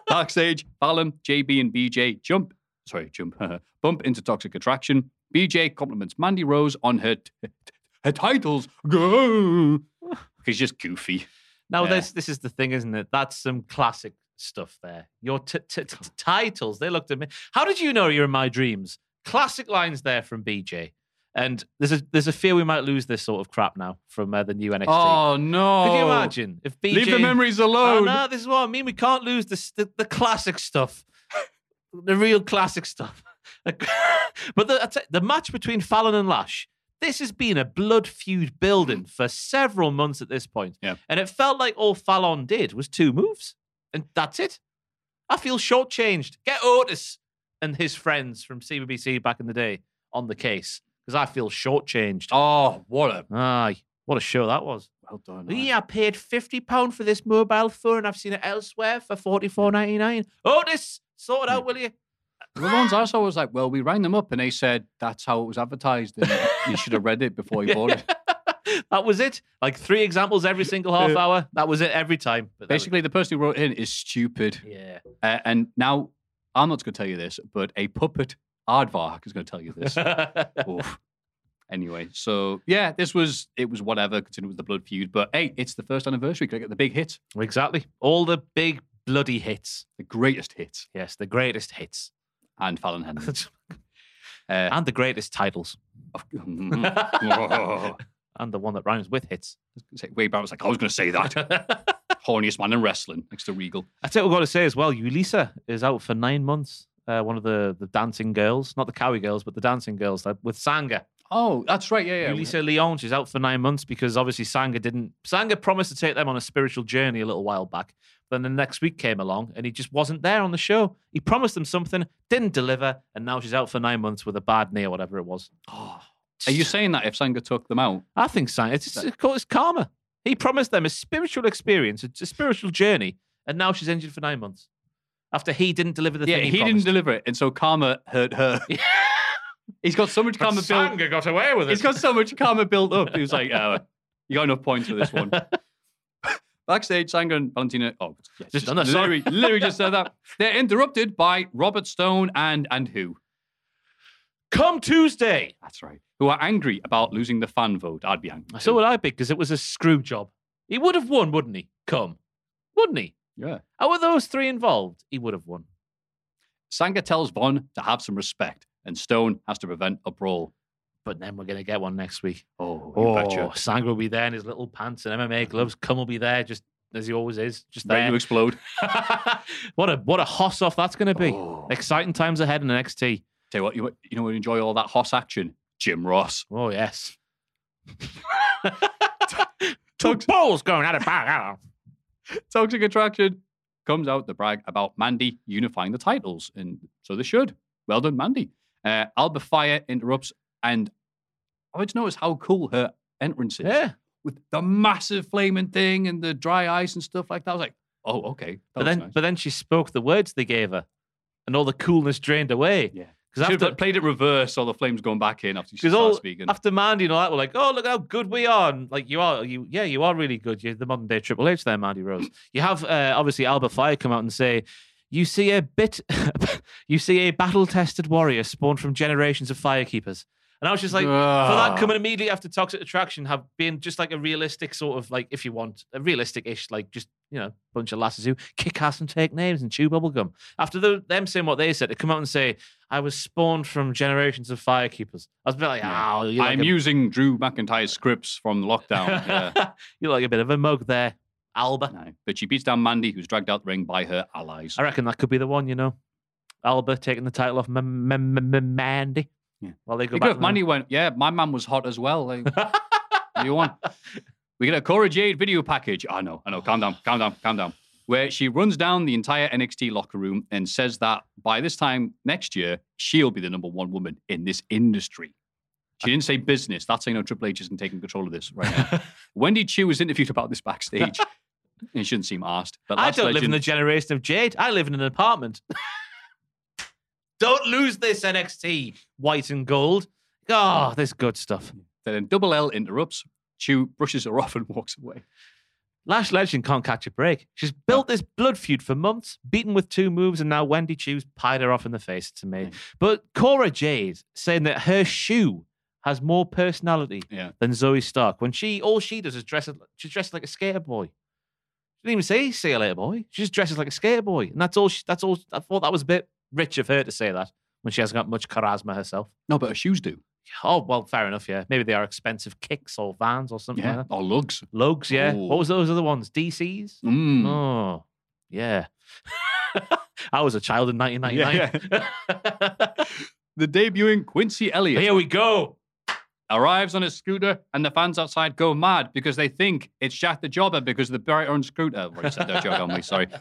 backstage, Fallon, JB, and BJ jump. Sorry, jump. bump into Toxic Attraction. BJ compliments Mandy Rose on her t- t- her titles. Go. (laughs) He's just goofy. Now, Yeah. this this is the thing, isn't it? That's some classic stuff there. Your t- t- t- titles, they looked at me. How did you know you're in my dreams? Classic lines there from BJ. And there's a there's a fear we might lose this sort of crap now from uh, the new NXT. Oh no! Could you imagine if BJ Leave the memories alone? Oh, no, this is what I mean. We can't lose this, the the classic stuff, (laughs) the real classic stuff. (laughs) but the the match between Fallon and Lash, this has been a blood feud building for several months at this point. Yeah. and it felt like all Fallon did was two moves, and that's it. I feel shortchanged. Get Otis and his friends from CBBC back in the day on the case because I feel shortchanged. Oh, what a Aye, what a show that was. well done. Yeah, I paid fifty pound for this mobile phone. I've seen it elsewhere for forty four ninety nine. Otis, sort it out, will you? The ones I saw was like, well, we rang them up and they said that's how it was advertised and you should have read it before (laughs) you bought it. (laughs) that was it. Like three examples every single half hour. That was it every time. But that was- Basically, the person who wrote in is stupid. yeah. Uh, and now I'm not going to tell you this, but a puppet aardvark is going to tell you this. (laughs) Anyway, so yeah, this was it was whatever, considering with the blood feud. But hey, it's the first anniversary. Can I get the big hit? exactly. All the big bloody hits. The greatest hits. Yes, the greatest hits. And Fallon Henley. (laughs) Uh, and the greatest titles. (laughs) And the one that rhymes with hits. Wade Barrett was like, I was going to say that. (laughs) Horniest man in wrestling next to Regal. That's it. We've got to say as well. Yulisa is out for nine months. Uh, one of the the dancing girls, not the Cowie girls, but the dancing girls that, with Sanga. Oh, that's right. Yeah, yeah. Yulisa Leon, she's out for nine months because obviously Sanga didn't. Sanga promised to take them on a spiritual journey a little while back. Then the next week came along and he just wasn't there on the show. He promised them something, didn't deliver, and now she's out for nine months with a bad knee or whatever it was. Oh, Are you saying that if Sanga took them out? I think Sanga, it's, it's, it's karma. He promised them a spiritual experience, it's a spiritual journey, and now she's injured for nine months after he didn't deliver the yeah, thing he, he, didn't deliver it, and so karma hurt her. (laughs) He's got so much But karma built. Sanga got away with it. He's got so much karma built up. He was like, (laughs) oh, "You got enough points for this one." (laughs) Backstage, Sanga and Valentina. Oh, yeah, Just done that, literally, sorry. literally just said that. (laughs) They're interrupted by Robert Stone and and who? Come Tuesday. That's right. Who are angry about losing the fan vote? I'd be angry. So would I be because it was a screw job. He would have won, wouldn't he? Come, wouldn't he? Yeah. How were those three involved? He would have won. Sanga tells Von to have some respect, and Stone has to prevent a brawl. But then we're going to get one next week. Oh, Oh. Sanga will be there in his little pants and MMA gloves. Cum will be there, just as he always is, just Ready there. to explode. (laughs) what a what a hoss off that's going to be. Oh. Exciting times ahead in the NXT. Tell you what, you, you know, enjoy all that hoss action. Jim Ross. Oh yes. (laughs) Two balls going at it back. Toxic Attraction comes out to brag about Mandy unifying the titles, and so they should. Well done, Mandy. Uh, Alba Fyre interrupts, and I just noticed how cool her entrance is. Yeah. With the massive flaming thing and the dry ice and stuff like that. I was like, oh, okay. That But then, nice. but then she spoke the words they gave her, and all the coolness drained away. Yeah. because after played it reverse, so the flames going back in after she started all speaking. after Mandy and all that, we're like, oh look how good we are, and like you are, you yeah, you are really good. You're the modern day Triple H there, Mandy Rose. (laughs) You have uh, obviously Alba Fyre come out and say. You see a bit, (laughs) you see a battle tested warrior spawned from generations of firekeepers. And I was just like, for that coming immediately after Toxic Attraction, have been just like a realistic sort of like, if you want, a realistic ish, like just, you know, bunch of lasses who kick ass and take names and chew bubblegum. After the, them saying what they said, to come out and say, I was spawned from generations of firekeepers. I was a bit like, oh, you're like I'm a, using Drew McIntyre's scripts from the lockdown. (laughs) yeah. you're like a bit of a mug there, Alba. No. But she beats down Mandy, who's dragged out the ring by her allies. I reckon that could be the one, you know. Alba taking the title off M- M- M- M- Mandy. Yeah. While they go back. if Mandy went, yeah, my man was hot as well. Like, (laughs) you want? We get a Cora Jade video package. I know, I know. Calm down, calm down, calm down. Where she runs down the entire NXT locker room and says that by this time next year, she'll be the number one woman in this industry. She didn't say business. That's how you know Triple H isn't taking control of this right now. (laughs) Wendy Choo was interviewed about this backstage. (laughs) and shouldn't seem asked. But I don't live in the generation of Jade. I live in an apartment. Don't lose this NXT white and gold. Oh, this good stuff. Then Double L interrupts. Choo brushes her off and (laughs) walks away. Lash Legend can't catch a break. She's built this blood feud for months, beaten with two moves, and now Wendy Choo's pied her off in the face to me. Mm. But Cora Jade saying that her shoe has more personality Yeah. than Zoey Stark. When she all she does is dress she's dressed like a skater boy. She didn't even say see you later, boy. She just dresses like a skater boy. And that's all she, that's all I thought that was a bit rich of her to say that when she hasn't got much charisma herself. No, but her shoes do. Oh, well, fair enough, yeah. Maybe they are expensive kicks or vans or something Yeah. like that. Or lugs. Lugs, yeah. Ooh. What was those other ones? DCs? Mm. Oh, yeah. (laughs) I was a child in 1999. (laughs) The debuting Quincy Elliott Here we go. arrives on his scooter, and the fans outside go mad because they think it's Jack the Jobber because of the bright orange scooter. I've said that joke on me, sorry. (laughs)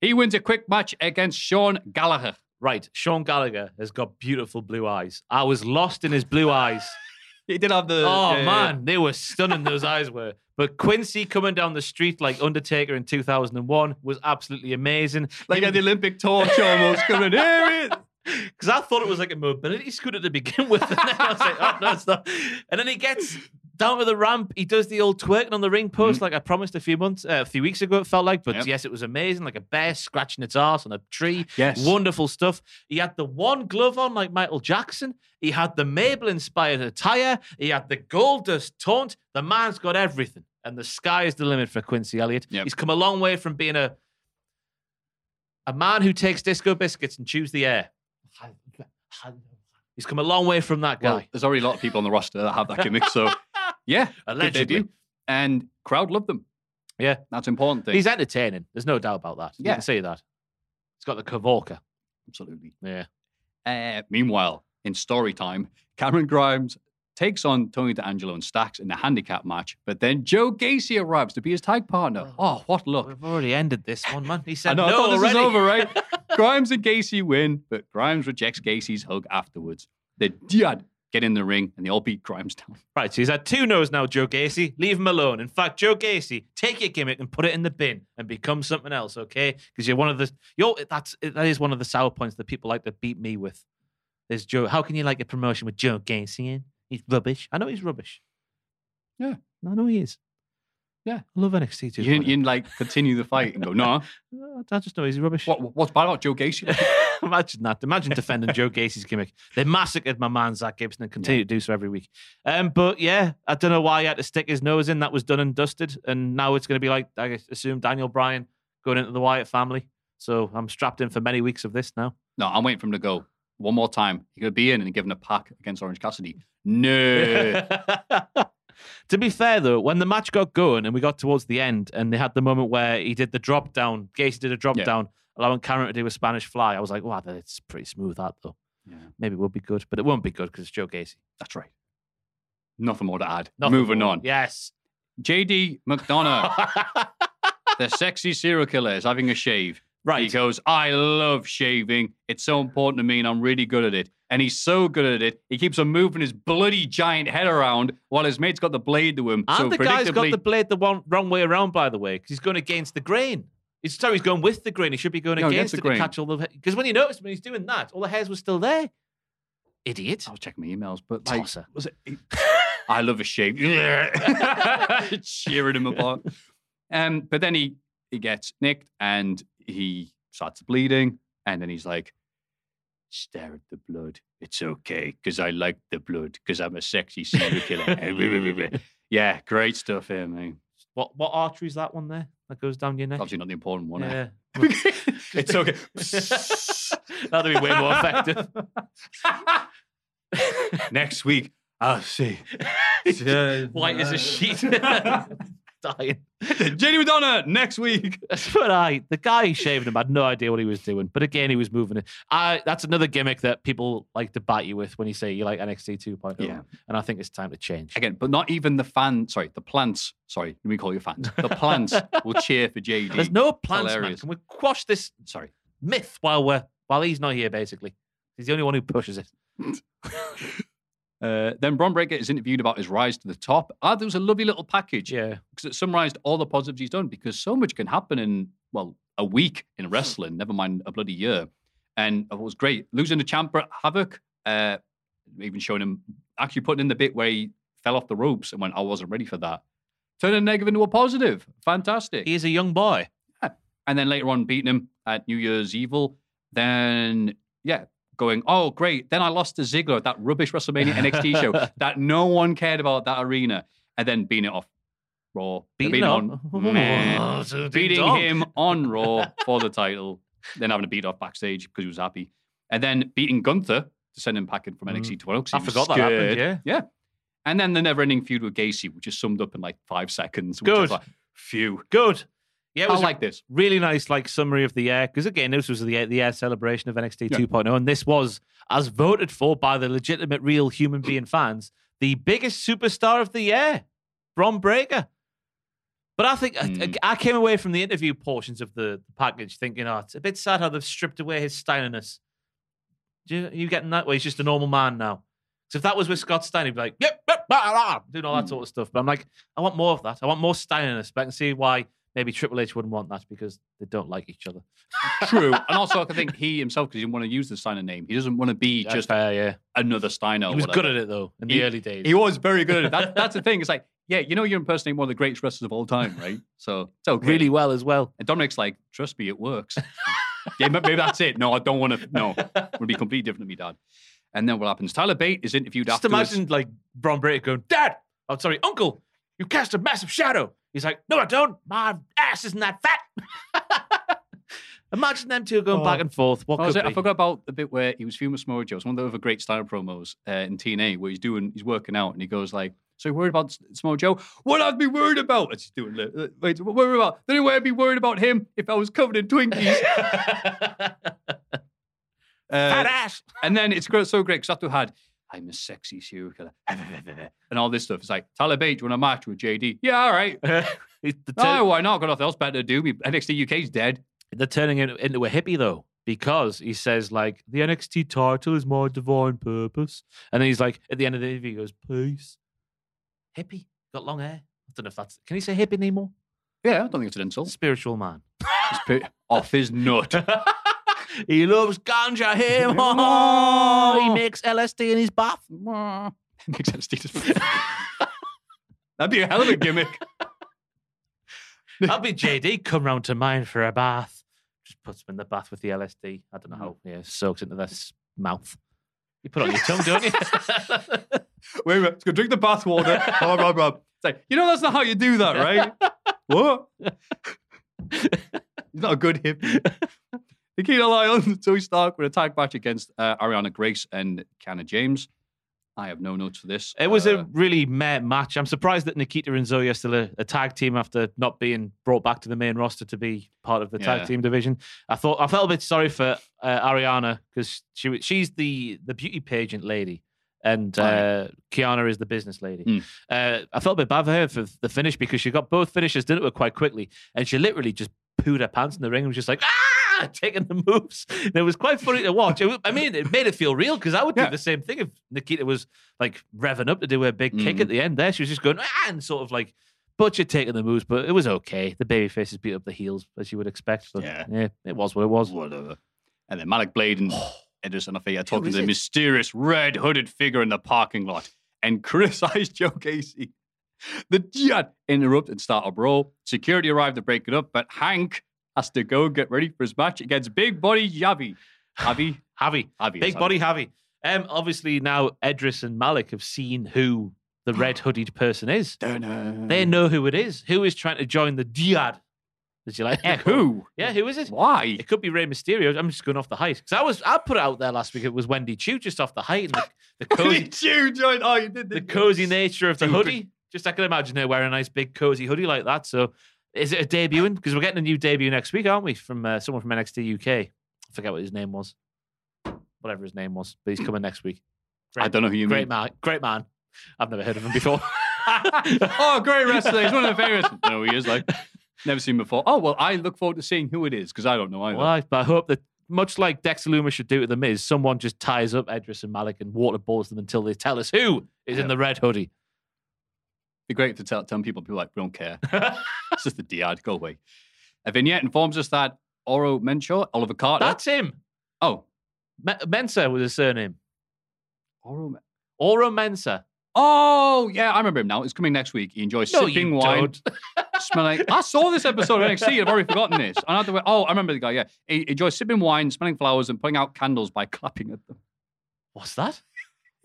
He wins a quick match against Sean Gallagher. Right, Sean Gallagher has got beautiful blue eyes. I was lost in his blue eyes. (laughs) He did have the. Oh yeah, yeah, man, they were stunning. Those eyes were. But Quincy coming down the street like Undertaker in 2001 was absolutely amazing. Like at the Olympic torch almost coming. Here it. (laughs) Because I thought it was like a mobility scooter to begin with. And then I was like, oh, no, it's not. And then he gets down to the ramp. He does the old twerking on the ring post, like I promised a few months, uh, a few weeks ago, it felt like. But Yep. yes, it was amazing. Like a bear scratching its ass on a tree. Yes. Wonderful stuff. He had the one glove on, like Michael Jackson. He had the Mabel inspired attire. He had the gold dust taunt. The man's got everything. And the sky is the limit for Quincy Elliott. Yep. He's come a long way from being a a man who takes disco biscuits and chews the air. He's come a long way from that guy. Well, there's already a lot of people on the roster that have that gimmick. So, (laughs) yeah, good Allegedly. debut. And crowd loved them. yeah. That's important thing. He's entertaining. There's no doubt about that. You Yeah. can say that. He's got the Kavorka. Absolutely. Yeah. Uh, meanwhile, in story time, Cameron Grimes takes on Tony D'Angelo and Stacks in a handicap match, but then Joe Gacy arrives to be his tag partner. Oh, what luck. We've already ended this one, man. He I said know, I no thought this already. was over, right? (laughs) Grimes and Gacy win, but Grimes rejects Gacy's hug afterwards. The Dyad get in the ring and they all beat Grimes down. Right, so he's had two no's now, Joe Gacy. Leave him alone. In fact, Joe Gacy, take your gimmick and put it in the bin and become something else, okay? Because you're one of the you're that's that is one of the sour points that people like to beat me with. There's Joe. How can you like a promotion with Joe Gacy in? He's rubbish. I know he's rubbish. Yeah. I know he is. Yeah. I love NXT too. You didn't, you didn't like continue the fight and go, no. (laughs) I just know he's rubbish. What, what's bad about Joe Gacy? (laughs) Imagine that. Imagine defending Joe Gacy's gimmick. They massacred my man Zack Gibson and continue to do so every week. Um, but yeah, I don't know why he had to stick his nose in. That was done and dusted, and now it's going to be like I assume Daniel Bryan going into the Wyatt family. So I'm strapped in for many weeks of this now. No, I'm waiting for him to go one more time. He could be in and give him a pack against Orange Cassidy. No. (laughs) to be fair though, when the match got going and we got towards the end, and they had the moment where he did the drop down, Gacy did a drop Yeah. down, allowing Cameron to do a Spanish fly. I was like, wow, that's pretty smooth that though. Yeah. Maybe it will be good, but it won't be good because it's Joe Gacy. That's right. Nothing more to add. Nothing Moving more. on. Yes. JD McDonagh, (laughs) the sexy serial killer, is having a shave. Right. He goes, I love shaving. It's so important to me, and I'm really good at it. And he's so good at it, he keeps on moving his bloody giant head around while his mate's got the blade to him. And so the guy's got the blade the one, wrong way around, by the way, because he's going against the grain. He's sorry, he's going with the grain. He should be going No, against, against the it grain. to catch all the. Because when you notice when he's doing that, all the hairs were still there. Idiot. I was checking my emails, but like, Tosser. was it? (laughs) I love a shave. (laughs) Cheering him apart. (laughs) Um, but then he he gets nicked and he starts bleeding, and then he's like, "Stare at the blood. It's okay because I like the blood because I'm a sexy serial killer." (laughs) (laughs) yeah, great stuff here, man. What what artery is that one there that goes down your neck? Obviously not the important one. eh? Yeah. (laughs) it's okay. That'd be way more effective. Next week, I'll see. White as a sheet. Dying. (laughs) Jenny Madonna next week. (laughs) But I, the guy shaved him had no idea what he was doing. But again, he was moving it. I, that's another gimmick that people like to bat you with when you say you like NXT 2.0. Yeah. And I think it's time to change. Again, but not even the fan. Sorry, the plants. Sorry, let me call you fans. The plants (laughs) will cheer for JD. There's no It's plans, man. Can we quash this Sorry. myth while we're while he's not here? Basically, he's the only one who pushes it. Uh, then Bron Breakker is interviewed about his rise to the top. Ah, there was a lovely little package. Yeah. Because it summarized all the positives he's done because so much can happen in, well, a week in wrestling, never mind a bloody year. And it was great. Losing the champ at Havoc, uh, even showing him actually putting in the bit where he fell off the ropes and went, I wasn't ready for that. Turning a negative into a positive. Fantastic. He is a young boy. And then later on, beating him at New Year's Evil. Then, yeah, going, oh, great. Then I lost to Ziggler at that rubbish WrestleMania NXT (laughs) show that no one cared about that arena. And then beating it off Raw. Beating on. (laughs) Oh, beating him on Raw for the title. Then having to beat off backstage because he was happy. And then beating Gunther to send him packing from NXT mm. 12. 'cause he I forgot that happened, yeah. Yeah. And then the never ending feud with Gacy, which is summed up in like five seconds. Which Good. like, phew. Good. Yeah, it I was a like this. Really nice, like summary of the year. Because again, this was the the year celebration of NXT Yeah. 2.0, and this was, as voted for by the legitimate, real human being fans, the biggest superstar of the year, Bron Breakker. But I think Hmm. I, I came away from the interview portions of the, package thinking, oh, it's a bit sad how they've stripped away his styliness. You, you getting that way? He's just a normal man now. So if that was with Scott Steiner, he'd be like, yep, yep, blah, blah, doing all that sort of stuff. But I'm like, I want more of that. I want more styliness. But I can see why maybe Triple H wouldn't want that because they don't like each other. True. (laughs) and also, I think he himself, because he didn't want to use the Steiner name, he doesn't want to be That's just fair, yeah. another Steiner. He was whatever. good at it though in the early days. He was very good at it. That, that's the thing. It's like, yeah, you know, you're impersonating one of the greatest wrestlers of all time, right? So it's okay. really well as well. And Dominic's like, trust me, it works. yeah, maybe that's it. No, I don't want to. No, it would be completely different to me, Dad. And then what happens? Tyler Bate is interviewed after. Just afterwards. imagine like Bron Breakker going, Dad, I'm sorry, Uncle, you cast a massive shadow. He's like, No, I don't. My ass isn't that fat. (laughs) imagine them two going Oh. back and forth. What Oh, could it? I forgot about the bit where he was filming Samoa Joe. It's one of the other great style promos uh, in TNA where he's doing, he's working out, and he goes like, "So you're worried about Samoa Joe? What I'd be worried about?" He's doing, uh, wait, what worried about? The only way I'd be worried about him if I was covered in Twinkies. (laughs) Fat Uh, ass. and then it's so great because after had I'm a sexy serial killer (laughs) and all this stuff, it's like Tyler Bate, do you want a match with JD? Yeah, all right. (laughs) He's the No, turn- why not? Got nothing else better to do. NXT UK's dead. They're turning it into a hippie though, because he says like the NXT title is my divine purpose, and then he's like at the end of the interview, he goes peace. Hippie, got long hair. I don't know if that's. Can he say hippie anymore? Yeah, I don't think it's an insult. Spiritual man. Off his nut. (laughs) he loves ganja. Him. Oh, he makes LSD in his bath. (laughs) Makes sense. Steve. (laughs) That'd be a hell of a gimmick. That'd be JD come round to mine for a bath. Just puts him in the bath with the LSD. I don't know how. Yeah, soaks into this mouth. You put it on your tongue, don't you? (laughs) Wait a minute. Let's go drink the bath water. Blah, blah. It's like, you know, that's not how you do that, right? what? He's not a good hippie. Nikita Lyons, Zoey Stark with a tag match against uh, Ariana Grace and Kiana James. I have no notes for this. It was Uh, a really meh match. I'm surprised that Nikita and Zoe are still a, a tag team after not being brought back to the main roster to be part of the Yeah. tag team division. I thought I felt a bit sorry for uh, Ariana because she she's the the beauty pageant lady. And uh, Kiana is the business lady. Hmm. Uh, I felt a bit bad for her for the finish because she got both finishes done to her quite quickly, and she literally just pooed her pants in the ring and was just like, ah! Ah, (laughs) taking the moves. And it was quite funny to watch. It I mean, it made it feel real because I would do Yeah. the same thing if Nikita was like revving up to do a big kick Mm. at the end. There, she was just going ah, and sort of like Butcher taking the moves, but it was okay. The baby faces beat up the heels as you would expect. But Yeah. yeah, it was what it was. Whatever. And then Malik Blade and Edris Enofe talking to the it? mysterious red hooded figure in the parking lot and criticize (laughs) Joe Gacy. The Jihad interrupt and start a brawl. Security arrived to break it up, but Hank has to go get ready for his match against Big Body Javi. Javi? (laughs) Javi. Javi. Big body Javi. Um, obviously now Edris and Malik have seen who the (gasps) red hooded person is. They know who it is. Who is trying to join the jihad? Did you like Yeah, who? (laughs) Yeah, who is it? Why? It could be Rey Mysterio. I'm just going off the height because I was I put it out there last week. It was Wendy Choo just off the height and the, (laughs) the cozy you joined? Oh, you did the cozy nature of the hoodie. Just I can imagine her wearing a nice big cozy hoodie like that. So is it a debuting? Because we're getting a new debut next week, aren't we? From uh, someone from NXT UK. I forget what his name was. Whatever his name was, but he's coming next week. I don't know who you great mean. man, great man. I've never heard of him (laughs) before. (laughs) oh, great wrestler. He's one of the famous. No, he is like never seen before. Oh well, I look forward to seeing who it is because I don't know either. Well, I, but I hope that much like Dexter Lumis should do to the Miz, someone just ties up Edris and Malik and waterboards them until they tell us who is in the red hoodie. Be great to tell, tell people, people like, we don't care. (laughs) it's just the Dyad, go away. A vignette informs us that Oro Mensah, Oliver Carter. That's him. oh, Me- Mensah was his surname. Oro. Oro Mensah. Oh, yeah, I remember him now. It's coming next week. He enjoys No, sipping you wine, don't. smelling. I saw this episode of NXT. I've already forgotten this. I had to, oh, I remember the guy. Yeah, he enjoys sipping wine, smelling flowers, and putting out candles by (laughs) clapping at them. What's that?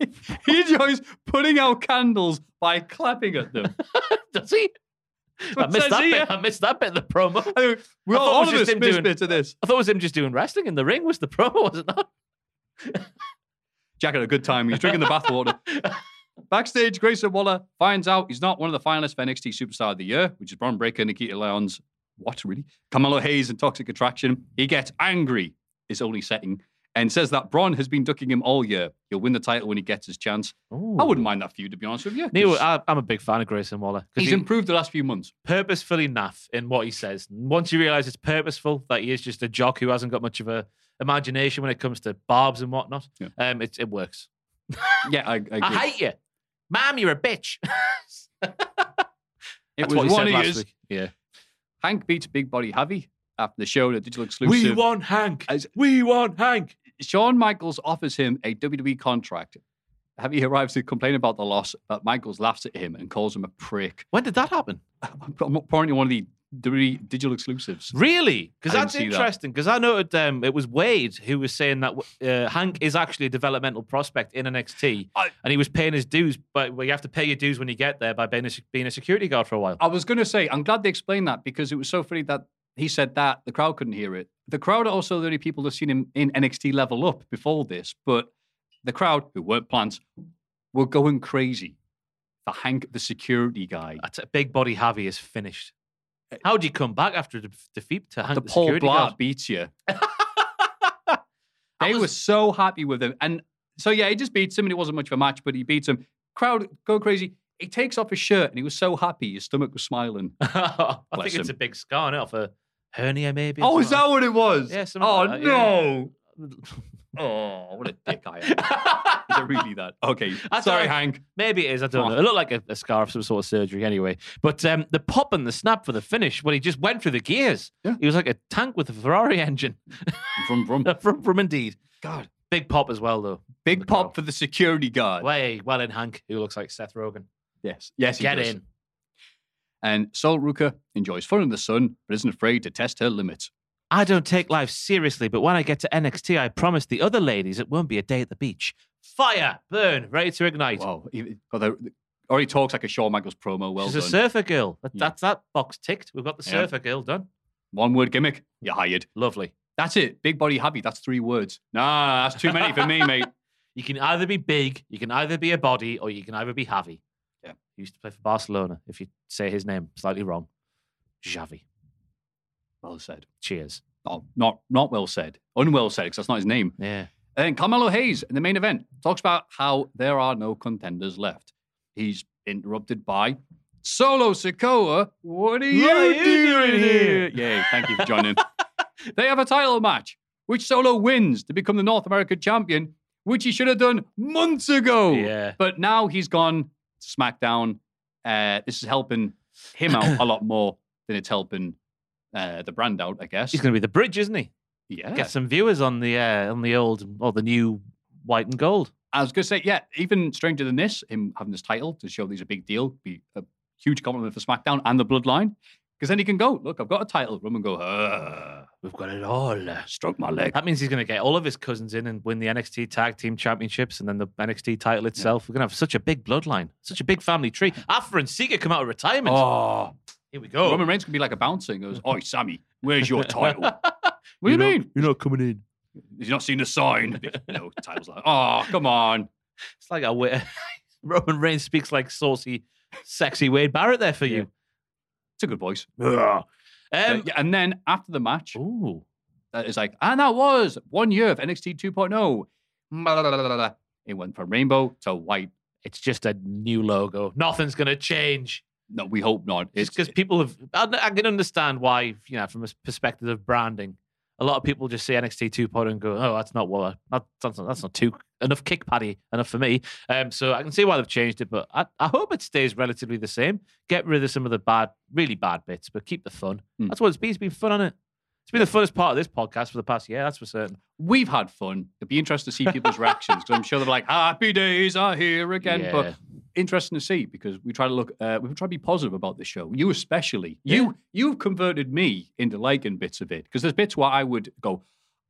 (laughs) He enjoys putting out candles by clapping at them. (laughs) Does he? I missed that here. bit. I missed that bit of the promo. I we all, thought it all was of us him missed doing- bits of this. I thought it was him just doing wrestling in the ring. Was the promo? Was it not? Jack had a good time. He's drinking the bathwater. (laughs) Backstage, Grayson Waller finds out he's not one of the finalists for NXT Superstar of the Year, which is Bron Breakker, Nikita Lyons. What, really? Carmelo Hayes and Toxic Attraction. He gets angry, his only setting, and says that Bron has been ducking him all year. He'll win the title when he gets his chance. I wouldn't mind that feud, to be honest with you. Neil, I, I'm a big fan of Grayson Waller. he's he- improved the last few months. purposefully naff in what he says. Once you realize it's purposeful, that he is just a jock who hasn't got much of a imagination when it comes to barbs and whatnot, Yeah. um, it, it works. (laughs) Yeah, I, I (laughs) agree. I hate you. Mom, you're a bitch. (laughs) it That's was what he one of week. Yeah. Hank beats Big Body Javi after the show, the digital exclusive. We want Hank. As- we want Hank. Shawn Michaels offers him a WWE contract. Javi arrives to complain about the loss, but Michaels laughs at him and calls him a prick. When did that happen? (laughs) Apparently, one of the WWE digital exclusives. Really? Because that's interesting. Because I noted um, it was Wade who was saying that uh, Hank is actually a developmental prospect in NXT, I- and he was paying his dues. But well, you have to pay your dues when you get there by being a, being a security guard for a while. I was going to say, I'm glad they explained that because it was so funny that he said that the crowd couldn't hear it. The crowd are also the only people who've seen him in NXT level up before this, but the crowd, who weren't plants, were going crazy for Hank, the security guy. That's a big body Javi is finished. Eh. How would you come back after the defeat to Hank the the, Paul security Blart beats you. (laughs) They was- were so happy with him. And so, yeah, he just beats him, and it wasn't much of a match, but he beats him. Crowd go crazy. He takes off his shirt, and he was so happy. His stomach was smiling. (laughs) I Bless think it's him. a big scar now for hernia, maybe. Oh, is that what it was? Yeah, something Oh, like that, yeah. no. (laughs) Oh, what a dick I am. (laughs) Is it really that? Okay. Sorry. Hank. Maybe it is. I don't know. It looked like a, a scar of some sort of surgery anyway. But um, the pop and the snap for the finish when he just went through the gears. Yeah. He was like a tank with a Ferrari engine. From, from. from, from indeed. God. Big pop as well, though. Big pop for the security guard. Way well in Hank, who looks like Seth Rogen. Yes. Yes, he Get does. in. And Sol Ruca enjoys fun in the sun, but isn't afraid to test her limits. I don't take life seriously, but when I get to NXT, I promise the other ladies it won't be a day at the beach. Fire, burn, ready to ignite. Wow. He, the- already talks like a Shawn Michaels promo. Well She's done. a surfer girl. That, Yeah. That's that box ticked. We've got the Yeah. surfer girl done. One word gimmick. You're hired. Lovely. That's it. Big body happy. That's three words. Nah, that's too many for me, (laughs) mate. You can either be big, you can either be a body, or you can either be Javi. Yeah. He used to play for Barcelona, if you say his name slightly wrong. Javi. Well said. Cheers. Oh, not not well said. Unwell said, because that's not his name. Yeah. Uh, and Carmelo Hayes in the main event talks about how there are no contenders left. He's interrupted by Solo Sikoa. What are you, What are you doing doing here? (laughs) Yay, thank you for joining. they have a title match, which Solo wins to become the North American champion, which he should have done months ago. Yeah. But now he's gone SmackDown. Uh, this is helping him out a (coughs) lot more than it's helping uh, the brand out, I guess. He's going to be the bridge, isn't he? yeah. Get some viewers on the uh, on the old or the new white and gold. I was going to say, yeah, even stranger than this, him having this title to show these a big deal, be a huge compliment for SmackDown and the Bloodline. Because then he can go, look, I've got a title. Roman go, We've got it all. stroke my leg. That means he's going to get all of his cousins in and win the NXT Tag Team Championships and then the NXT title itself. We're going to have such a big bloodline, such a big family tree. (laughs) Afa and Sika come out of retirement. Oh, Here we go. Roman Reigns can be like a bouncer and goes, (laughs) Oi, Sami, where's your title? (laughs) what do you mean? You're not coming in. He's not seen the sign. no, title's like, oh, come on. It's like a way. Roman Reigns speaks like saucy, sexy Wade Barrett there for you. It's a good voice. (laughs) Um, Uh, and then after the match, Ooh. it's like, and that was one year of NXT 2.0. Blah, blah, blah, blah, blah. It went from rainbow to white. It's just a new logo. Nothing's going to change. No, we hope not. It's It's because people have. I I can understand why, you know, from a perspective of branding, a lot of people just see NXT 2.0 and go, "Oh, that's not what. I, that's not, that's not too enough kick paddy enough for me." Um, so I can see why they've changed it, but I, I hope it stays relatively the same. Get rid of some of the bad, really bad bits, but keep the fun. Hmm. That's what it's been. It's been fun on it. It's been the funnest part of this podcast for the past year. That's for certain. we've had fun. It'd be interesting to see people's (laughs) reactions because I'm sure they're like, happy days are here again. Yeah. But interesting to see because we try to look, uh, we try to be positive about the show. You especially, you you've converted me into liking bits of it because there's bits where I would go,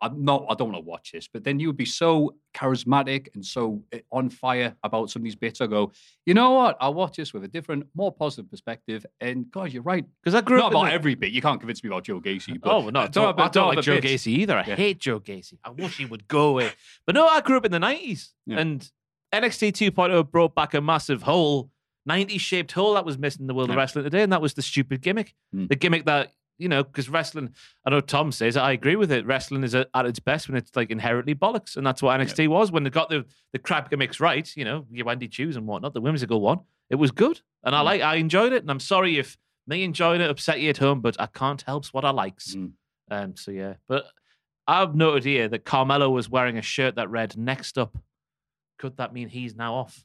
I'm not, I don't want to watch this, but then you would be so charismatic and so uh, on fire about some of these bits. I go, you know what? I'll watch this with a different, more positive perspective. And God, you're right. Because I grew Not up in about the- every bit. You can't convince me about Joe Gacy. But oh, no, I don't, are- I don't like Joe bits. Gacy either. I Yeah. hate Joe Gacy. I wish he would go away. But no, I grew up in the 90s. Yeah. And NXT 2.0 brought back a massive hole, 90s shaped hole that was missing in the world of wrestling today. And that was the stupid gimmick. Mm. The gimmick that, you know, because wrestling, I know Tom says, I agree with it. Wrestling is at at its best when it's like inherently bollocks. And that's what NXT was when they got the, the crap gimmicks right, you know, your Wendy Choos and whatnot, the whimsical one. It was good. And Mm. I like, I enjoyed it. And I'm sorry if me enjoying it upset you at home, but I can't help what I likes. Mm. Um, so yeah, but I've noted here that Carmelo was wearing a shirt that read "Next up." Could that mean he's now off?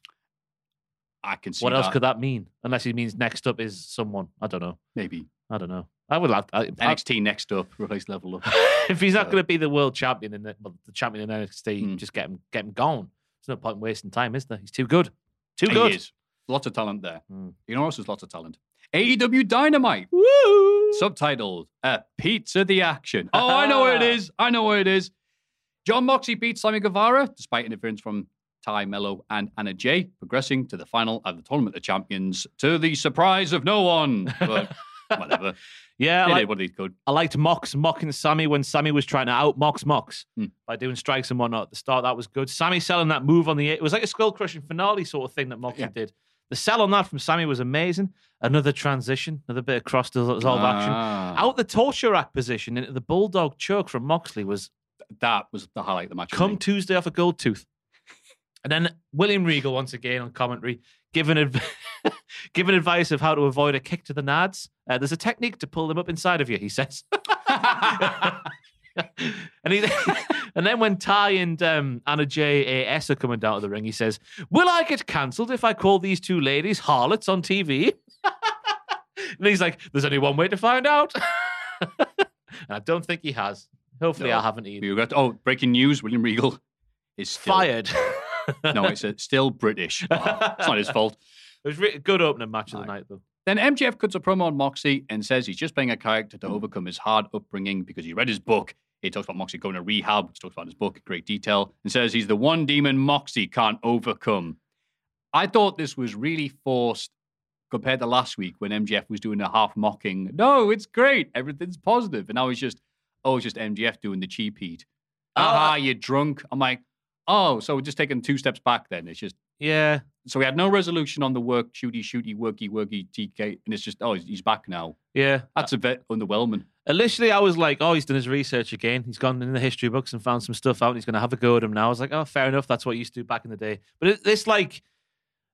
I can see what else could that mean? Unless he means next up is someone. I don't know. Maybe. I don't know. I would love I, I, NXT next up, (laughs) replace level up. if he's not So- going to be the world champion in the, well, the champion in NXT, Hmm. just get him get him gone. There's no point in wasting time, is there? He's too good. Too He good. is. Lots of talent there. Mm. You know there's lots of talent? AEW Dynamite. Woo! Subtitled uh, Pizza the Action. (laughs) Oh, I know where it is. I know where it is. Jon Moxley beats Sammy Guevara despite interference from Tay Melo and Anna Jay, progressing to the final of the Tournament of Champions to the surprise of no one. (laughs) But whatever. (laughs) Yeah, I They did what they could. I liked Mox mocking Sammy when Sammy was trying to out Mox Mox Hmm. by doing strikes and whatnot at the start. That was good. Sammy selling that move on the it was like a skull crushing finale sort of thing that Moxley Yeah. did. The sell on that from Sammy was amazing. Another transition, another bit of cross dissolve action. Ah, Out the torture rack position into the bulldog choke from Moxley was That was the highlight of the match. come. Tuesday off a gold tooth. (laughs) And then William Regal once again on commentary giving adv- (laughs) giving advice of how to avoid a kick to the nads. Uh, there's a technique to pull them up inside of you, he says. (laughs) and he (laughs) and then when Ty and um, Anna J A S are coming down to the ring, he says, "Will I get cancelled if I call these two ladies harlots on TV?" and he's like, "There's only one way to find out." and I don't think he has. Hopefully, No. I haven't either. We regret- Oh, breaking news: William Regal is still, Fired. No, it's uh, still British. It's not his fault. (laughs) It was a good opening match of the night, though. Then MJF cuts a promo on Moxie and says he's just playing a character to overcome his hard upbringing because he read his book. He talks about Moxie going to rehab, which talks about his book in great detail, and says he's the one demon Moxie can't overcome. I thought this was really forced compared to last week when MJF was doing a half mocking. No, it's great. Everything's positive. And now he's just, oh, it's just MJF doing the cheap heat. Ah, you're drunk. I'm like, oh, so we're just taking two steps back then. It's just, Yeah. so we had no resolution on the work, shooty, shooty, worky, worky, TK, and it's just, oh, he's, he's back now. Yeah. That's a bit underwhelming. Initially, I was like, oh, he's done his research again. He's gone in the history books and found some stuff out and he's going to have a go at him now. I was like, oh, fair enough. That's what he used to do back in the day. But it, this, like,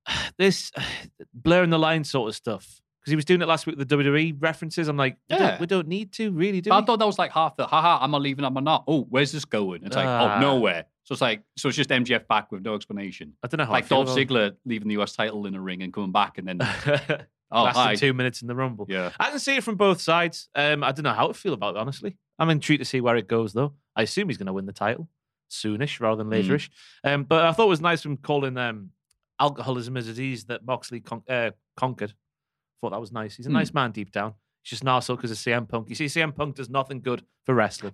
(sighs) this (sighs) blurring the line sort of stuff Because he was doing it last week with the WWE references. I'm like, we, Yeah. don't, we don't need to really do. But I thought that was like half the haha, am I leaving, am I not? Oh, where's this going? It's like, Ah. oh, nowhere. So it's like, so it's just MJF back with no explanation. I don't know how I Like feel Dolph Ziggler leaving the US title in a ring and coming back and then, (laughs) oh, lasted hi. two minutes in the Rumble. Yeah. I can see it from both sides. Um, I don't know how to feel about it, honestly. I'm intrigued to see where it goes, though. I assume he's going to win the title soonish rather than Mm. laterish. Um, but I thought it was nice from calling um, alcoholism a disease that Moxley con- uh, conquered. Thought that was nice. He's a Hmm. nice man deep down. He's just an arsehole because of CM Punk. You see, CM Punk does nothing good for wrestling.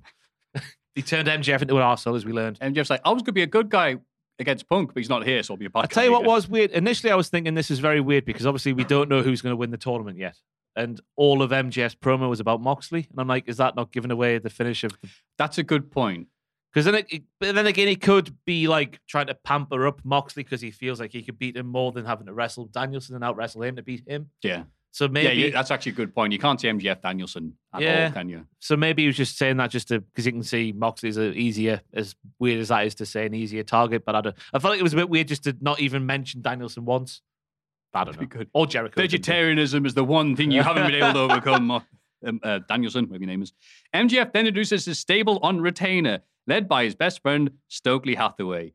He turned MJF into an arsehole, as we learned. MJF's like, I was going to be a good guy against Punk, but he's not here, so I'll be a bad I'll tell you what was weird. Initially, I was thinking this is very weird because obviously we don't know who's going to win the tournament yet. And all of MJF's promo was about Moxley. And I'm like, is that not giving away the finish of the. That's a good point. Because then, it- but then again, he could be like trying to pamper up Moxley because he feels like he could beat him more than having to wrestle Danielson and out wrestle him to beat him. Yeah. So maybe yeah, that's actually a good point. You can't see MJF Danielson at Yeah. all, can you? So maybe he was just saying that just to because you can see Moxley's a easier, as weird as that is to say, an easier target. But I don't. I felt like it was a bit weird just to not even mention Danielson once. I don't know. good. Or Jericho. Vegetarianism is the one thing you haven't been able to (laughs) overcome. Um, uh, Danielson, whatever your name is. MJF then introduces his stable on retainer, led by his best friend, Stokely Hathaway.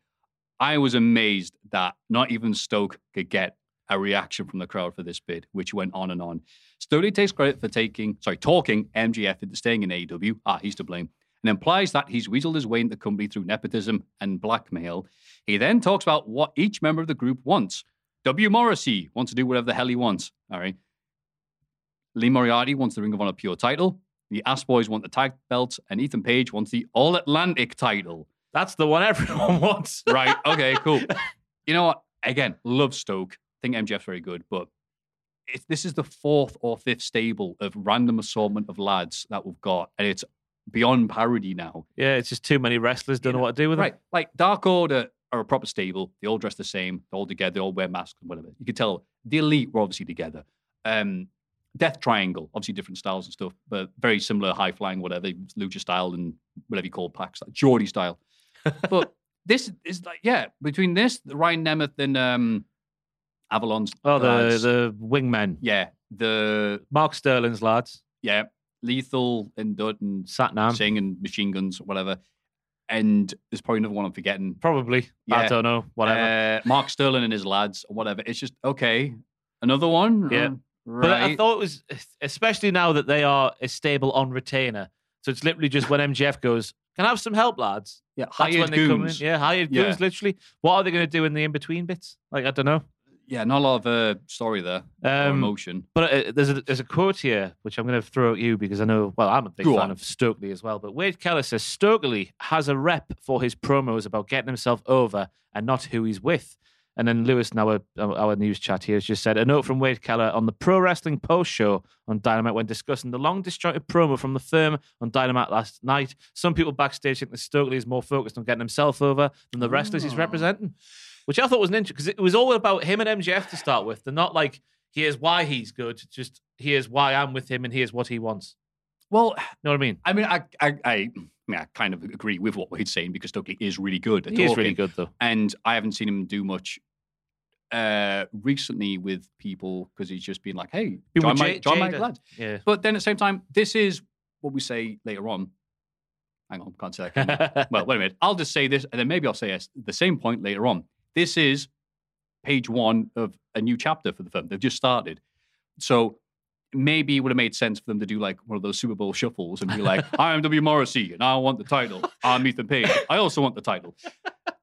I was amazed that not even Stoke could get a reaction from the crowd for this bid, which went on and on. Stokely takes credit for taking, sorry, talking MJF into staying in AEW. Ah, he's to blame. And implies that he's weaseled his way into the company through nepotism and blackmail. He then talks about what each member of the group wants. W. Morrissey wants to do whatever the hell he wants. All right. Lee Moriarty wants the Ring of Honor Pure title. The Ass Boys want the tag belts, and Ethan Page wants the All Atlantic title. That's the one everyone (laughs) wants. Right. Okay. Cool. (laughs) you know what? Again, love Stoke. Think MJF's very good, but it's, this is the fourth or fifth stable of random assortment of lads that we've got, and it's beyond parody now. Yeah, it's just too many wrestlers don't know what to do with Right. them. Like Dark Order are a proper stable. They all dress the same. They're all together. They all wear masks and whatever. You could tell the elite were obviously together. Um, Death Triangle, obviously different styles and stuff, but very similar, high flying, whatever, lucha style and whatever you call Pac's, like Geordie style. (laughs) but this is like, yeah, between this, the Ryan Nemeth and um, Avalon's. Oh, the lads, the wingmen. yeah, the Mark Sterling's lads. yeah, Lethal and Dutt and Satnam. Singh and Machine Guns, whatever. And there's probably another one I'm forgetting. Probably. Yeah. I don't know. Whatever. Uh, Mark Sterling and his lads, or whatever. It's just okay. Another one. Yeah. Uh, But I thought it was, especially now that they are a stable on retainer. So it's literally just when MJF goes, "Can I have some help, lads?" yeah, That's hired when they come in. goons. Yeah, hired Yeah. goons. Literally, what are they going to do in the in between bits? Like I don't know. Yeah, not a lot of uh, story there. Um, emotion. But uh, there's a there's a quote here which I'm going to throw at you because I know well I'm a big Go fan on. of Stokely as well. But Wade Keller says Stokely has a rep for his promos about getting himself over and not who he's with. And then Lewis, now our, our news chat here, has just said a note from Wade Keller on the Pro Wrestling Post Show on Dynamite when discussing the long disjointed promo from the firm on Dynamite last night. Some people backstage think that Stokely is more focused on getting himself over than the wrestlers he's Oh. representing, which I thought was an interesting because it was all about him and MJF to start with. They're not like here's why he's good, just here's why I'm with him and here's what he wants. Well, You know what I mean? I mean, I, I, I, I mean, I kind of agree with what Wade's saying because Stokely is really good. At He is really good though. and I haven't seen him do much uh recently with people because he's just been like, "Hey, join my, join my lads." Yeah. But then at the same time, this is what we say later on. Hang on, can't say that. (laughs) Well, wait a minute. I'll just say this, and then maybe I'll say yes, the same point later on. This is page one of a new chapter for the film. They've just started, so maybe it would have made sense for them to do like one of those Super Bowl shuffles and be like, (laughs) "I am W. Morrissey, and I want the title. I'm Ethan Page. I also want the title."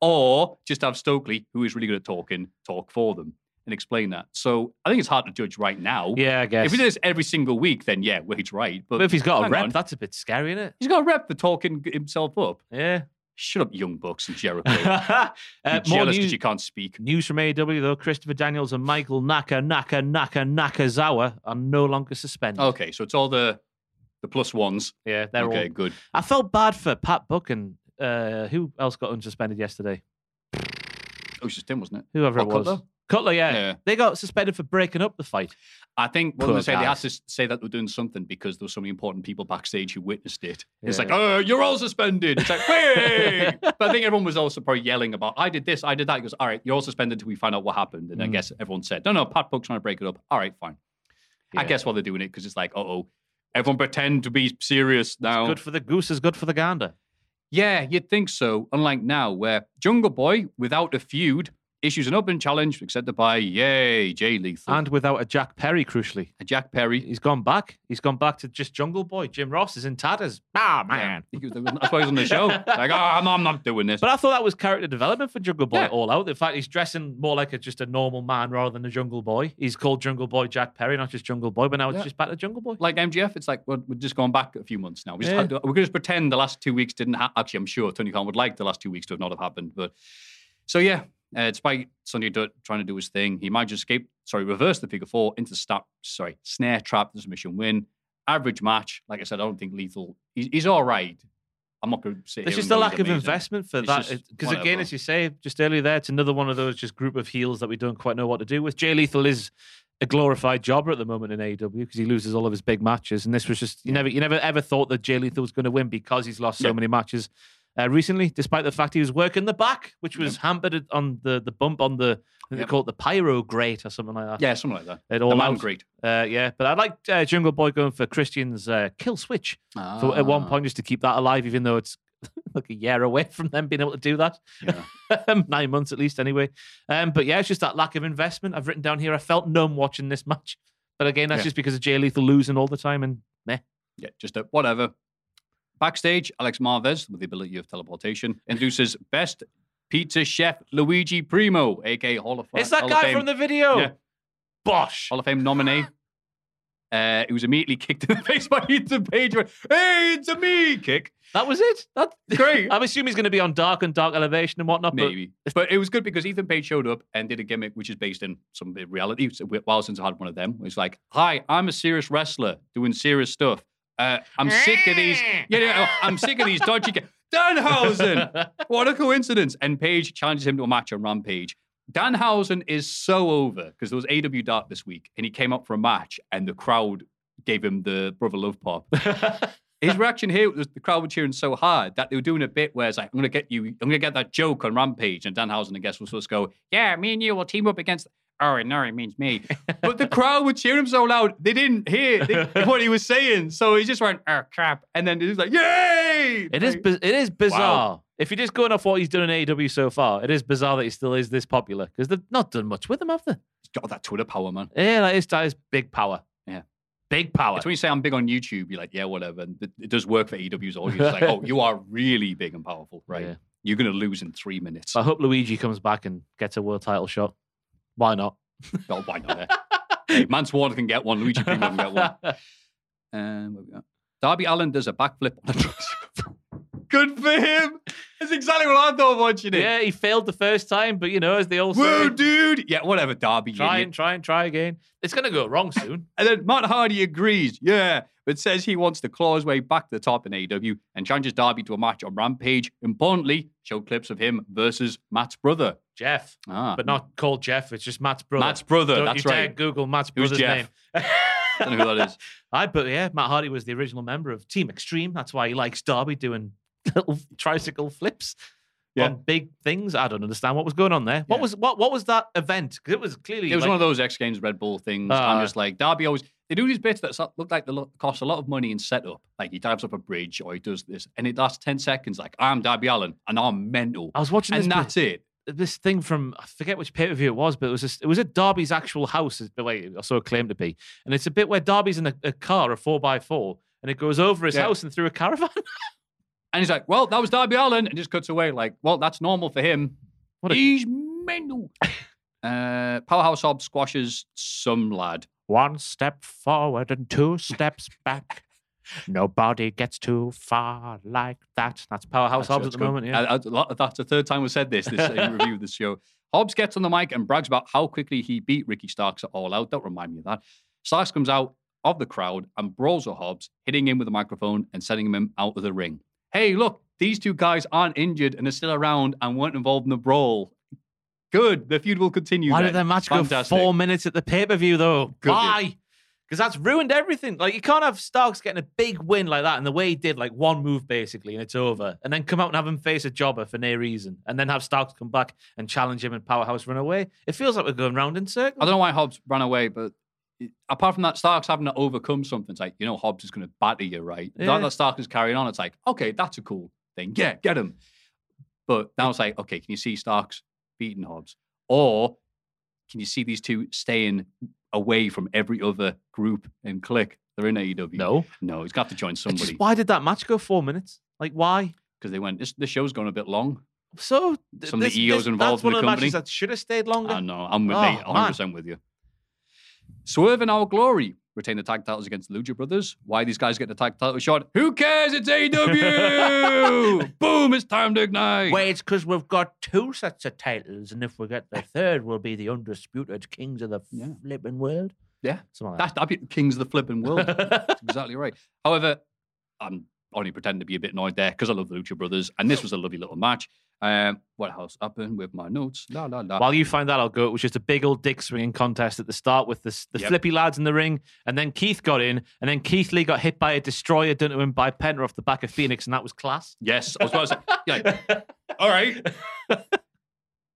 Or just have Stokely, who is really good at talking, talk for them and explain that. So I think it's hard to judge right now. Yeah, I guess. If he does every single week, then yeah, Wade's right. But, but if he's got a rep, on. that's a bit scary, isn't it? he's got a rep for talking himself up. Yeah. Shut up, Young Bucks and Jericho. (laughs) uh, jealous because you can't speak. news from AEW though: Christopher Daniels and Michael Naka Naka Naka Nakazawa are no longer suspended. Okay, so it's all the the plus ones. Yeah, they're okay, all. good. I felt bad for Pat Buck and uh, who else got unsuspended yesterday? Oh, it's just him, wasn't it? Whoever it was. Cutler? Cutler, yeah. Yeah. They got suspended for breaking up the fight. I think what Poor they say they had to say that they're doing something because there were so many important people backstage who witnessed it. It's like, oh, you're all suspended. It's like, wait. (laughs) but I think everyone was also probably yelling about, I did this, I did that. He goes, all right, you're all suspended until we find out what happened. And I Mm. guess everyone said, no, no, Pat Buck's trying to break it up. All right, fine. I guess while they're doing it because it's like, uh oh, everyone pretend to be serious now. Good for the goose is good for the gander. Yeah, you'd think so. Unlike now, where Jungle Boy, without a feud, issues an open challenge accepted by Yay Jay Lethal And without a Jack Perry, crucially. A Jack Perry. He's gone back. He's gone back to just Jungle Boy. Jim Ross is in tatters. Ah, man. Was- That's why he's on the show. (laughs) Like, oh, I'm, I'm not doing this. But I thought that was character development for Jungle Boy Yeah. all out. In fact, he's dressing more like a, just a normal man rather than a Jungle Boy. He's called Jungle Boy Jack Perry, not just Jungle Boy, but now it's Yeah. just back to Jungle Boy. like MJF, it's like we're, we're just going back a few months now. We just to, we're going to just pretend the last two weeks didn't happen. Actually, I'm sure Tony Khan would like the last two weeks to have not have happened. But so yeah, uh, despite Sonjay Dutt trying to do his thing, he managed to escape. Sorry, reverse the figure four into stop. Sorry, snare trap, the submission win. Average match. Like I said, I don't think Lethal. He's, he's all right. I'm not going to say It's just a lack of investment for It's that. Because again, as you say just earlier there, it's another one of those just group of heels that we don't quite know what to do with. Jay Lethal is a glorified jobber at the moment in AEW because he loses all of his big matches, and this was just you never you never ever thought that Jay Lethal was going to win because he's lost so Yeah. many matches uh, recently, despite the fact he was working the back, which was hampered on the the bump on the Yep. they call it the pyro grate or something like that. Yeah, something like that. It The all man out. great. Uh, yeah, but I liked uh, Jungle Boy going for Christian's uh, kill switch for, at one Ah. point just to keep that alive, even though it's (laughs) like a year away from them being able to do that. Yeah. (laughs) Nine months at least, anyway. Um, but yeah, it's just that lack of investment. I've written down here. I felt numb watching this match, but again, that's Yeah. just because of Jay Lethal losing all the time and meh. Yeah, just a, whatever. Backstage, Alex Marvez, with the ability of teleportation, introduces best pizza chef Luigi Primo, aka Hall of Fame. It's that Hall guy from the video. Yeah. Bosh. Hall of Fame nominee. (gasps) Uh, he was immediately kicked in the (laughs) face by Ethan Page. Went, hey, it's a me kick. That was it. That's (laughs) Great. (laughs) I'm assuming he's going to be on Dark and Dark Elevation and whatnot. but- Maybe. But it was good because Ethan Page showed up and did a gimmick which is based in some reality. It's a while since I had one of them. It's like, hi, I'm a serious wrestler doing serious stuff. Uh, I'm sick of these. (laughs) Yeah, yeah, I'm sick of these dodgy. Ga- Danhausen. (laughs) what a coincidence. And Page challenges him to a match on Rampage. Danhausen is so over because there was AW Dark this week and he came up for a match and the crowd gave him the brother love pop. (laughs) His reaction here was the crowd were cheering so hard that they were doing a bit where it's like, I'm going to get you, I'm going to get that joke on Rampage. And Danhausen, I guess, was supposed to go, Yeah, me and you will team up against. Oh, Nari means me. (laughs) but the crowd would cheer him so loud, they didn't hear they- (laughs) what he was saying. So he just went, Oh, crap. And then he was like, Yay! It is. Like, It is bizarre. Wow. If you're just going off what he's done in AEW so far, it is bizarre that he still is this popular because they've not done much with him, have they? He's got that Twitter power, man. Yeah, that is, that is big power. Yeah. Big power. It's when you say I'm big on YouTube, you're like, yeah, whatever. And it, it does work for AEW's audience. like, (laughs) oh, you are really big and powerful, right? Yeah. You're going to lose in three minutes. I hope Luigi comes back and gets a world title shot. Why not? oh, why not? (laughs) hey, Mance Ward can get one. Luigi Primo can get one. (laughs) Um, what we got? Darby Allin does a backflip on a tricycle. (laughs) Good for him. That's exactly what I thought watching it. Yeah, he failed the first time, but you know, as they all Whoa, say, dude. Yeah, whatever, Darby. try idiot. and try and try again. It's going to go wrong soon. And then Matt Hardy agrees, yeah, but says he wants to claw his way back to the top in AEW and challenges Darby to a match on Rampage. Importantly, show clips of him versus Matt's brother. Jeff, Ah, but not called Jeff. It's just Matt's brother. Matt's brother, Don't that's you dare. Google Matt's Who's brother's Jeff? name. (laughs) I don't know who that is. (laughs) I but yeah, Matt Hardy was the original member of Team Extreme. That's why he likes Darby doing little (laughs) tricycle flips Yeah. on big things. I don't understand what was going on there. What Yeah. was what what was that event? Because it was clearly It was like- one of those X Games Red Bull things. Ah. I'm just like, Darby always, they do these bits that look like they cost a lot of money in setup. Like he dives up a bridge or he does this, and it lasts 10 seconds. Like, I'm Darby Allin and I'm mental. I was watching and this that's it. This thing from I forget which pay per view it was, but it was just, it was at Darby's actual house, is the way it so claimed to be, and it's a bit where Darby's in a, a car, a four x four, and it goes over his Yeah. house and through a caravan. (laughs) And he's like, well, that was Darby Allin. And just cuts away. Like, well, that's normal for him. What a- He's mental. (laughs) uh, Powerhouse Hobbs squashes some lad. One step forward and two steps back. Nobody gets too far like that. That's Powerhouse That's- Hobbs at the good. moment. Yeah. Uh, uh, lot- that's the third time we've said this, this in review of this show. Hobbs gets on the mic and brags about how quickly he beat Ricky Starks at All Out. Don't remind me of that. Starks comes out of the crowd and brawls with Hobbs, hitting him with a microphone and sending him out of the ring. Hey, look, these two guys aren't injured and are still around and weren't involved in the brawl. Good. The feud will continue. Why then. did their match Fantastic. go four minutes at the pay per view though? Good, Why? Because that's ruined everything. Like you can't have Starks getting a big win like that, and the way he did, like one move basically, and it's over, and then come out and have him face a jobber for no reason, and then have Starks come back and challenge him and Powerhouse run away. It feels like we're going round in circles. I don't know why Hobbs ran away, but apart from that, Stark's having to overcome something. It's like, you know, Hobbs is going to batter you, right? Yeah. That, that Stark is carrying on. It's like, okay, that's a cool thing. Yeah, get him. But now it's like, okay, can you see Stark's beating Hobbs? Or can you see these two staying away from every other group and click? They're in AEW. No. No, he's got to join somebody. Just, why did that match go four minutes? Like, why? Because they went, this, this show's gone a bit long. So th- Some of the this- egos this- involved That's one in of the the company. matches that should have stayed longer. I know. I'm with Oh, mate, 100% with you. Swerve in Our Glory retain the tag titles against the Lucha Brothers. Why these guys get the tag title shot? Who cares? It's AEW! (laughs) Boom! It's time to ignite. Wait, it's because we've got two sets of titles, and if we get the third, we'll be the undisputed kings of the yeah. flipping world. Yeah. Something like That's that'd be Kings of the Flipping World. (laughs) That's exactly right. However, I'm only pretending to be a bit annoyed there because I love the Lucha Brothers, and this was a lovely little match. Um, what else happened with my notes? La la la. While you find that, I'll go. It was just a big old dick swinging contest at the start with the, the Yep. flippy lads in the ring, and then Keith got in, and then Keith Lee got hit by a destroyer done to him by Penta off the back of Fénix, and that was class. Yes, I was to say. Like, (laughs) all right.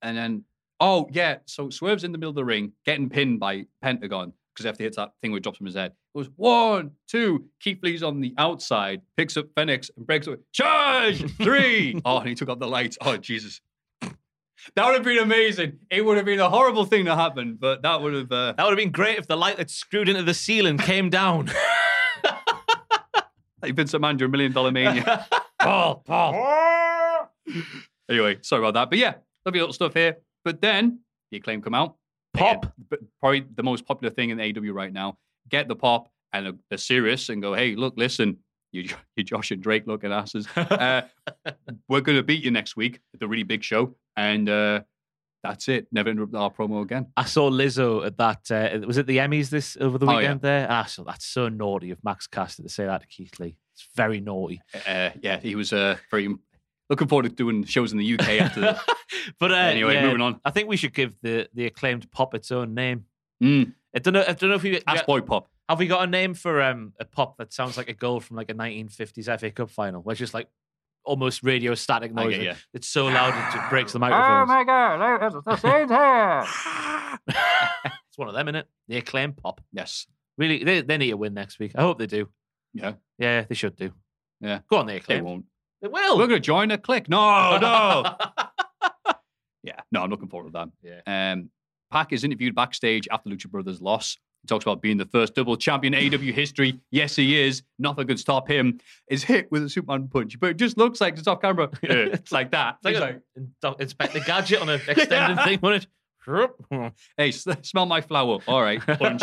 and then, oh yeah, so Swerve's in the middle of the ring, getting pinned by Pentagon because after he hits that thing where he drops from his head. It was one, two. Keith Lee's on the outside, picks up Fénix and breaks away. Charge (laughs) three. oh, and he took off the lights. Oh Jesus. (laughs) That would have been amazing. It would have been a horrible thing to happen, but that would have. Uh, That would have been great if the light that screwed into the ceiling came down. like Vince McMahon during Million Dollar Mania. (laughs) Paul, Paul. anyway, sorry about that. But yeah, lovely little stuff here. But then the acclaim come out. Pop. Probably the most popular thing in AW right now. Get the pop and they're- they're serious and go, hey, look, listen, you, (laughs) you Josh and Drake looking asses. Uh, (laughs) we're going to beat you next week at the really big show. And uh, that's it. Never interrupt our promo again. I saw Lizzo at that. Uh, was it the Emmys this over the Oh, yeah. weekend? There, ah, so that's so naughty of Max Caster to say that to Keith Lee. It's very naughty. Uh, yeah, he was uh, very looking forward to doing shows in the UK after the. (laughs) But uh, Anyway, yeah, moving on. I think we should give the the acclaimed pop its own name. Mm. I don't know. I don't know if you Ass Boy Pop. have we got a name for um, a pop that sounds like a goal from like a 1950s FA Cup final, where it's just like almost radio static noise. get ya. It's so loud it just breaks the microphone. (laughs) Oh my God, it's the scene's here. (laughs) it's one of them, innit? The acclaimed pop. Yes. Really, they, they need a win next week. I hope they do. Yeah. Yeah, they should do. Yeah. Go on, the acclaimed. They won't. They will. We're going to join a click. No, no. (laughs) yeah, no, I'm looking forward to that. Yeah. Um, Pac is interviewed backstage after Lucha Brothers' loss. He talks about being the first double champion in AEW history. Yes, he is. Nothing could stop him. Is hit with a Superman punch, but it just looks like it's off camera. (laughs) Yeah, it's like that. It's like like, Inspector Gadget on an extended (laughs) thing, wasn't it? hey, smell my flower. All right, punch.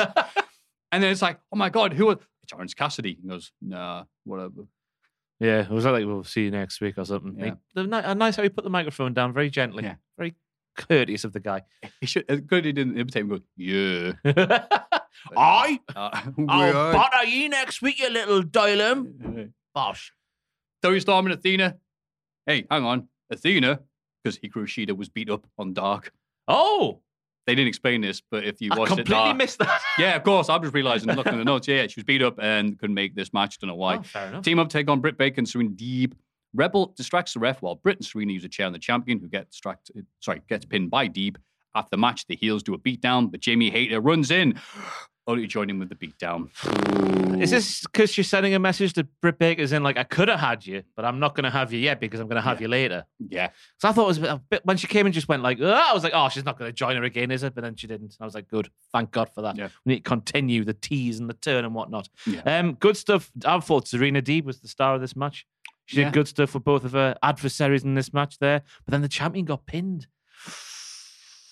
and then it's like, oh my god, who? Are... It's Orange Cassidy. He goes, nah, whatever. Yeah, it was like we'll see you next week or something. Yeah. He- the ni- uh, nice how he put the microphone down very gently, Yeah. very courteous of the guy. He should. It's good he didn't imitate him. Go, (laughs) yeah. I, (laughs) Uh, (laughs) I'll butter you next week, you little dialum. Bosh. Toni Storm and Athena. Hey, hang on. Athena, because Hikaru Shida was beat up on Dark. Oh, They didn't explain this, but if you I watched it, completely Dark, missed that. (laughs) yeah, of course. I'm just realizing, (laughs) looking at the notes. Yeah, yeah, she was beat up and couldn't make this match. Don't know why. Oh, fair enough. Team up take on Britt Baker and Serena Deeb. Rebel distracts the ref while Britt and Serena use a chair on the champion, who gets distracted. Sorry, gets pinned by Deeb. After the match, the heels do a beatdown, but Jamie Hayter runs in, only to join him with the beatdown. Is this because you're sending a message to Britt Baker's in like I could have had you, but I'm not going to have you yet because I'm going to have you later. Yeah. So I thought it was a bit, when she came and just went like, "Ugh," I was like, oh, she's not going to join her again, is it? But then she didn't. I was like, good, thank God for that. Yeah. We need to continue the tease and the turn and whatnot. Yeah. Um, good stuff. I thought Serena Deeb was the star of this match. She Yeah. did good stuff for both of her adversaries in this match there, but then the champion got pinned.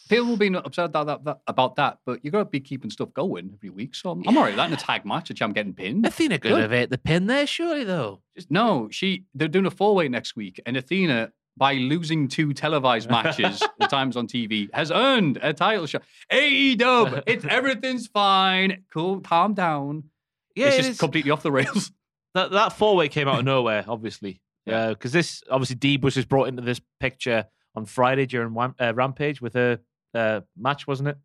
People will be upset about that, that, about that, but you got to be keeping stuff going every week. So I'm, I'm all right that in a tag match, which I'm getting pinned. Athena could Good. have ate the pin there, surely though. Just No, she they're doing a four way next week, and Athena, by losing two televised (laughs) matches, the times on TV, has earned a title shot. AEW, (laughs) it's everything's fine. Cool, calm down. yeah, it's it just is. completely off the rails. (laughs) that that four way came out of nowhere, obviously. Yeah. Because this obviously was just brought into this picture on Friday during uh, Rampage with a uh, match, wasn't it?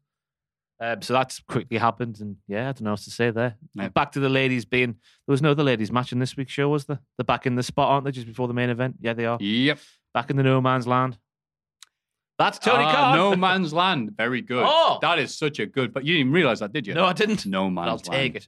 Um, so that's quickly happened, and yeah, I don't know what else to say there. Yeah. Back to the ladies being there was no other ladies match in this week's show, was there? They're back in the spot, aren't they? Just before the main event, yeah, they are Yep. back in the no man's land. That's Tony Ah, Khan. No (laughs) Man's Land. Very good. Oh. That is such a good. But you didn't realize that, did you? No, I didn't. No Man's I'll Land. take it.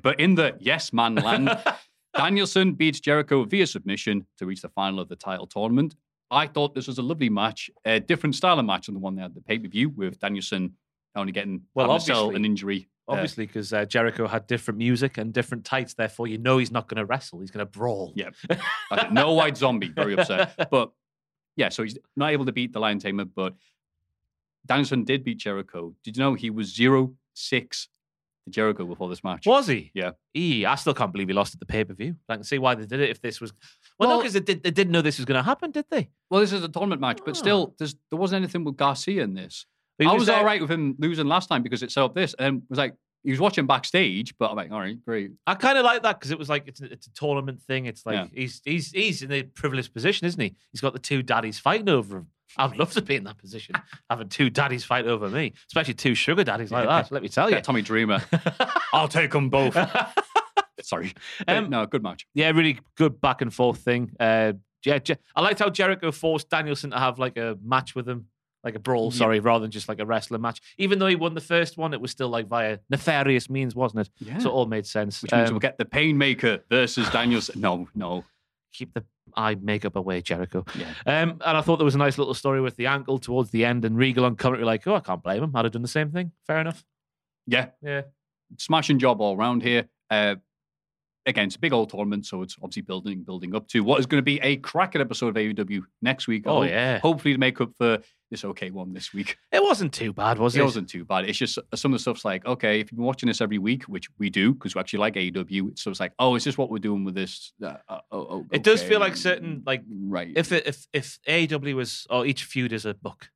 But in the Yes Man Land, (laughs) Danielson beats Jericho via submission to reach the final of the title tournament. I thought this was a lovely match, a different style of match than the one they had the pay per view with Danielson only getting Well, having to sell obviously- an injury. uh, Obviously, because uh, Jericho had different music and different tights, therefore you know he's not going to wrestle. He's going to brawl. Yeah. (laughs) Okay, no white zombie, very upset. But yeah, so he's not able to beat the Lion Tamer, but Danielson did beat Jericho. Did you know he was 0 6 to Jericho before this match? Was he? Yeah. E, I still can't believe he lost at the pay per view. I can see why they did it if this was. Well, no, because they, did, they didn't know this was going to happen, did they? Well, this is a tournament match, but still, ah. there's, there wasn't anything with Garcia in this. He I was was there- all right with him losing last time because it set up this, and was like he was watching backstage, but I'm like, all right, great. I kind of like that because it was like it's a, it's a tournament thing. It's like Yeah. he's he's he's in a privileged position, isn't he? He's got the two daddies fighting over him. (laughs) I'd love to be in that position, (laughs) having two daddies fight over me, especially two sugar daddies like that. Let me tell you. Yeah, Tommy Dreamer. (laughs) I'll take them both. (laughs) Sorry. Um, no, good match. Yeah, really good back and forth thing. Uh, yeah, Je- I liked how Jericho forced Danielson to have like a match with him, like a brawl, sorry, rather than just like a wrestling match. Even though he won the first one, it was still like via nefarious means, wasn't it? Yeah. So it all made sense. Which means Um, we'll get the Painmaker versus Danielson. No, no. keep the eye makeup away, Jericho. Yeah. Um, and I thought there was a nice little story with the ankle towards the end, and Regal on commentary like, oh, I can't blame him. I'd have done the same thing. Fair enough. Yeah, Yeah. smashing job all round here. Uh, again, it's a big old tournament, so it's obviously building, building up to what is going to be a cracking episode of AEW next week. Oh, yeah. hopefully to make up for this okay one this week. (laughs) It wasn't too bad, was it? It wasn't too bad. It's just some of the stuff's like, okay, if you've been watching this every week, which we do because we actually like AEW, so it's like, oh, is this what we're doing with this? Uh, uh, oh, oh, It does feel like certain like right. if it, if if AEW was or each feud is a book.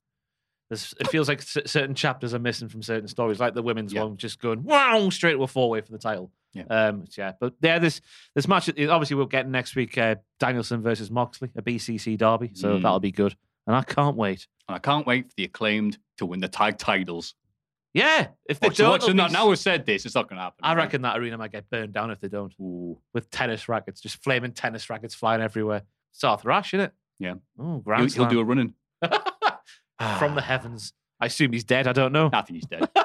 There's, it feels like certain chapters are missing from certain stories, like the women's Yeah. one, just going wow straight to a four way for the title. Yeah. Um, yeah, but yeah, this this match obviously we'll get next week. Uh, Danielson versus Moxley, a BCC derby, so Mm. that'll be good, and I can't wait. and I can't wait for the acclaimed to win the tag titles. Yeah, if they Watch, don't, watch it'll now. we've said this, it's not going to happen. I reckon that arena might get burned down if they don't. Ooh. With tennis rackets, just flaming tennis rackets flying everywhere. South Rash, isn't it? Yeah. Oh, He'll, he'll do a running. (laughs) from the heavens. I assume he's dead. I don't know. I think he's dead. (laughs)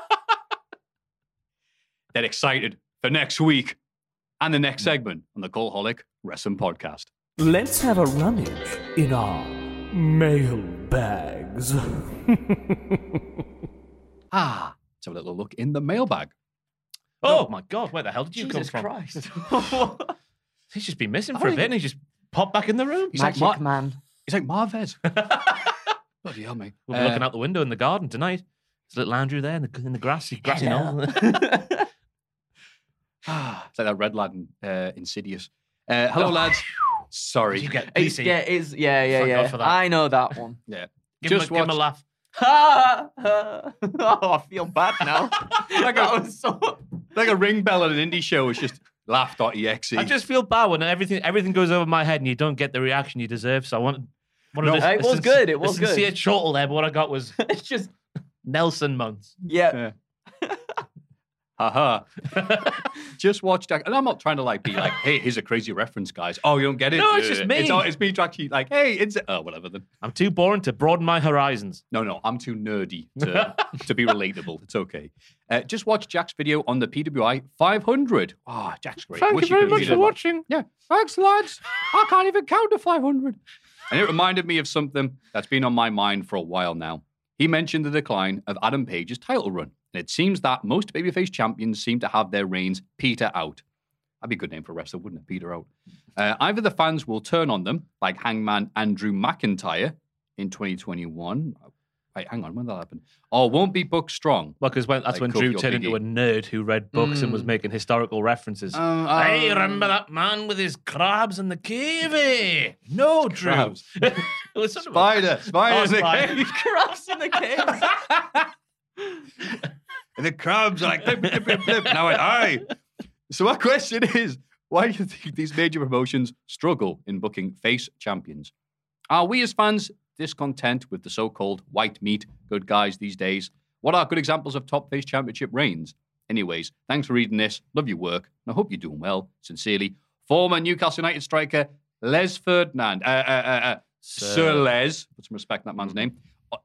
They're excited for next week and the next segment on the Cultaholic Wrestling Podcast. Let's have a rummage in our mail bags. (laughs) Ah, let's have a little look in the mailbag. Oh my God, where the hell did you Jesus come from? Christ. (laughs) He's just been missing for a bit and he just popped back in the room. He's like, Magic Mar- man. he's like Marvez. (laughs) Bloody hell, mate. We'll be Uh, looking out the window in the garden tonight. There's a little Andrew there in the, in the grassy, grassy knoll. Ah, (sighs) it's like that red lad in uh, Insidious. Uh, hello, lads. (sighs) Sorry. you get It's, PC. yeah, it's, yeah, yeah, Thank God yeah. for that. I know that one. (laughs) Yeah. Give, him, Just a, give him a watch- laugh. (laughs) oh, I feel bad now. (laughs) Like that a- was so. Like a ring bell at an indie show. It's just laugh.exe. I just feel bad when everything everything goes over my head and you don't get the reaction you deserve. So I want. One No, it was good, it was a sincere good. chortle there, but what I got was It's just, Nelson months. yeah. Haha. (laughs) just watch that. And I'm not trying to like be like, (laughs) hey, here's a crazy reference, guys. Oh, you don't get it? No, it's just me. It's, all- it's me to actually like, hey, it's oh, whatever then. I'm too boring to broaden my horizons. No, no, I'm too nerdy (laughs) to, to be relatable. It's okay. Uh, just watch Jack's video on the PWI 500. Oh, Jack's great. Thank Wish you very much for watching. Yeah, thanks, lads. I can't even count to 500. And it reminded me of something that's been on my mind for a while now. He mentioned the decline of Adam Page's title run, and it seems that most babyface champions seem to have their reigns peter out. That'd be a good name for a wrestler, wouldn't it? Peter out. Uh, either the fans will turn on them, like Hangman and Drew McIntyre in 2021. Wait, hang on, when that happen? Or won't be booked strong. Well, because that's Like when Drew turned into a nerd who read books and was Mm. making historical references. Hey, um, remember that man with his crabs in the cave? eh? No, Drew. (laughs) It was sort of a- Spider, spider, Oh, in the cave. Crabs in the cave. And the crabs are like, blip, blip, blip, blip. And I went, aye. So my (laughs) question is, why do you think these major promotions struggle in booking face champions? Are we as fans discontent with the so-called white meat good guys these days? What are good examples of top face championship reigns? Anyways, thanks for reading this. Love your work. And I hope you're doing well. Sincerely, former Newcastle United striker Les Ferdinand. Uh, uh, uh, uh, Sir. Sir. Les. Put some respect on that man's name.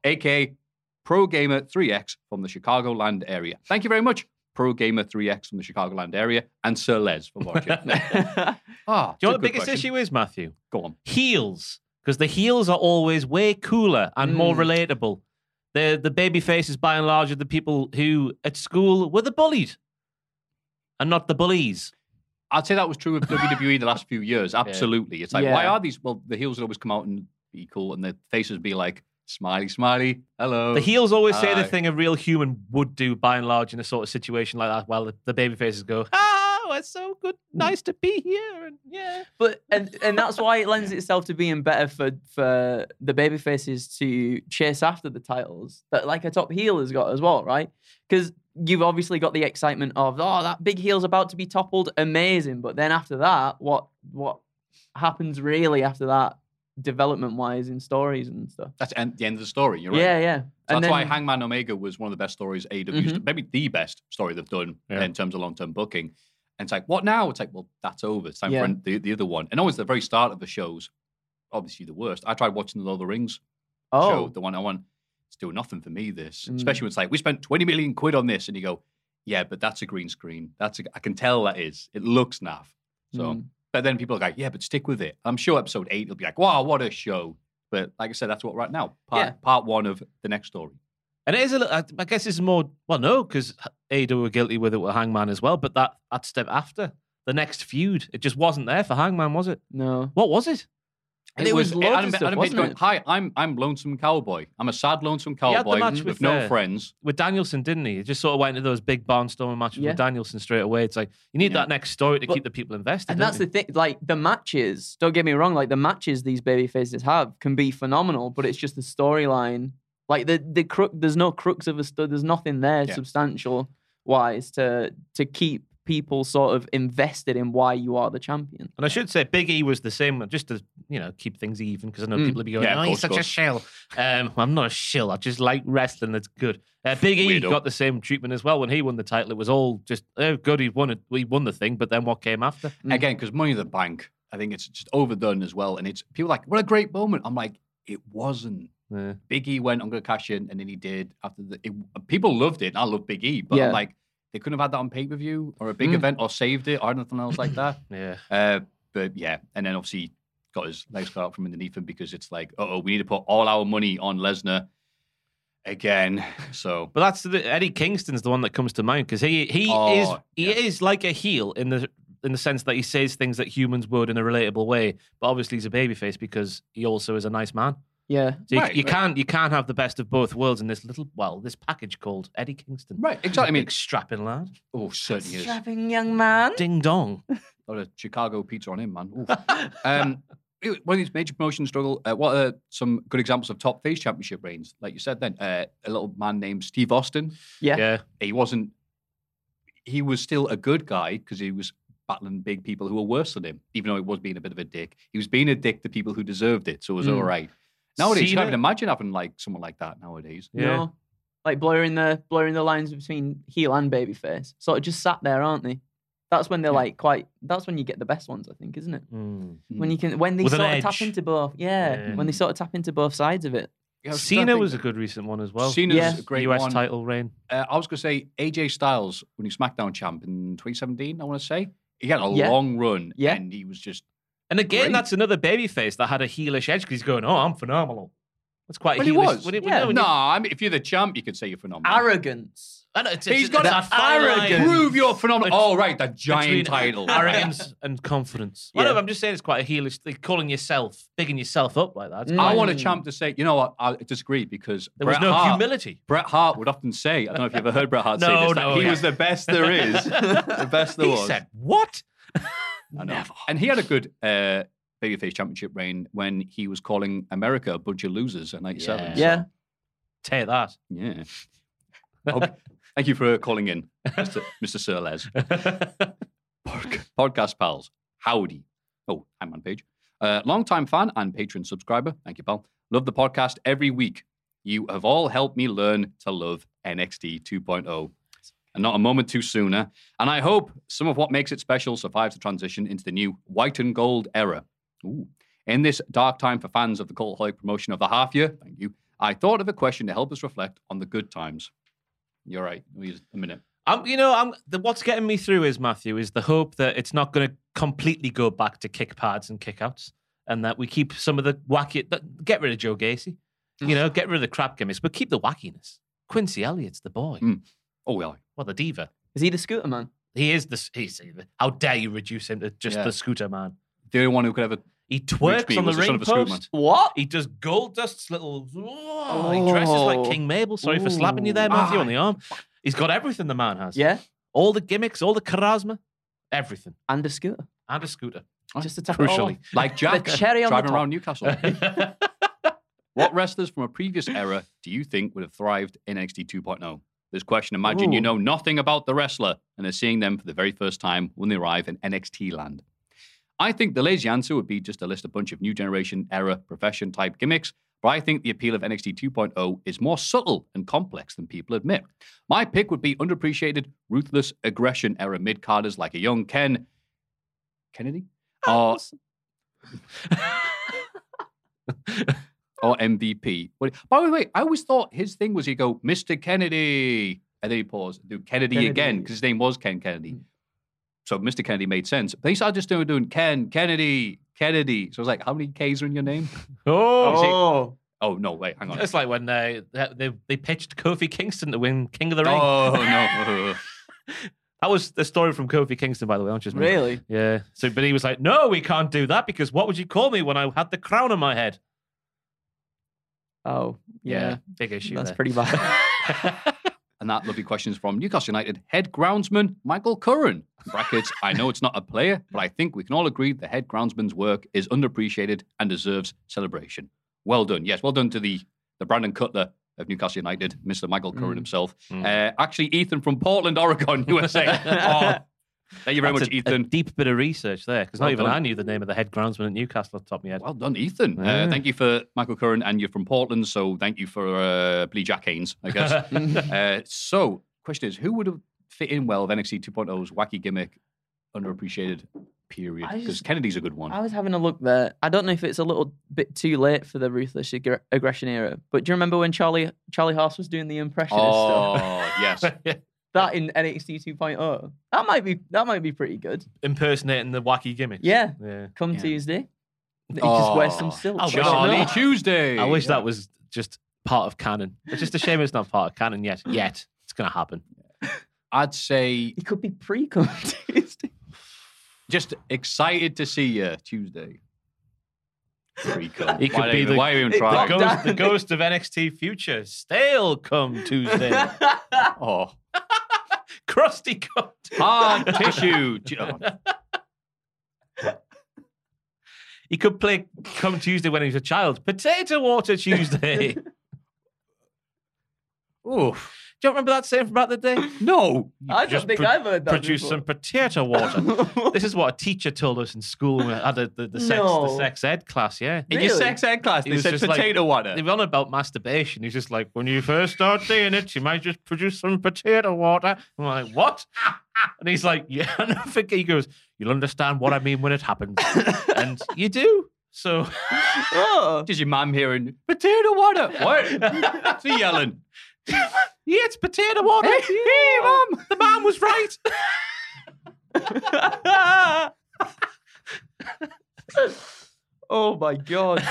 aka Pro Gamer 3X from the Chicagoland area. Thank you very much, Pro Gamer 3X from the Chicagoland area, and Sir Les for watching. (laughs) ah, Do you know what the biggest question. issue is, Matthew? Go on. Heels. Because the heels are always way cooler and more Mm. relatable. The the baby faces by and large are the people who at school were the bullied. And not the bullies. I'd say that was true of WWE the last few years. (laughs) Absolutely. It's like, why are these? Well, the heels would always come out and be cool, and the faces be like, smiley, smiley, hello. The heels always say the thing a real human would do by and large in a sort of situation like that, while the, the baby faces go, ah, Oh, it's so good, mm. nice to be here. And yeah. But and and that's why it lends itself to being better for for the baby faces to chase after the titles that like a top heel has got as well, right? Because you've obviously got the excitement of oh that big heel's about to be toppled, amazing. But then after that, what what happens really after that, development wise in stories and stuff? That's en- the end of the story. You're right. Yeah, yeah. So And that's why Hangman Omega was one of the best stories AEW's, Mhm. maybe the best story they've done Yeah. in terms of long term booking. And it's like, what now? It's like, well, that's over. It's time Yeah. for the, the other one. And always the very start of the shows, obviously the worst. I tried watching the Lord of the Rings show, Oh, the one I want. It's doing nothing for me, this. Mm. Especially when it's like, we spent 20 million quid on this. And you go, yeah, but that's a green screen. That's a, I can tell that is. It looks naff. So, Mm. But then people are like, yeah, but stick with it. I'm sure episode eight will be like, wow, what a show. But like I said, that's what right now. Part, Yeah. part one of the next story. And it is a little, I I guess it's more, well, no, because AEW were guilty with it with Hangman as well, but that, that step after, the next feud, it just wasn't there for Hangman, was it? no. What was it? And it was loads Adam, of stuff, Adam Page wasn't going, it? Hi, I'm I'm lonesome cowboy. I'm a sad lonesome He had the cowboy with, with, no uh, friends. With Danielson, didn't he? He just sort of went into those big barnstorming matches Yeah. with Danielson straight away. It's like, you need Yeah. that next story to But- keep the people invested. And that's you? the thing, like the matches. Don't get me wrong, like the matches these baby faces have can be phenomenal, but it's just the storyline. Like the the crook, there's no crooks of a story. There's nothing there Yeah. substantial wise to to keep people sort of invested in why you are the champion. And I should say, Big E was the same, just to you know keep things even, because I know Mm. people will be going, Yeah, of "Oh, he's such of a course. shill." Um, I'm not a shill. I just like wrestling. That's good. Uh, Big E Weirdo. got the same treatment as well when he won the title. It was all just, "Oh, good, he won it. We won the thing." But then what came after? Mm. Again, because Money in the Bank, I think it's just overdone as well. And it's people are like, what a great moment. I'm like, it wasn't. Yeah. Big E went, I'm going to cash in, and then he did. After the, it, people loved it, and I love Big E, but Yeah. I'm like, they couldn't have had that on pay per view or a big Mm. event or saved it or anything else like that. (laughs) Yeah. Uh, but yeah, and then obviously got his legs cut out from underneath him because it's like, oh, we need to put all our money on Lesnar again. (laughs) So But that's the, Eddie Kingston's the one that comes to mind because he he Oh, is he yeah. is like a heel in the in the sense that he says things that humans would in a relatable way. But obviously he's a babyface because he also is a nice man. Yeah. So you, Right, you right. can't you can't have the best of both worlds in this little well this package called Eddie Kingston. right, exactly. I mean, Big strapping lad. oh, certainly is. Strapping young man. Ding dong. (laughs) Got a Chicago pizza on him, man. Oof. (laughs) um, one of these major promotion struggle. Uh, what are some good examples of top face championship reigns? Like you said, then uh, a little man named Steve Austin. Yeah. Yeah. He wasn't. He was still a good guy because he was battling big people who were worse than him. Even though he was being a bit of a dick, he was being a dick to people who deserved it. So it was Mm. all right. Nowadays, you can't even imagine having like someone like that nowadays. Yeah. No. Like blurring the blurring the lines between heel and babyface. Sort of just sat there, aren't they? That's when they're Yeah. like quite. That's when you get the best ones, I think, isn't it? Mm. When you can, when they With an sort of tap into both. Yeah, Yeah. when they sort of tap into both sides of it. Yeah, I was trying to Cena think- was a good recent one as well. Cena's Yeah. a great US one. title reign. Uh, I was going to say AJ Styles when he was SmackDown champ in 2017. I want to say he had a Yeah. long run, Yeah. and he was just And again, Great. that's another babyface that had a heelish edge because he's going, "Oh, I'm phenomenal." That's quite Well, he heelish. was. When it- Yeah. no, when no. I mean, if you're the champ, you could say you're phenomenal. Arrogance. I know, it's, He's it's- got it's that that fine line arrogance. Prove you're phenomenal. It's Oh, right, the giant title. arrogance (laughs) and confidence. Well, Yeah. no, I'm just saying it's quite a heelish. Like calling yourself, bigging yourself up like that. Mm. I want a champ to say, you know what? I disagree because there was no Hart, humility. Bret Hart would often say, I don't know if you've ever heard Bret Hart say (laughs) No, this, that no, he yeah. was the best there is, (laughs) the best there He was. He said, "What?" I know. And he had a good uh, babyface championship reign when he was calling America a bunch of losers at 97. Yeah. so, Yeah. Take that. yeah. Hope- thank you for calling in, Mr. Mr. Sir Les. (laughs) Pod- Podcast pals, howdy. Oh, I'm on page. Uh, longtime fan and patron subscriber. Thank you, pal. Love the podcast every week. You have all helped me learn to love NXT 2.0. And not a moment too sooner. Eh? And I hope some of what makes it special survives the transition into the new white and gold era. Ooh. In this dark time for fans of the Cultaholic promotion of the half year, thank you, I thought of a question to help us reflect on the good times. You're right. Wait a minute. I'm, you know, I'm the, what's getting me through is Matthew is the hope that it's not going to completely go back to kick pads and kickouts, and that we keep some of the wacky. Get rid of Joe Gacy, you mm. know, get rid of the crap gimmicks, but keep the wackiness. Quincy Elliott's the boy. Mm. Oh well, Well, the diva. Is he the scooter man? He is the. He's, how dare you reduce him to just Yeah. the scooter man? the only one who could ever He reach twerks me on the was the son ring of a scoop post. What? He does Goldust's little. Oh, He dresses like Oh. King Mabel. Sorry for slapping you there, Matthew, on the ah. arm. He's got everything the man has. Yeah, All the gimmicks, all the charisma, everything, and a scooter. and a scooter. Just to top it all Crucially. Oh, off. like Jack The cherry on the driving top. around Newcastle. (laughs) what wrestlers from a previous era do you think would have thrived in NXT 2.0? This question, imagine you know nothing about the wrestler and are seeing them for the very first time when they arrive in NXT land. I think the lazy answer would be just to list a bunch of new generation era profession type gimmicks, but I think the appeal of NXT 2.0 is more subtle and complex than people admit. My pick would be underappreciated, ruthless aggression era mid carders like a young Ken Kennedy or, (laughs) (laughs) or MVP. What- By the way, I always thought his thing was he'd go, Mr. Kennedy. And then he paused, do Kennedy, again, because his name was Ken Kennedy. Hmm. So Mr. Kennedy made sense. But he started just doing, doing Ken, Kennedy, Kennedy. So I was like, how many K's are in your name? (laughs) Oh, Oh, Oh, no, wait, hang on. it's like when uh, they, they they pitched Kofi Kingston to win King of the Ring. Oh, no. (laughs) That was the story from Kofi Kingston, by the way. Aren't you? really? Yeah. So, but he was like, "No, we can't do that because what would you call me when I had the crown on my head?" Oh, yeah. big issue. That's there. pretty (laughs) bad. And that lovely question is from Newcastle United head groundsman Michael Curran. Brackets, I know it's not a player, but I think we can all agree the head groundsman's work is underappreciated and deserves celebration. Well done. Yes, well done to the, the Brandon Cutler of Newcastle United, Mr. Michael Curran himself. Uh, actually, Ethan from Portland, Oregon, (laughs) USA. oh, (laughs) thank you very That's much, a, a Ethan. deep bit of research there because not Well even done. I knew the name of the head groundsman at Newcastle off the top of my head. Well done, Ethan. Uh, thank you for Michael Curran, and you're from Portland, so thank you for uh, Billy Jack Haynes, I guess. (laughs) uh, so, question is, who would have fit in well with NXT 2.0's wacky gimmick, underappreciated period? Because Kennedy's a good one. I was having a look there. I don't know if it's a little bit too late for the ruthless aggr- aggression era, but do you remember when Charlie Charlie Haas was doing the impressionist stuff? oh, stuff? yes. (laughs) That in NXT 2.0. That might be that might be pretty good. Impersonating the wacky gimmick. Yeah. Yeah. Come Yeah. Tuesday, he just wears some Oh, stilts. I wish- Charlie No. Tuesday. I wish Yeah. that was just part of canon. It's just a shame it's not part of canon yet. (laughs) Yet it's going to happen. (laughs) I'd say it could be pre come (laughs) Tuesday. just excited to see you Tuesday. Pre-cum. He could why, be even- the- why even It- try? The ghost, the ghost of NXT Future. Stale come Tuesday. (laughs) Oh, Crusty cut. hard tissue. (laughs) Oh, He could play come Tuesday when he was a child. Potato water Tuesday. (laughs) Oof. Do you remember that saying from back the day? (laughs) No. I don't Just think pro- I've heard that. Produce before. some potato water. (laughs) this is what a teacher told us in school when we had a, the, the, sex, the sex ed class, yeah. In your Really? sex ed class, He they was said just like- potato water. They were on about masturbation. He's just like, when you first start doing it, you might just produce some potato water. I'm like, what? And he's like, yeah. (laughs) And I think he goes, you'll understand what I mean when it happens. and you do. So Oh. Just your mum hearing potato water. What? What's he yelling? Yeah, it's potato water. Hey, hey, mum. The man was right. oh my god.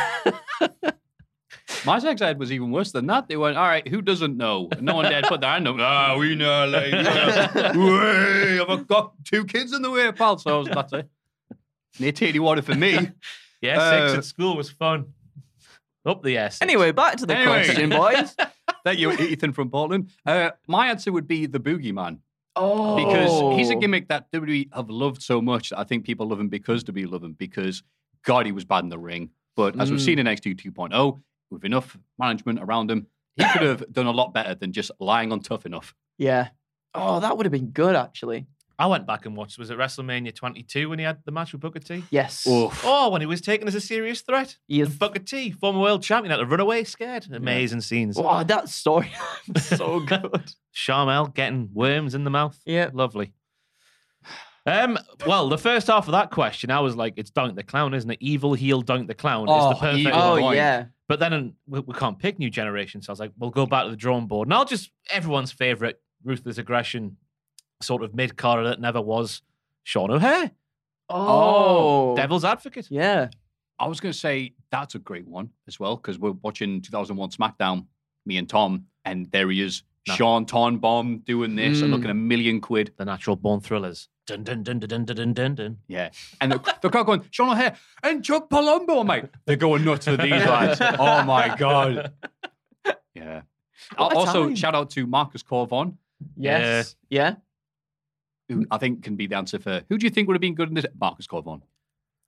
My sex ed was even worse than that. They went, all right, who doesn't know? And no one dared put their hand up. Ah, we know, like, (laughs) way, I've got two kids in the way, of pal. So that's it. No titty water for me. Yeah, sex Uh, at school was fun. Up the ass. Anyway, back to the Anyway. question, boys. (laughs) Thank you, Ethan from Portland. Uh, my answer would be the Boogeyman. Oh, because he's a gimmick that WWE have loved so much that I think people love him because WWE love him because God, he was bad in the ring. But as we've Mm. seen in XT 2.0, with enough management around him, he could have done a lot better than just lying on tough enough. Yeah. Oh, that would have been good actually. I went back and watched. Was it WrestleMania 22 when he had the match with Booker T? Yes. Oh, when he was taken as a serious threat. Yes. And Booker T, former world champion, had to run away scared. Amazing scenes. Oh, that story (laughs) so (laughs) good. Sharmell getting worms in the mouth. Yeah. Lovely. Um, well, the first half of that question, I was like, it's Dunk the Clown, isn't it? Evil heel Dunk the Clown is Oh, the perfect evil Oh one. Doink. yeah. But then we, we can't pick new generation. So I was like, we'll go back to the drawing board. And I'll just everyone's favorite ruthless aggression, sort of mid carder that never was, Sean O'Haire. Oh, Devil's advocate. Yeah. I was going to say that's a great one as well because we're watching 2001 SmackDown, me and Tom, and there he is, No. Sean Tornbaum doing this and Mm. looking a million quid. The natural born thrillers. Dun dun dun dun dun dun dun dun. Yeah. And the, the crowd going, Sean O'Haire and Chuck Palumbo, mate. They're going nuts for these (laughs) lads. Oh my God. (laughs) Yeah. What also, time. shout out to Marcus Corvon, Yes. Yeah. Who I think can be the answer for who do you think would have been good in this? Marcus Corvon.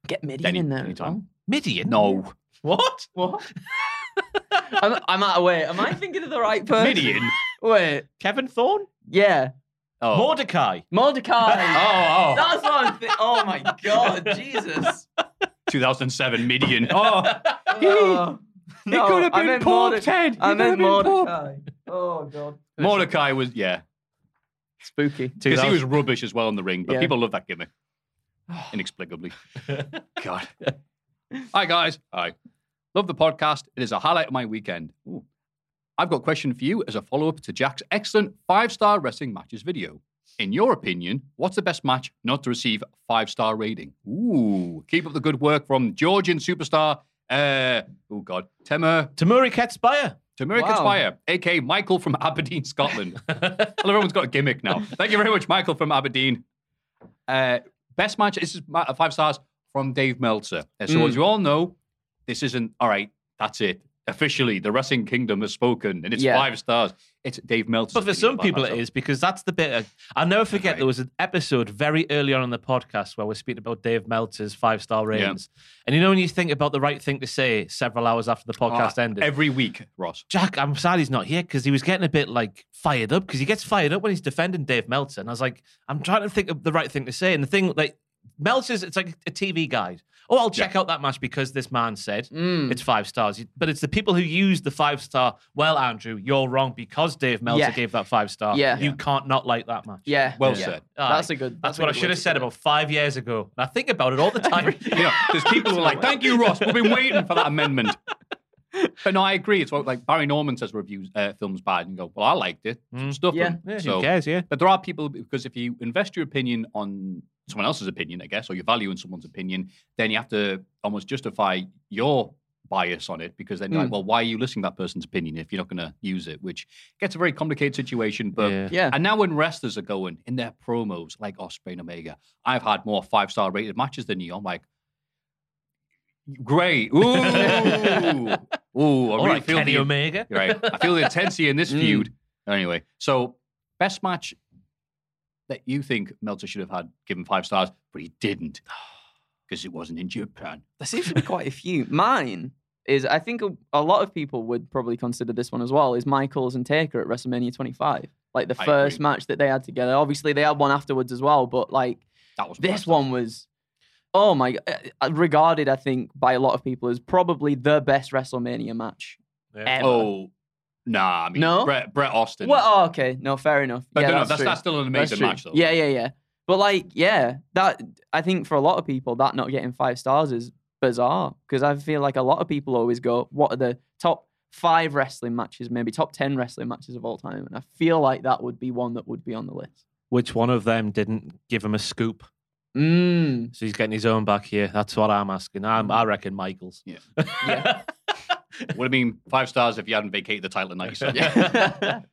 Get Mideon Any- in there as anytime. well. Mideon? No. What? What? (laughs) I'm, I'm out of wait. Am I thinking of the right person? Mideon. (laughs) Wait. Kevin Thorn? Yeah. Oh. Mordecai. Mordecai. (laughs) Oh, oh. That's what I'm thinking. Oh my god, Jesus. 2007 Mideon. Oh, Oh, no, could have I been meant Pope, Morde- Ted. He I could meant have been Pope. Mordecai. Oh god. Mordecai was, yeah. Spooky. Because he was rubbish as well in the ring, but Yeah. people love that gimmick. (sighs) Inexplicably. (laughs) God. Hi, guys. Hi. Love the podcast. It is a highlight of my weekend. Ooh. I've got a question for you as a follow up to Jack's excellent five star wrestling matches video. In your opinion, what's the best match not to receive five star rating? Ooh, keep up the good work from Georgian superstar, uh, oh God, Temur, Temuri Ketsbaia. Temur Wow. Conspire, aka Michael from (laughs) Aberdeen, Scotland. well, everyone's got a gimmick now. (laughs) Thank you very much, Michael from Aberdeen. Uh, best match, this is five stars from Dave Meltzer. Uh, So, Mm. as you all know, this isn't, all right, that's it. Officially, the Wrestling Kingdom has spoken, and it's Yeah. five stars. It's Dave Meltzer. But for some people, it is because that's the bit. Of, I'll never forget Right. there was an episode very early on in the podcast where we're speaking about Dave Meltzer's five star ratings. And you know, when you think about the right thing to say several hours after the podcast ah, ended, Every week, Ross. Jack, I'm sad he's not here because he was getting a bit like fired up because he gets fired up when he's defending Dave Meltzer. And I was like, I'm trying to think of the right thing to say. And the thing, like, Meltzer's, it's like a TV guide. Oh, I'll check out that match because this man said Mm. it's five stars. But it's the people who use the five star. Well, Andrew, you're wrong because Dave Meltzer Yeah. gave that five star. Yeah. You can't not like that match. Yeah. Well yeah. said. Aye. That's a good. That's a what I should have said about five years ago. And I think about it all the (laughs) time. (laughs) You know, there's people who are like, thank you, Ross. We've been waiting for that amendment. But no, I agree. It's what like Barry Norman says reviews uh, films bad, and go, well, I liked it. Mm. Stuff Yeah. them. Yeah, So- who cares? Yeah. But there are people because if you invest your opinion on someone else's opinion, I guess, or your value in someone's opinion, then you have to almost justify your bias on it because then you're like, Mm. well, why are you listening to that person's opinion if you're not going to use it? Which gets a very complicated situation. But Yeah. Yeah. and now when wrestlers are going in their promos like Ospreay and Omega, I've had more five star rated matches than you. I'm like, great, ooh, (laughs) ooh, I All really right, feel Kenny the Omega. right. I feel the intensity in this (laughs) Mm. feud. Anyway, so best match that you think Meltzer should have had given five stars, but he didn't (sighs) because it wasn't in Japan. There seems to be quite a few. (laughs) Mine is, I think a, a lot of people would probably consider this one as well, is Michaels and Taker at WrestleMania 25. Like the I first agree. match that they had together. Obviously, they had one afterwards as well, but like That was this one was, oh my, uh, regarded, I think, by a lot of people as probably the best WrestleMania match ever. Oh, nah. I mean, No? Bret, Bret Austin. Well, oh, okay. No, fair enough. but yeah, no, no, that's, that's, true. that's still an amazing true. match, though. Yeah, yeah, yeah. But like, yeah, that I think for a lot of people, that not getting five stars is bizarre because I feel like a lot of people always go, "What are the top five wrestling matches? Maybe top ten wrestling matches of all time?" And I feel like that would be one that would be on the list. Which one of them didn't give him a scoop? Mm. So he's getting his own back here. That's what I'm asking. I'm, I reckon Michaels. Yeah. (laughs) Would have been five stars if you hadn't vacated the title in 97. (laughs) (laughs)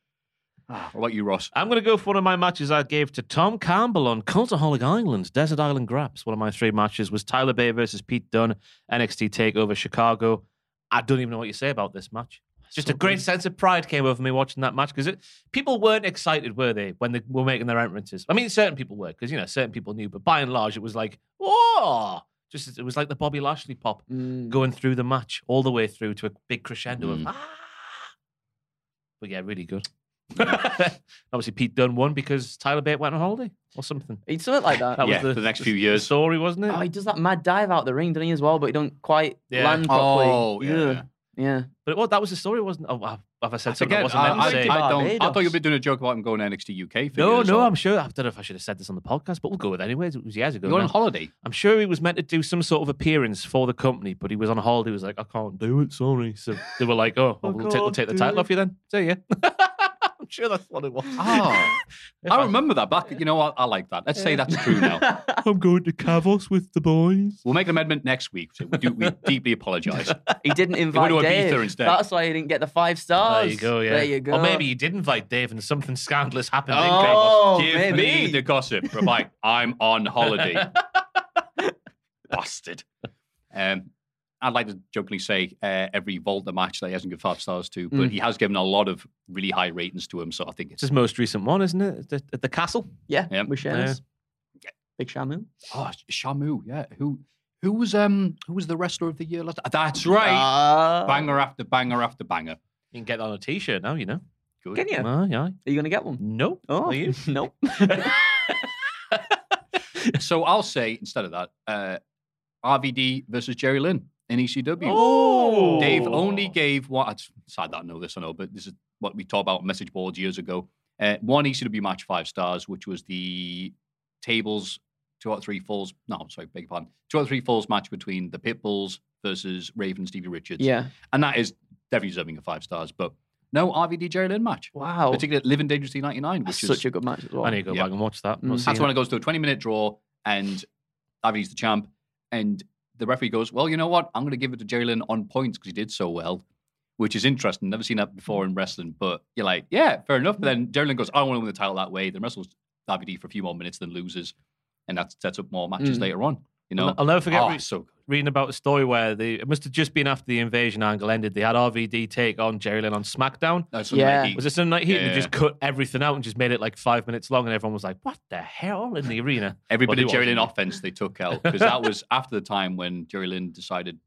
Ah, what about you, Ross? I'm going to go for one of my matches I gave to Tom Campbell on Cultaholic Island, Desert Island Graps. One of my three matches was Tyler Bate versus Pete Dunne, NXT TakeOver Chicago. I don't even know what you say about this match. Just a great sense of pride came over me watching that match because people weren't excited, were they, when they were making their entrances? I mean, certain people were because you know certain people knew, but by and large, it was like, oh, just it was like the Bobby Lashley pop Mm. going through the match all the way through to a big crescendo Mm. of ah. But yeah, really good. (laughs) (laughs) Obviously, Pete Dunne won because Tyler Bate went on holiday or something. He'd something like that. That Yeah, was the, for the next few years. story, wasn't it? Oh, he does that mad dive out the ring, doesn't he, as well? But he don't quite Yeah. land properly. Oh, yeah. Yeah. Yeah, but what that was the story, wasn't? Oh, wow. have I said something I Again, wasn't I, meant to I, say? I don't. I thought you'd be doing a joke about him going NXT UK. no, no, I'm sure. I don't know if I should have said this on the podcast, but we'll go with it anyways. It was years ago. You're on holiday. I'm sure he was meant to do some sort of appearance for the company, but he was on holiday. He was like, I can't do it, sorry. So they were like, Oh, (laughs) well, we'll, take, we'll take the title it. off you then. See ya. (laughs) I'm sure that's what it was. Oh, (laughs) If I remember that back. You know what? I like that. Let's say that's true now. (laughs) I'm going to Kavos with the boys. We'll make an amendment next week. So we do. We (laughs) deeply apologise. He didn't invite to Ibiza Dave. instead. That's why he didn't get the five stars. There you go, yeah. There you go. Or maybe you did invite Dave and something scandalous happened in Oh, Kavos. Give maybe. me the gossip. Right, I'm on holiday. Bastard. Um, I'd like to jokingly say uh, every Walter match that he hasn't given five stars to, but Mm. he has given a lot of really high ratings to him. So I think It's it's his most recent one, isn't it? The- At the castle? Yeah, Yeah. with Sheamus. Big Shamu. oh Shamu. Yeah, who who was um who was the wrestler of the year last? That's right. Ah. banger after banger after banger. You can get that on a t shirt now, you know. Good. Can you? Ah, yeah. Are you going to get one? No. Oh, Are you? (laughs) nope. (laughs) So I'll say instead of that, uh, RVD versus Jerry Lynn in ECW. Oh. Dave only gave one. It's sad that I know this, I know, but this is what we talked about on message boards years ago. Uh, one ECW match, five stars, which was the tables two out of three falls. No, sorry, beg your pardon. Two out of three falls match between the Pitbulls versus Raven Stevie Richards. yeah. and that is definitely deserving of five stars. But no RVD Jerry Lynn match, Wow. particularly Living Dangerously '99, That's which is such a good match as well. I need to go Yeah. back and watch that. Mm. That's when it. it goes to a 20 minute draw, and RVD's the champ, and the referee goes, "Well, you know what? I'm going to give it to Jerry Lynn on points because he did so well." Which is interesting. Never seen that before in wrestling, but you're like, yeah, fair enough. But then Jerry Lynn goes, I don't want to win the title that way. Then wrestles RVD for a few more minutes, then loses, and that sets up more matches Mm. later on. You know, I'll, I'll never forget Oh, re- so reading about a story where they it must have just been after the invasion angle ended. They had RVD take on Jerry Lynn on SmackDown. That's Yeah. yeah. Was it Sunday Night Heat? Yeah. They just cut everything out and just made it like five minutes long, and everyone was like, "What the hell?" in the arena. (laughs) Every But bit of Jerry Lynn offense they took out (laughs) because that was after the time when Jerry Lynn decided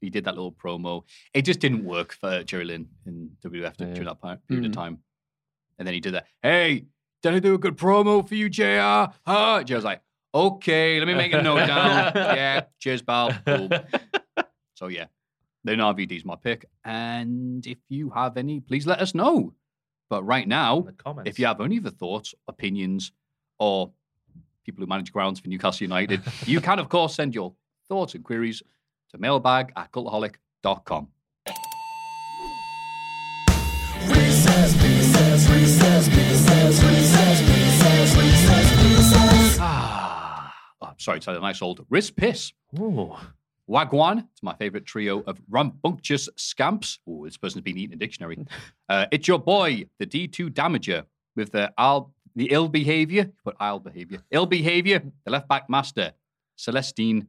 he did that little promo. It just didn't work for Jerry Lynn in WWF Yeah. during that pi- period of Mm. time. And then he did that. Hey, did I do a good promo for you, JR? Huh? JR's like, okay, let me make a note down. (laughs) yeah, cheers, pal. Cool. (laughs) So yeah, then RVD's my pick. And if you have any, please let us know. But right now, In the comments. if you have any other thoughts, opinions, or people who manage grounds for Newcastle United, (laughs) you can, of course, send your thoughts and queries to mailbag at cultaholic.com. Ah, oh, I'm sorry, it's had a nice old wrist piss. Ooh. Wagwan, it's my favorite trio of rambunctious scamps. Oh, this person's been eating a dictionary. (laughs) Uh, it's your boy, the D2 Damager, with the al- the ill behavior, put ill behavior, ill behavior, the left back master, Celestine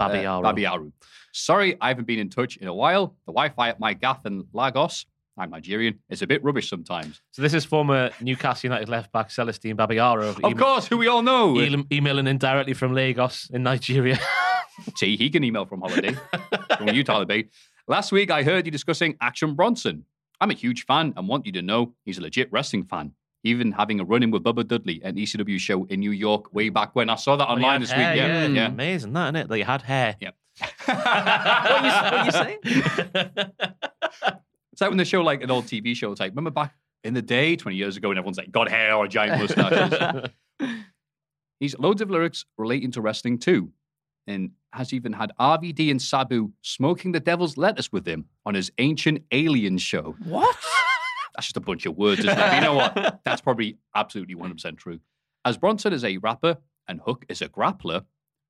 uh, Babayaro. Babayaro. Sorry, I haven't been in touch in a while. The Wi Fi at my gaff in Lagos, I'm Nigerian, It's a bit rubbish sometimes. So this is former Newcastle United left back Celestine Babayaro. Of course, who we all know. e- emailing in directly from Lagos in Nigeria. (laughs) See, he can email from holiday. from you, Tyler B. Last week, I heard you discussing Action Bronson. I'm a huge fan and want you to know he's a legit wrestling fan. Even having a run in with Bubba Dudley at an ECW show in New York way back when. I saw that Oh, online this hair, week. Yeah, yeah. Amazing, that, isn't it? That you had hair. Yeah. (laughs) what, are you, what are you saying? (laughs) Like when they show like an old TV show. It's like, remember back in the day, 20 years ago, and everyone's like, got hair or giant mustaches. (laughs) He's loads of lyrics relating to wrestling too, and has even had RVD and Sabu smoking the devil's lettuce with him on his Ancient Aliens show. What? (laughs) That's just a bunch of words, isn't it? But you know what? (laughs) That's probably absolutely 100% true. As Bronson is a rapper and Hook is a grappler,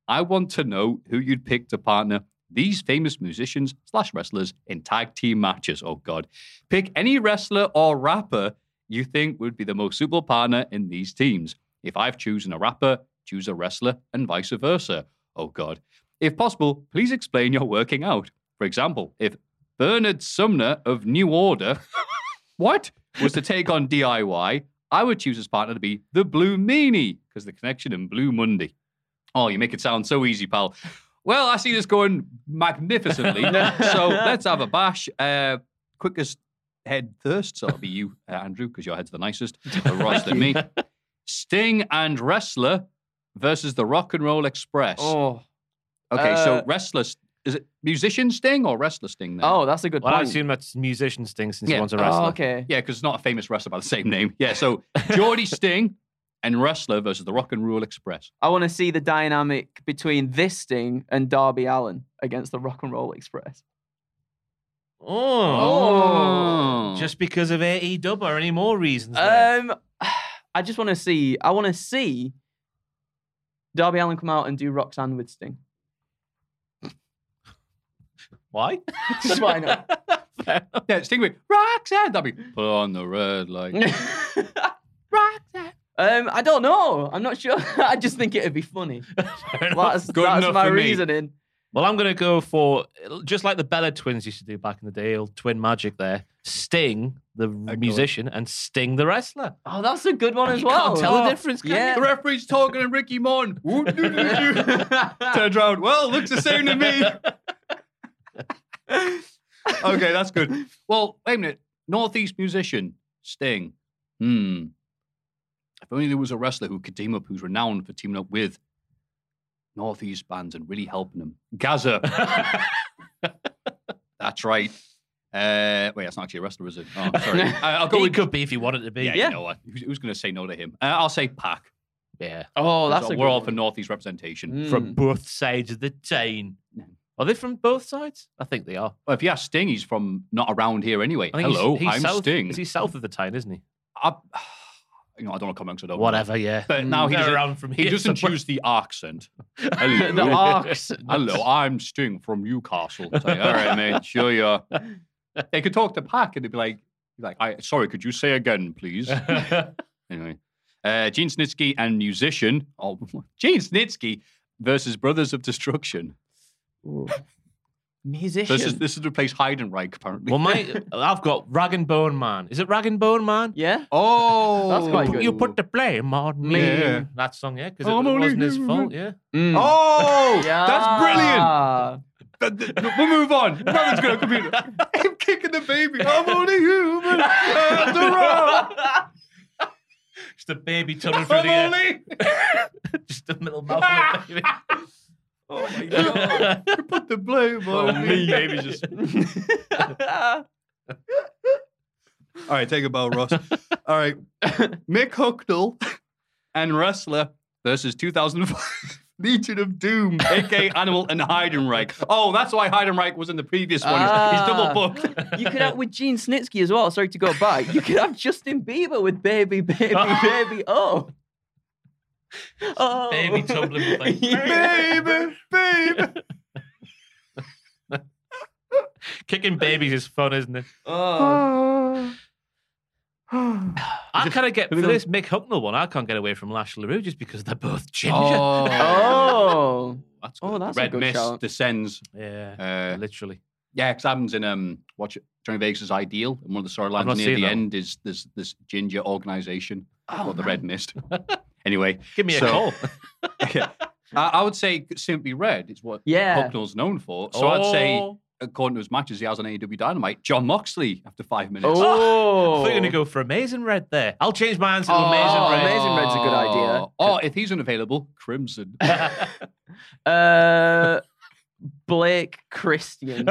I want to know who you'd pick to partner these famous musicians slash wrestlers in tag team matches. Oh, God. Pick any wrestler or rapper you think would be the most suitable partner in these teams. If I've chosen a rapper, choose a wrestler, and vice versa. Oh, God. If possible, please explain your working out. For example, if Bernard Sumner of New Order, (laughs) what, was to take on DIY, I would choose his partner to be the Blue Meanie, because the connection in Blue Monday. Oh, you make it sound so easy, pal. Well, I see this going magnificently. (laughs) so let's have a bash. Uh, quickest head first. So it'll be you, uh, Andrew, because your head's the nicest. (laughs) The Ross than me. Sting and Wrestler versus the Rock and Roll Express. Oh, okay, so uh, Wrestler, Is it musician Sting or wrestler Sting? Then? Oh, that's a good Well, I point. assume that's musician Sting since Yeah. he wants a wrestler. Oh, okay. Yeah, because it's not a famous wrestler by the same name. Yeah, so (laughs) Geordie Sting and wrestler versus the Rock and Roll Express. I want to see the dynamic between this Sting and Darby Allin against the Rock and Roll Express. Oh. Just because of AEW or any more reasons? there? Um, (sighs) I just want to see. I want to see Darby Allin come out and do Roxanne with Sting. (laughs) Why? Just why not? Yeah, Sting with Roxanne. That'd be put on the red light. (laughs) Um, I don't know. I'm not sure. (laughs) I just think it'd be funny. (laughs) That's, Good that's enough my for me. reasoning. Well, I'm going to go for just like the Bella twins used to do back in the day, old twin magic there. Sting, the musician, and Sting, the wrestler. Oh, that's a good one as You well. can't tell the difference, can yeah. The referee's talking and Ricky Mon. (laughs) Turns around. Well, looks the same to me. okay, that's good. Well, wait a minute. Northeast musician, Sting. Hmm. If only there was a wrestler who could team up, who's renowned for teaming up with Northeast bands and really helping them. Gazza. (laughs) that's right. Uh, wait, that's not actually a wrestler, is it? Oh, sorry. (laughs) I- I'll go he with. could be if he wanted to be. Yeah, you know what? Who's, who's going to say no to him? Uh, I'll say Pac. Yeah. Oh, that's So a we're good all one. for Northeast representation. Mm. From both sides of the town. Are they from both sides? I think they are. Well, if you ask Sting, he's from not around here anyway. I think he's- Hello, he's I'm south, Sting. Is he south of the town, isn't he? I, you know, I don't know to comment 'cause I don't know. Whatever, yeah. But now he's They're around from he here doesn't somewhere. choose the accent. (laughs) Hello. The accent. Hello, I'm Sting from Newcastle. It's like, all right, mate, sure you are. (laughs) They could talk to Pac and they'd be like, be like, I, sorry, could you say again, please? (laughs) anyway, uh, Gene Snitsky and musician, oh, Gene Snitsky versus Brothers of Destruction. Musician. This is this is to replace Heidenreich, apparently. well, my (laughs) I've got Rag and Bone Man. Is it Rag and Bone Man? yeah. oh, That's quite good. You put the blame on me. Yeah. That song, yeah, because it I'm wasn't his fault, yeah. Mm. Oh, yeah. that's brilliant. Th- th- We'll move on. (laughs) Nothing's going to come in. I'm kicking the baby. I'm only human. after all. Just a baby tumbling through I'm the air. (laughs) Just the middle mouth baby. Oh my god! (laughs) You Put the blame on me. Baby just. (laughs) All right, take a bow, Ross. All right, Mick Hucknall and wrestler versus 2005 (laughs) Legion of Doom, aka Animal and Heidenreich. Oh, that's why Heidenreich was in the previous one. He's Ah. double booked. You could have with Gene Snitsky as well. Sorry to go back. You could have Justin Bieber with Baby, Baby, Baby. Oh. Oh. Baby tumbling with like, (laughs) baby, baby. (laughs) Kicking babies is fun, isn't it? Oh. (sighs) I kind of get for this Mick Hucknall one. I can't get away from Lash LeRoux just because they're both ginger. Oh. (laughs) That's Oh, good. that's a Red good Mist shout. descends. Yeah, Uh, literally. Yeah, because happens in um, watch it, Johnny Vegas' is Ideal, and one of the I've storylines near the that end is this this ginger organization Oh, called the Red Mist. Anyway, Give me a call. (laughs) (laughs) yeah. I, I would say Simply Red is what Yeah. Hucknall's known for. So I'd say, Oh. according to his matches he has on AEW Dynamite, Jon Moxley after five minutes. (laughs) I Oh. thought you were going to go for Amazing Red there. I'll change my answer to Oh, Amazing Red. Amazing Red's a good idea. Oh, if he's unavailable, Crimson. Uh, Blake Christian.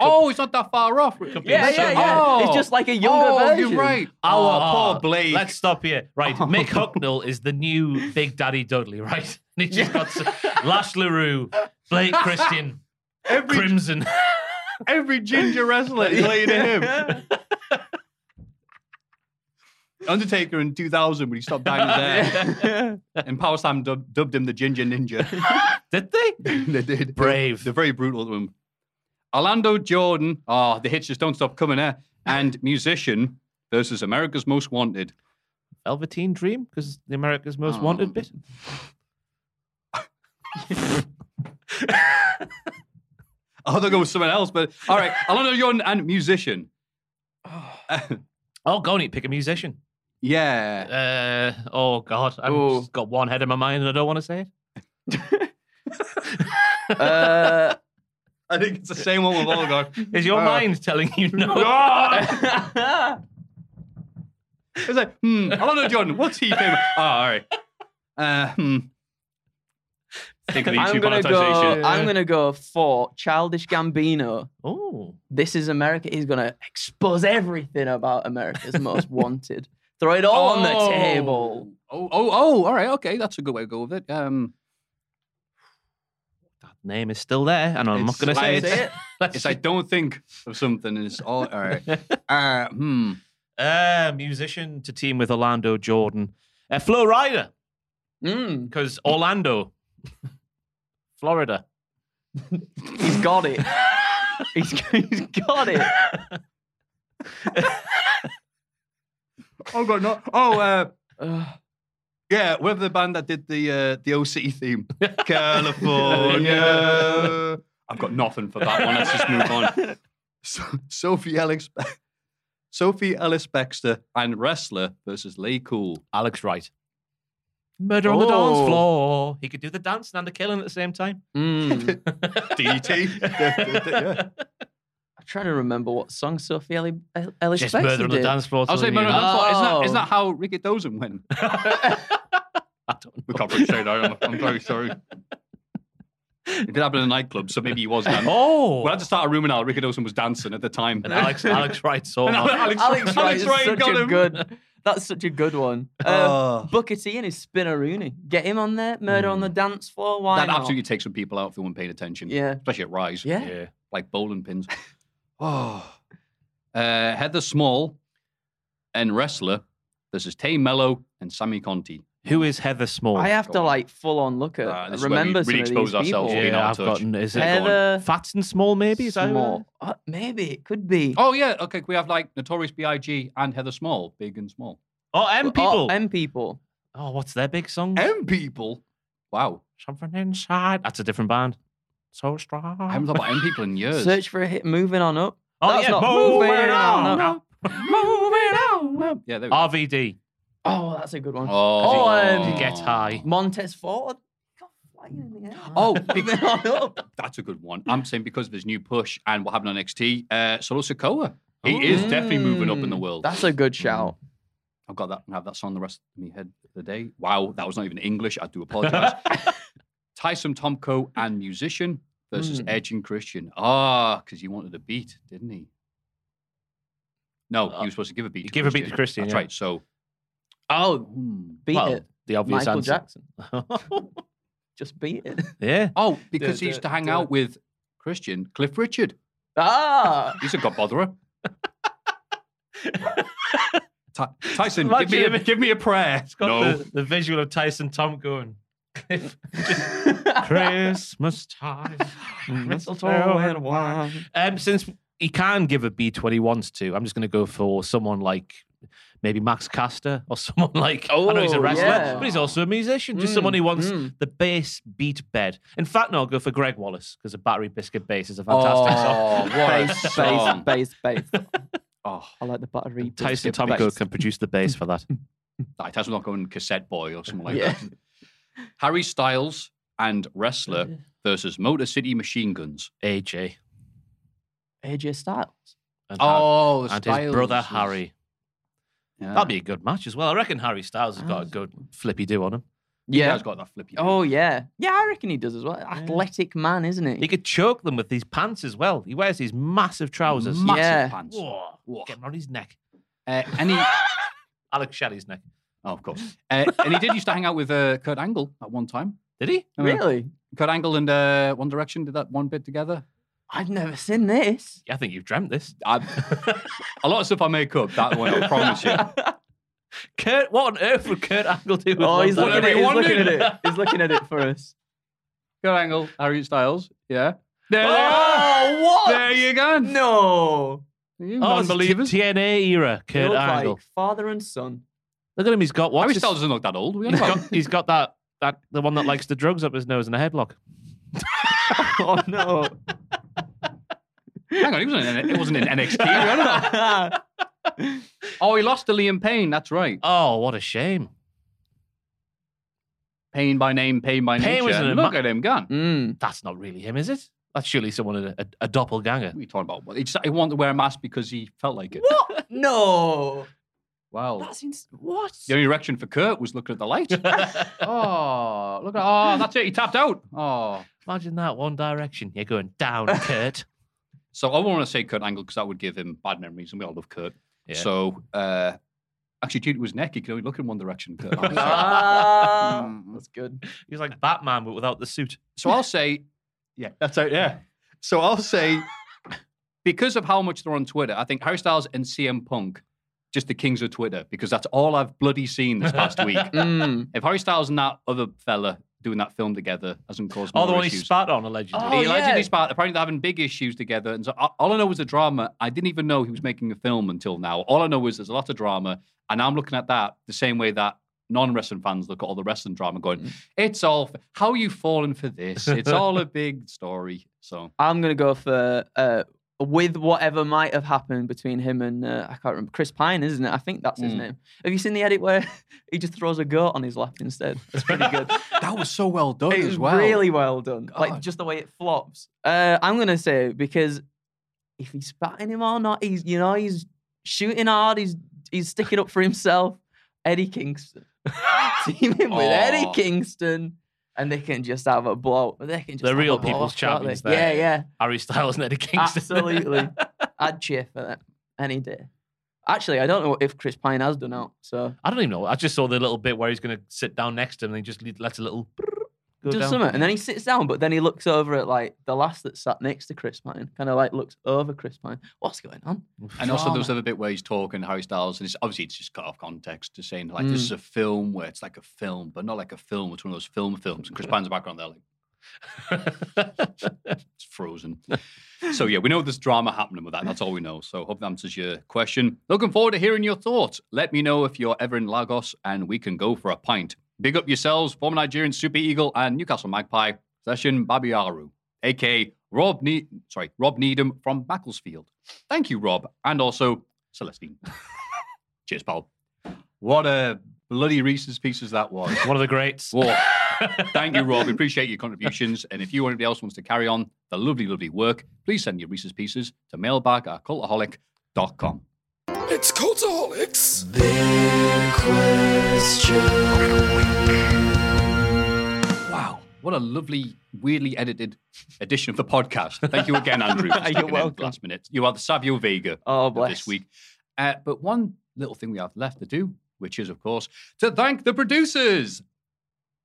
Oh, he's not that far off. Could yeah, yeah, yeah. Oh. It's just like a younger oh, version. you're right. Oh, Oh, poor Blake. Let's stop here. Right, (laughs) Mick Hucknall is the new Big Daddy Dudley, right? (laughs) And he just got (laughs) Lash LeRoux, Blake Christian, every, Crimson. every ginger wrestler is playing to him. Undertaker in 2000 when he stopped dying his hair. and Power Slam dub- dubbed him the Ginger Ninja. Did they? they did. Brave. They're very brutal to him. Orlando Jordan. Oh, the hits just don't stop coming there. And (laughs) musician versus America's Most Wanted. Velveteen Dream, because the America's Most Oh. Wanted bit. I thought go with someone else, but all right. (laughs) Orlando Jordan and musician. Oh, go on, pick a musician. yeah. Uh, oh, God. I've Ooh. just got one head in my mind and I don't want to say it. (laughs) Uh, I think it's the same one we've all got. Is your Uh, (laughs) mind telling you no? (laughs) It's like, hmm, Orlando Jordan, what's he famous? Oh, (laughs) all right. Uh, hmm. Think of the I'm YouTube gonna go. monetization. I'm gonna go for Childish Gambino. Oh, This is America. He's gonna expose everything about America's Most Wanted. Throw it all on the Oh. table. Oh, oh, oh, all right, okay, that's a good way to go with it. Um, name is still there, and I'm not going to say it. (laughs) It's I don't think of something. and It's all, all right. (laughs) Uh, hmm. Uh, musician to team with Orlando Jordan. Uh, Flo Rida, Mm, because Orlando, (laughs) Florida. he's got it. he's, he's got it. Oh god, no. Oh, uh, Ugh. Yeah. Whoever the band that did the uh, the OC theme, (laughs) California. I've got nothing for that one. Let's just move on. (laughs) So, Sophie Ellis, Sophie Ellis Bextor and wrestler versus Lay Cool. Alex Wright. Murder on the dance Oh. floor. He could do the dance and the killing at the same time. Mm. (laughs) DT. Yeah. I'm trying to remember what song Sophie Ellie, Ellis Just Bextor murder on the did. dance floor. I was till saying, the Murder on the end. Dance Floor. Isn't that, Oh. isn't that how Rikidozan went? (laughs) I don't know. We can't really say that. I'm, I'm very sorry. It did happen in a nightclub, so maybe he was dancing. Oh, We had to start a rumor now. Rikidozan was dancing at the time. and Alex, Alex (laughs) Wright saw And him. Alex, Alex Wright is Wright such got a him. good. That's such a good one. Uh, Oh. Booker T and his Spinaroonie. Get him on there. Murder on the dance floor. Why That not? absolutely takes some people out if they weren't paying attention. Yeah. Especially at Rise. Yeah. Yeah. Like bowling pins. Oh. (sighs) Uh, Heather Small and wrestler versus Tay Melo and Sammy Conti. Who is Heather Small? I have to like full on look at. This is where we remember really some of expose these ourselves people. being out yeah, of I've touch. gotten. Is it Yeah, go. Heather Fats and Small? Maybe is that Small. Uh, maybe it could be. Oh, yeah. Okay. We have like Notorious B.I.G. and Heather Small, big and small. Oh, M people. Oh, M people. Oh, what's their big song? M people. Wow. Something inside. That's a different band. So strong. I haven't thought about M people in (laughs) years. Search for a hit. Moving on up. Oh, That's yeah. not Moving moving on on up. Moving on up. Yeah, there we go. RVD. Oh, that's a good one. Oh, Oh, He um, gets high. Montez Ford. Got flying in the air. (gasps) Oh, (laughs) Moving on up. That's a good one. I'm saying because of his new push and what happened on NXT, uh, Solo Sikoa. He is definitely moving up in the Mm, world. That's a good shout. I've got that. I have that song the rest of me head of the day. Wow, that was not even English. I do apologize. (laughs) Tyson Tomko and musician versus Hmm. Edge and Christian. Ah, because he wanted a beat, didn't he? No, Uh, he was supposed to give a beat. to give a beat to Christian, That's yeah. right. So, Oh, hmm. beat Well, it. The obvious Michael answer. Jackson. (laughs) Just beat it. Yeah. (laughs) oh, because Duh, he used to hang out with Christian, Cliff Richard. Ah. He's a god botherer. (laughs) Tyson, give me, a, give me a prayer. It's got no. the, the visual of Tyson Tom going. (laughs) Christmas time. Mistletoe and wine. Um, since he can give a beat when he wants to, I'm just going to go for someone like maybe Max Caster or someone (laughs) like. oh, I know he's a Oh, wrestler, yeah. but he's also a musician. Just Mm, someone who wants mm. the bass beat bed. In fact, no, I'll go for Greg Wallace because a battery biscuit bass is a fantastic Oh, song. what a Bass, (laughs) bass, song. bass, bass. Oh, I like the battery. Tyson biscuit Tomko bass. can produce the bass for that. Like, Tyson not going cassette boy or something like Yeah. that. Harry Styles and wrestler versus Motor City Machine Guns. AJ AJ Styles. and, Oh, Har- and his brother is- Harry. Yeah. That'd be a good match as well. I reckon Harry Styles has got a good flippy do on him. Yeah. he's got that flippy. Oh yeah. Yeah, I reckon he does as well. Athletic man, isn't he? He could choke them with these pants as well. He wears these massive trousers. Massive Yeah. pants. Whoa, Whoa. Get him on his neck. Uh, and he, (laughs) Alex Shelley's neck. Oh, of course. (laughs) Uh, and he did used to hang out with uh, Kurt Angle at one time. Did he? Really? Kurt Angle and uh, One Direction did that one bit together. I've never seen this. I think you've dreamt this. I, (laughs) a lot of stuff I make up. That one, I promise you. (laughs) Kurt, what on earth would Kurt Angle do with Oh, One he's looking, at, Whatever he's he looking at wanted. it. He's looking at it for us. Kurt Angle, Harry Styles. Yeah. There, Oh, what? there you go. No. You Oh, it's non-believers. TNA era, They Kurt look Angle. like father and son. Look at him. He's got what? Harry Styles doesn't look that old. He's got, he's got that that the one that likes the drugs up his nose and a headlock. (laughs) oh no. Hang on, he wasn't in, it wasn't in NXT. we don't know. oh, he lost to Liam Payne. That's right. Oh, what a shame. Pain by name, pain by Payne nature. in a Look ma- at him gone. Mm. That's not really him, is it? That's surely someone a, a, a doppelganger. What are you talking about? He, just, he wanted to wear a mask because he felt like it. What? No. Wow. That's ins- what? The only erection for Kurt was looking at the light. (laughs) oh, look at oh, that's it. He tapped out. Oh, Imagine that one direction. You're going down, (laughs) Kurt. so I won't want to say Kurt Angle because that would give him bad memories, and we all love Kurt. Yeah. So uh, actually, due to his neck, he could only look in one direction. Kurt (laughs) Ah, Mm. that's good. He's like Batman, but without the suit. So I'll say, yeah, that's out. Yeah. So I'll say, because of how much they're on Twitter, I think Harry Styles and CM Punk, just the kings of Twitter, because that's all I've bloody seen this past week. (laughs) Mm. If Harry Styles and that other fella doing that film together hasn't caused Oh, more the one he issues. spat on, allegedly. Oh, he yeah. allegedly spat. Apparently, they're having big issues together. And so all I know was the drama. I didn't even know he was making a film until now. All I know is there's a lot of drama. And I'm looking at that the same way that non wrestling fans look at all the wrestling drama going, Mm. it's all, f- how are you falling for this? It's all a (laughs) big story. So, I'm gonna go for uh, with whatever might have happened between him and uh, I can't remember Chris Pine, isn't it? I think that's his Mm. name. Have you seen the edit where (laughs) he just throws a goat on his lap instead? That's pretty good. (laughs) that was so well done it as was well. really well done. Like just the way it flops. Uh, I'm gonna say because if he's spatting him or not, he's you know he's shooting hard. He's he's sticking up for himself. Eddie Kingston, (laughs) team him with Eddie Kingston, and they can just have a blow. They can just The have real people's off, champions there. Yeah, yeah. Harry Styles and Eddie Kingston. Absolutely. (laughs) I'd cheer for that any day. Actually, I don't know if Chris Pine has done out. So I don't even know. I just saw the little bit where he's going to sit down next to him and he just le- lets a little go does down. something, and then he sits down, but then he looks over at like the last that sat next to Chris Pine, kind of like looks over Chris Pine. What's going on? And also, there was Drama. another bit where he's talking Harry Styles, and it's obviously it's just cut off context to saying like this mm. is a film where it's like a film, but not like a film. It's one of those film films. And Chris (laughs) Pine's background there, like it's frozen. so yeah, we know there's drama happening with that. That's all we know. So hope that answers your question. Looking forward to hearing your thoughts. Let me know if you're ever in Lagos, and we can go for a pint. Big up yourselves, former Nigerian Super Eagle and Newcastle Magpie, Session Babayaro, aka Rob ne- sorry, Rob Needham from Macclesfield. Thank you, Rob, and also Celestine. (laughs) Cheers, pal. What a bloody Reese's Pieces that was. One of the greats. Whoa. Thank you, Rob. We appreciate your contributions. And if you or anybody else wants to carry on the lovely, lovely work, please send your Reese's Pieces to mailbag at cultaholic.com. It's Cultaholics. Big question. Wow. What a lovely, weirdly edited edition of the podcast. Thank you again, Andrew. (laughs) for You're welcome. Last minute. You are the Savio Vega Oh, of bless. this week. Uh, but one little thing we have left to do, which is, of course, to thank the producers.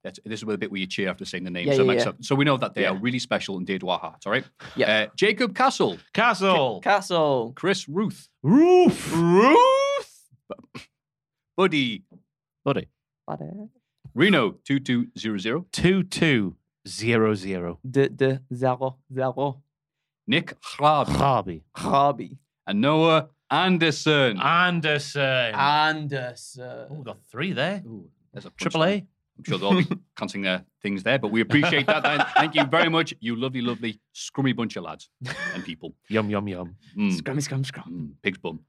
That's, this is where the bit where you cheer after saying the names. Yeah, so, yeah, yeah. so we know that they Yeah. are really special and dear to our hearts, all right? Yeah. Uh, Jacob Castle, Castle. Castle. Chris Ruth, Roof. Ruth, Buddy, Buddy. Buddy. Reno 2200, 2200. De de zero zero. Nick Hrab, Harvey. Hobby. and Noah Anderson. Anderson. Anderson. oh, we got three there. Ooh, there's a Triple. A. I'm sure they'll all be (laughs) cancelling their things there, but we appreciate that. Thank- Thank you very much, you lovely, lovely, scrummy bunch of lads and people. Yum, yum, yum. Mm, Scrummy scrum scrum. mm, pig's bum.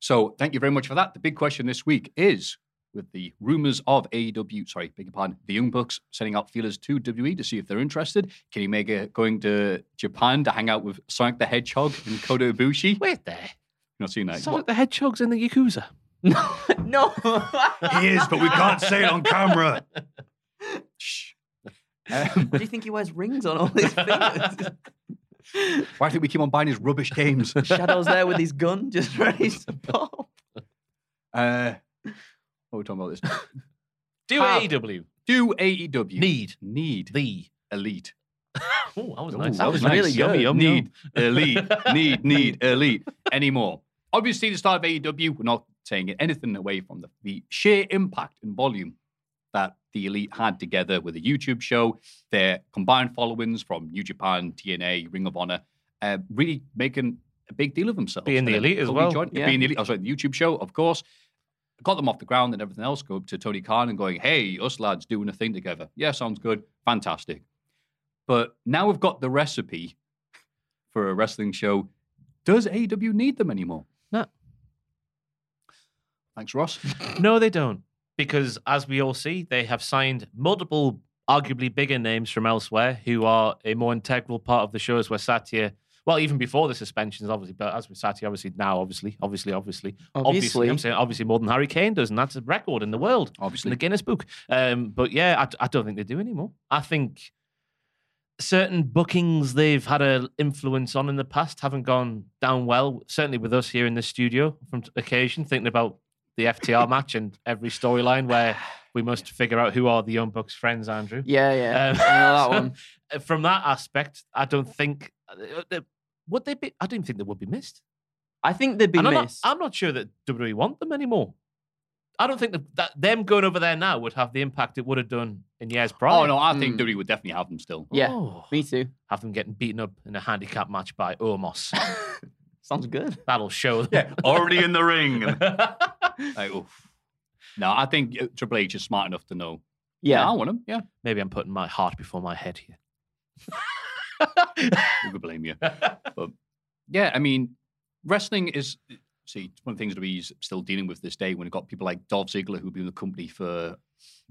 So thank you very much for that. The big question this week is with the rumors of AEW, sorry, beg your pardon, the Young Bucks sending out feelers to WWE to see if they're interested. Kenny Omega going to Japan to hang out with Sonic the Hedgehog and Kota Ibushi. Wait there. You're not seeing that. Sonic the Hedgehog's in the Yakuza. No, no. (laughs) He is, but we can't say it on camera. Shh. Um, Do you think he wears rings on all his fingers? why think we keep on buying his rubbish games? (laughs) Shadow's there with his gun, just ready to pop. Uh, what are we talking about this? Do Have- AEW. Do AEW Need. need The. elite? (laughs) Oh, that was Ooh, nice. that was really Yummy, good. yum, need yum. elite, need need elite anymore. Obviously, the start of AEW, we're not saying anything away from the, the sheer impact and volume that the elite had together with a YouTube show, their combined followings from New Japan, TNA, Ring of Honor, uh, really making a big deal of themselves. Being the elite as well. joined- Yeah. Being the elite, oh, sorry, the YouTube show, of course. Got them off the ground and everything else. Go up to Tony Khan and going, hey, us lads doing a thing together. Yeah, sounds good. Fantastic. But now we've got the recipe for a wrestling show. Does AEW need them anymore? No. Thanks, Ross. (laughs) No, they don't. Because as we all see, they have signed multiple, arguably bigger names from elsewhere who are a more integral part of the shows where Satya Well, even before the suspensions, obviously, but as we sat here, obviously now, obviously, obviously, obviously, Obviously. I'm saying obviously more than Harry Kane does, and that's a record in the world, Obviously. in the Guinness Book. Um, but yeah, I, I don't think they do anymore. I think certain bookings they've had an influence on in the past haven't gone down well. Certainly with us here in the studio, from occasion, thinking about the FTR match and every storyline where we must (sighs) figure out who are the Young Bucks' friends, Andrew. Yeah, yeah. Um, I know that (laughs) so, one. uh, From that aspect, I don't think uh, uh, would they be. I don't think they would be missed. I think they'd be And I'm not, missed. I'm not sure that WWE want them anymore. I don't think that, that them going over there now would have the impact it would have done in years prior. Oh no, I think Mm. WWE would definitely have them still. yeah, Oh. me too. have them getting beaten up in a handicap match by Omos. (laughs) Sounds good. That'll show. them. (laughs) Yeah, already in the ring. Like, oof. No, I think uh, Triple H is smart enough to know. Yeah. I want him. Yeah, Maybe I'm putting my heart before my head here. (laughs) who could blame you? But yeah, I mean, wrestling is see it's one of the things that he's still dealing with this day. When you've got people like Dolph Ziggler who've been in the company for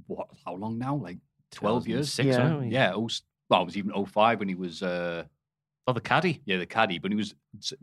what? How long now? Like twelve years. 2006, Yeah. weren't we? Yeah, oh, s- well, it was even 05 when he was. uh Oh, the caddy. Yeah, the caddy. But he was.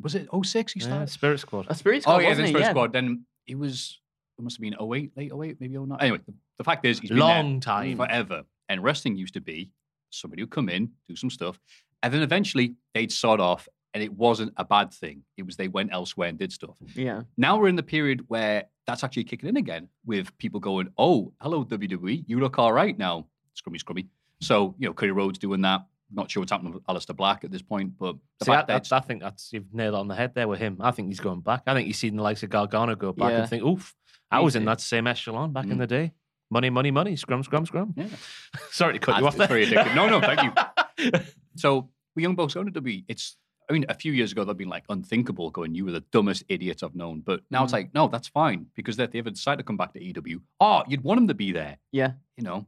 Was it 06 he Yeah, started? Spirit Squad. A spirit squad, Oh yeah, wasn't the? Spirit yeah. Squad. Then it was. It must have been 08, late 08, maybe 09. Anyway, the, the fact is, he's been Long time. forever. And wrestling used to be somebody would come in, do some stuff, and then eventually they'd sod off, and it wasn't a bad thing. It was they went elsewhere and did stuff. Yeah. Now we're in the period where that's actually kicking in again, with people going, "Oh, hello WWE, you look all right now, scrummy, scrummy." So you know, Cody Rhodes doing that. Not sure what's happening with Aleister Black at this point, but the See, I, fact that that's- I think that's you've nailed it on the head there with him. I think he's going back. I think you've seen the likes of Gargano go back Yeah. and think, "Oof, I was in that same echelon back in Mm. the day. Money, money, money. Scrum, scrum, scrum." Yeah. (laughs) Sorry to cut you off there. very addictive. No, no, thank you. (laughs) So we young bucks going to WWE. It's I mean, a few years ago they'd been like unthinkable, going, "You were the dumbest idiots I've known." But now it's Mm. like, no, that's fine because if they ever decide to come back to EW, oh, you'd want them to be there. Yeah. You know,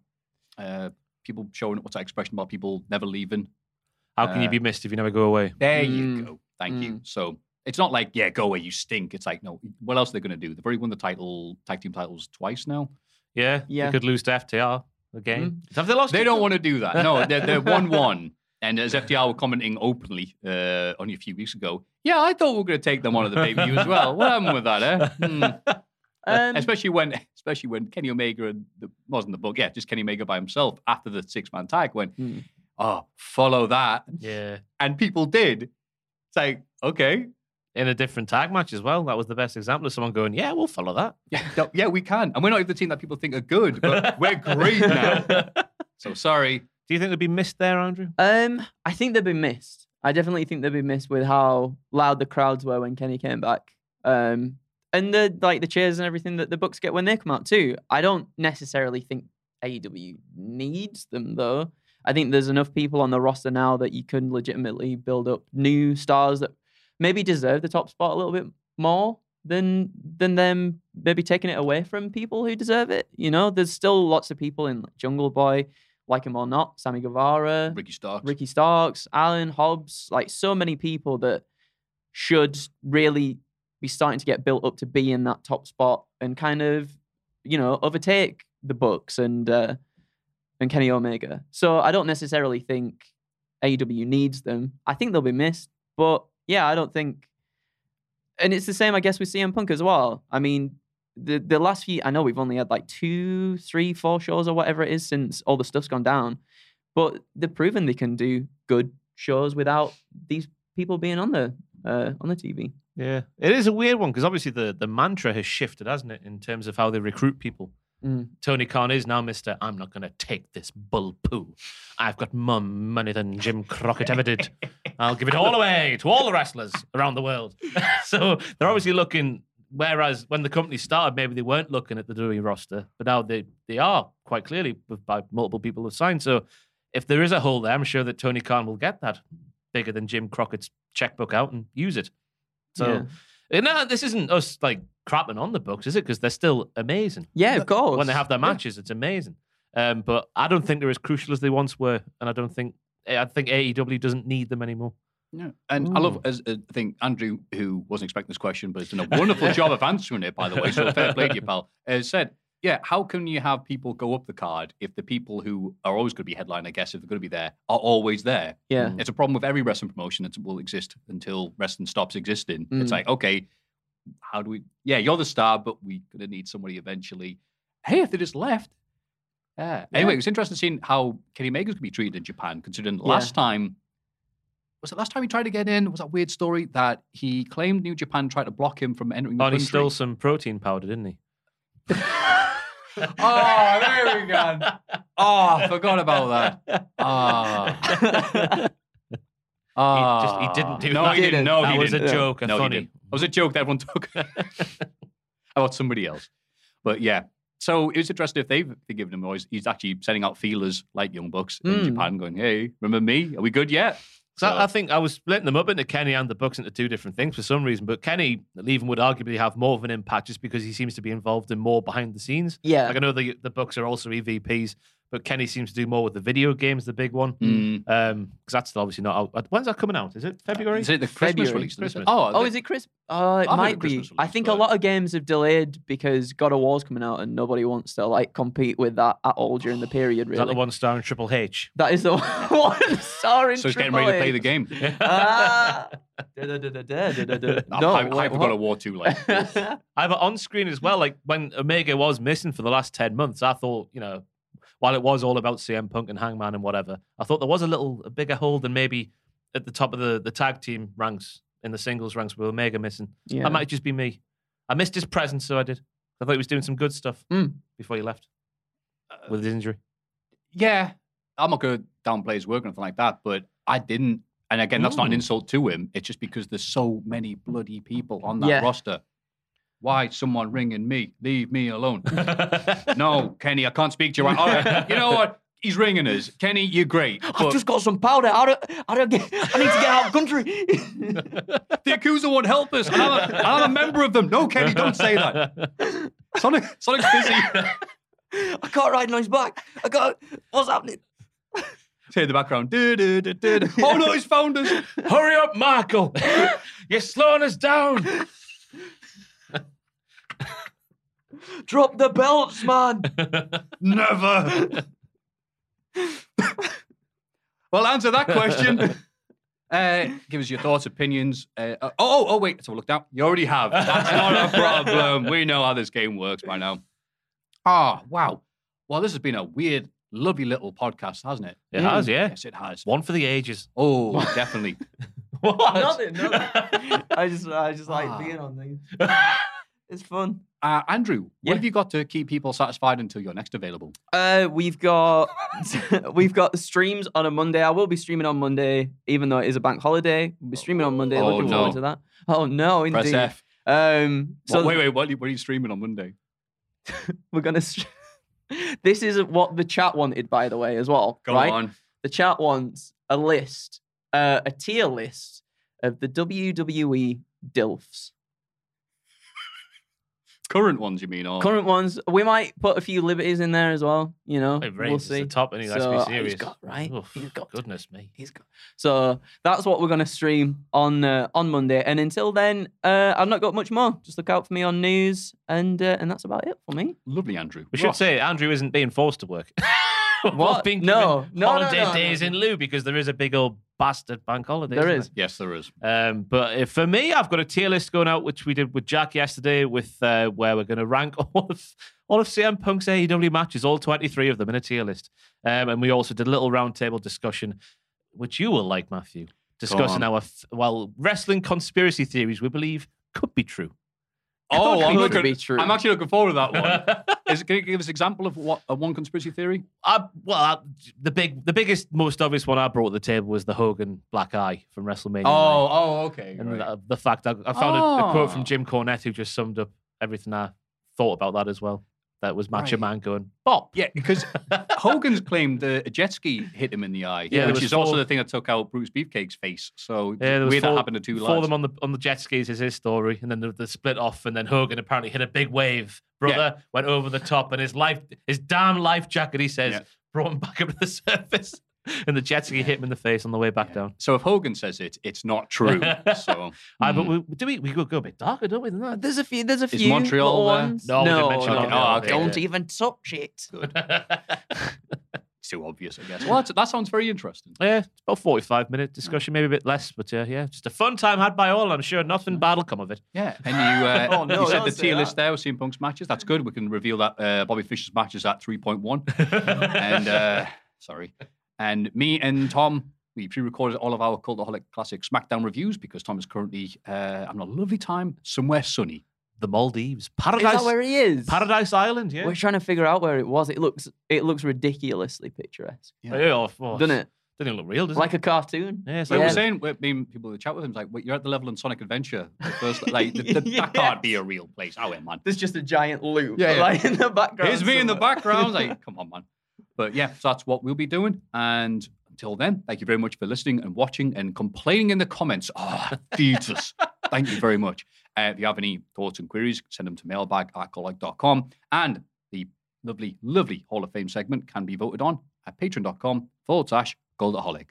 uh, people showing up. what's that expression about people never leaving? How can you Uh, be missed if you never go away? There you Mm. go. Thank you. So it's not like, yeah, go away, you stink. It's like, no, what else are they going to do? They've already won the title, tag team titles twice now. Yeah, Yeah. They could lose to FTR again. Have they lost? They don't want to do that. No, they're, they're (laughs) one one. And as FTR were commenting openly uh, only a few weeks ago, yeah, I thought we were going to take them on at the pay per view as well. What happened with that, eh? Hmm. (laughs) Um, especially when, especially when Kenny Omega and the, wasn't the book, yeah, just Kenny Omega by himself after the six man tag went, Hmm. oh, follow that, Yeah, and people did. It's like, okay, in a different tag match as well. That was the best example of someone going, "Yeah, we'll follow that." yeah, yeah, we can, and we're not even the team that people think are good, but (laughs) we're great now. So sorry. Do you think they'd be missed there, Andrew? Um, I think they'd be missed. I definitely think they'd be missed with how loud the crowds were when Kenny came back. Um, and the like the cheers and everything that the Bucks get when they come out too. I don't necessarily think AEW needs them though. I think there's enough people on the roster now that you can legitimately build up new stars that maybe deserve the top spot a little bit more than than them maybe taking it away from people who deserve it. You know, there's still lots of people in like Jungle Boy, like him or not, Sammy Guevara, Ricky Starks. Ricky Starks, Allin, Hobbs, like so many people that should really be starting to get built up to be in that top spot and kind of, you know, overtake the Bucks and uh, and Kenny Omega. So I don't necessarily think AEW needs them. I think they'll be missed, but yeah, I don't think. And it's the same, I guess, with CM Punk as well. I mean, the the last few, I know we've only had like two, three, four shows or whatever it is since all the stuff's gone down, but they've proven they can do good shows without these people being on the uh, on the TV. Yeah, it is a weird one because obviously the the mantra has shifted, hasn't it, in terms of how they recruit people. Mm. Tony Khan is now Mister. I'm not going to take this bull poo. I've got more money than Jim Crockett ever did. (laughs) I'll give it all away to all the wrestlers around the world. (laughs) so they're obviously looking. Whereas when the company started, maybe they weren't looking at the WWE roster, but now they they are quite clearly by multiple people have signed. So if there is a hole there, I'm sure that Tony Khan will get that bigger than Jim Crockett's checkbook out and use it. So Yeah. uh, no, this isn't us like crapping on the Bucks, is it? Because they're still amazing. Yeah, of course. When they have their matches, it's amazing. Um, but I don't think they're as crucial as they once were, and I don't think I think AEW doesn't need them anymore. Yeah. And I love, as uh, I think Andrew, who wasn't expecting this question, but has done a (laughs) wonderful job of answering it, by the way. So fair play to you, pal. Uh, said, yeah, how can you have people go up the card if the people who are always going to be headline, I guess, if they're going to be there, are always there? Yeah. It's a problem with every wrestling promotion that will exist until wrestling stops existing. Mm. It's like, okay, how do we? Yeah, you're the star, but we're going to need somebody eventually. Hey, if they just left. Yeah. Anyway, it was interesting seeing how Kenny Omega's going to be treated in Japan, considering Yeah. last time. Was it last time he tried to get in? Was that weird story that he claimed New Japan tried to block him from entering the Oh, and he stole some protein powder, didn't he? (laughs) Oh, there we go. Oh, I forgot about that. (laughs) Ah. Ah. just- he didn't do no, that. he didn't. No, That he was a didn't. joke, a no, he funny- didn't. It was a joke that everyone took (laughs) about somebody else. But yeah. So it was interesting if they've they've given him noise. He's actually sending out feelers like Young Bucks in Mm. Japan, going, "Hey, remember me? Are we good yet?" So I think I was splitting them up into Kenny and the Bucks into two different things for some reason. But Kenny even would arguably have more of an impact just because he seems to be involved in more behind the scenes. Yeah. Like I know the the Bucks are also EVPs, but Kenny seems to do more with the video games, the big one. Mm. Um, because that's still obviously not out. When's that coming out? Is it February? Is it the Christmas February. release? Christmas. Oh, Oh, the- is it Chris? Uh, it heard might be. Christmas I release, think a lot of games have delayed because God of War's coming out and nobody wants to like compete with that at all during the period. Is Really, that the one starring Triple H? That is the (laughs) one starring. So he's getting Triple ready to play the game. (laughs) Ah. Da-da-da-da-da-da-da. (laughs) I'm No, hyped, wait, for? God of War 2. Like, I have it on screen as well. Like when Omega was missing for the last 10 months, I thought, you know, while it was all about CM Punk and Hangman and whatever, I thought there was a little a bigger hole than maybe at the top of the, the tag team ranks in the singles ranks with Omega missing. Yeah. That might just be me. I missed his presence, so I did. I thought he was doing some good stuff Mm. before he left with his injury. yeah, I'm not going to downplay his work or anything like that, but I didn't. And again, that's not an insult to him. It's just because there's so many bloody people on that Yeah. roster. Why is someone ringing me? Leave me alone. (laughs) no, Kenny, I can't speak to you right. All right, you know what? He's ringing us. Kenny, you're great. I've just got some powder. How do, how do I, get, I need to get out of country. (laughs) the Yakuza won't help us. I'm, a, and I'm a member of them. No, Kenny, don't say that. Sonic, Sonic's busy. I can't ride on his back. I got. What's happening? Say in the background. "Du- du- du- du- du." Oh no, he's found us. Hurry up, Michael! You're slowing us down. Drop the belts, man. Never. well, answer that question. Uh, give us your thoughts, opinions. Uh, uh, oh, oh, wait. Let's have a look down. You already have. That's not a problem. We know how this game works by now. Ah, wow. Well, this has been a weird, lovely little podcast, hasn't it? It has, yeah. Yes, it has. One for the ages. Oh, (laughs) definitely. (laughs) What? Nothing. nothing. I just, I just like Ah. being on these. (laughs) It's fun. Uh, Andrew, what Yeah. have you got to keep people satisfied until you're next available? Uh, we've got (laughs) we've got streams on a Monday. I will be streaming on Monday, even though it is a bank holiday. We'll be streaming on Monday. Oh, Looking no. forward to that. Oh no, Press indeed. F. Um, so wait, wait. What are, you, what are you streaming on Monday? (laughs) we're gonna. St- (laughs) this is what the chat wanted, by the way, as well. Go right? on. The chat wants a list, uh, a tier list of the WWE DILFs. Current ones, you mean? Or... Current ones. We might put a few liberties in there as well. You know, It we'll see. the top, and he has So, to be serious. got- right? Oof, He's got- goodness me. He's got. So that's what we're gonna stream on uh, on Monday. And until then, uh, I've not got much more. Just look out for me on news, and uh, and that's about it for me. Lovely, Andrew. We should say Andrew isn't being forced to work. (laughs) (laughs) What? Being No, given no, no, holiday no, no, days no. in lieu because there is a big old bastard bank holiday. There isn't is. Yes, there is. Um, but uh, for me, I've got a tier list going out, which we did with Jack yesterday, with uh, where we're going to rank (laughs) all of all of CM Punk's AEW matches, all twenty three of them in a tier list. Um, and we also did a little roundtable discussion, which you will like, Matthew, discussing our f- well wrestling conspiracy theories we believe could be true. Oh, I'm, looking, be true. I'm actually looking forward to that one. (laughs) Is, can you give us an example of what a one conspiracy theory? I, well, I, the big, the biggest, most obvious one I brought to the table was the Hogan black eye from WrestleMania. 9. oh, okay. and right. the, the fact I, I found a, a quote Oh. from Jim Cornette who just summed up everything I thought about that as well. That was Macho Right. Man going bop. Yeah, because (laughs) Hogan's claimed uh, a jet ski hit him in the eye, Yeah, which is also the thing that took out Brutus Beefcake's face. So Yeah, weird that happened to two four of them on the on the jet skis is his story, and then the, the split off, and then Hogan apparently hit a big wave. Brother went over the top, and his life, his damn life jacket, he says, Yeah. brought him back up to the (laughs) surface. (laughs) and the jet ski hit him in the face on the way back down. So if Hogan says it, it's not true. (laughs) so Aye, but mm. we, do we we go, go a bit darker, don't we? Than that? There's a few. There's a Is few Montreal little there? ones. No, we didn't mention no, Montreal. Oh, okay. don't even touch it. (laughs) it's too obvious, I guess. Well, that's, that sounds very interesting. Yeah, it's about forty-five minute discussion, maybe a bit less, but uh, yeah, just a fun time had by all. I'm sure nothing bad will come of it. Yeah, and you uh, Oh, no, you said don't the say tier that. list there with CM Punk's matches. That's good. We can reveal that uh, Bobby Fish's match is at 3.1. and uh, sorry. And me and Tom, we pre-recorded all of our Cultaholic Classic SmackDown reviews because Tom is currently uh, having a lovely time somewhere sunny. The Maldives, paradise. Is paradise, that where he is? Paradise Island. Yeah, We're trying to figure out where it was. It looks. It looks ridiculously picturesque, yeah, oh, doesn't it? Doesn't even look real, does Like it? a cartoon. Yeah, So like we Yeah. were saying, we're, being people who chat with him, like, "Wait, you're at the level in Sonic Adventure. (laughs) The first, like, th- th- that can't be a real place. Oh, yeah, man. There's just a giant loop. Yeah, yeah. like in the background. Here's me in the background. Like, (laughs) come on, man. But yeah, so that's what we'll be doing. And until then, thank you very much for listening and watching and complaining in the comments. Oh, that feeds us. Thank you very much. Uh, if you have any thoughts and queries, send them to mailbag at collect.com. And the lovely, lovely Hall of Fame segment can be voted on at patreon.com forward slash cultaholic.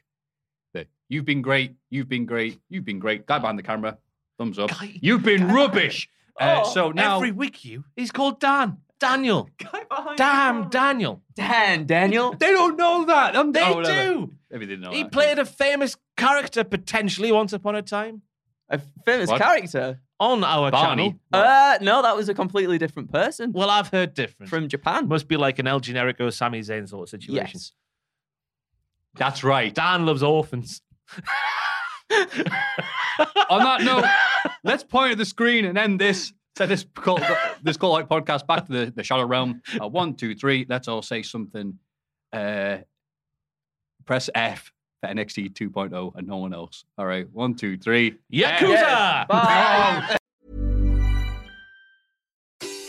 You've been great. You've been great. You've been great. Guy behind the camera. Thumbs up. Guy- You've been rubbish. Uh, Oh, so now. every week you, he's called Dan, Daniel. (laughs) Damn, the. Daniel. Dan, Daniel. They don't know that. I'm- They oh, do. Maybe they didn't know He that. played a famous character potentially once upon a time A famous What? character. on our Barney. channel. Uh, no, that was a completely different person Well, I've heard different. from Japan. Must be like an El Generico, Sami Zayn sort of situation. Yes. That's right. Dan loves orphans. (laughs) On that note, let's point at the screen and end this. Set this call, this call out podcast back to the, the shallow realm. Uh, one, two, three. Let's all say something. Uh, press F for NXT 2.0 and no one else. All right. One, two, three. Yakuza! Bye.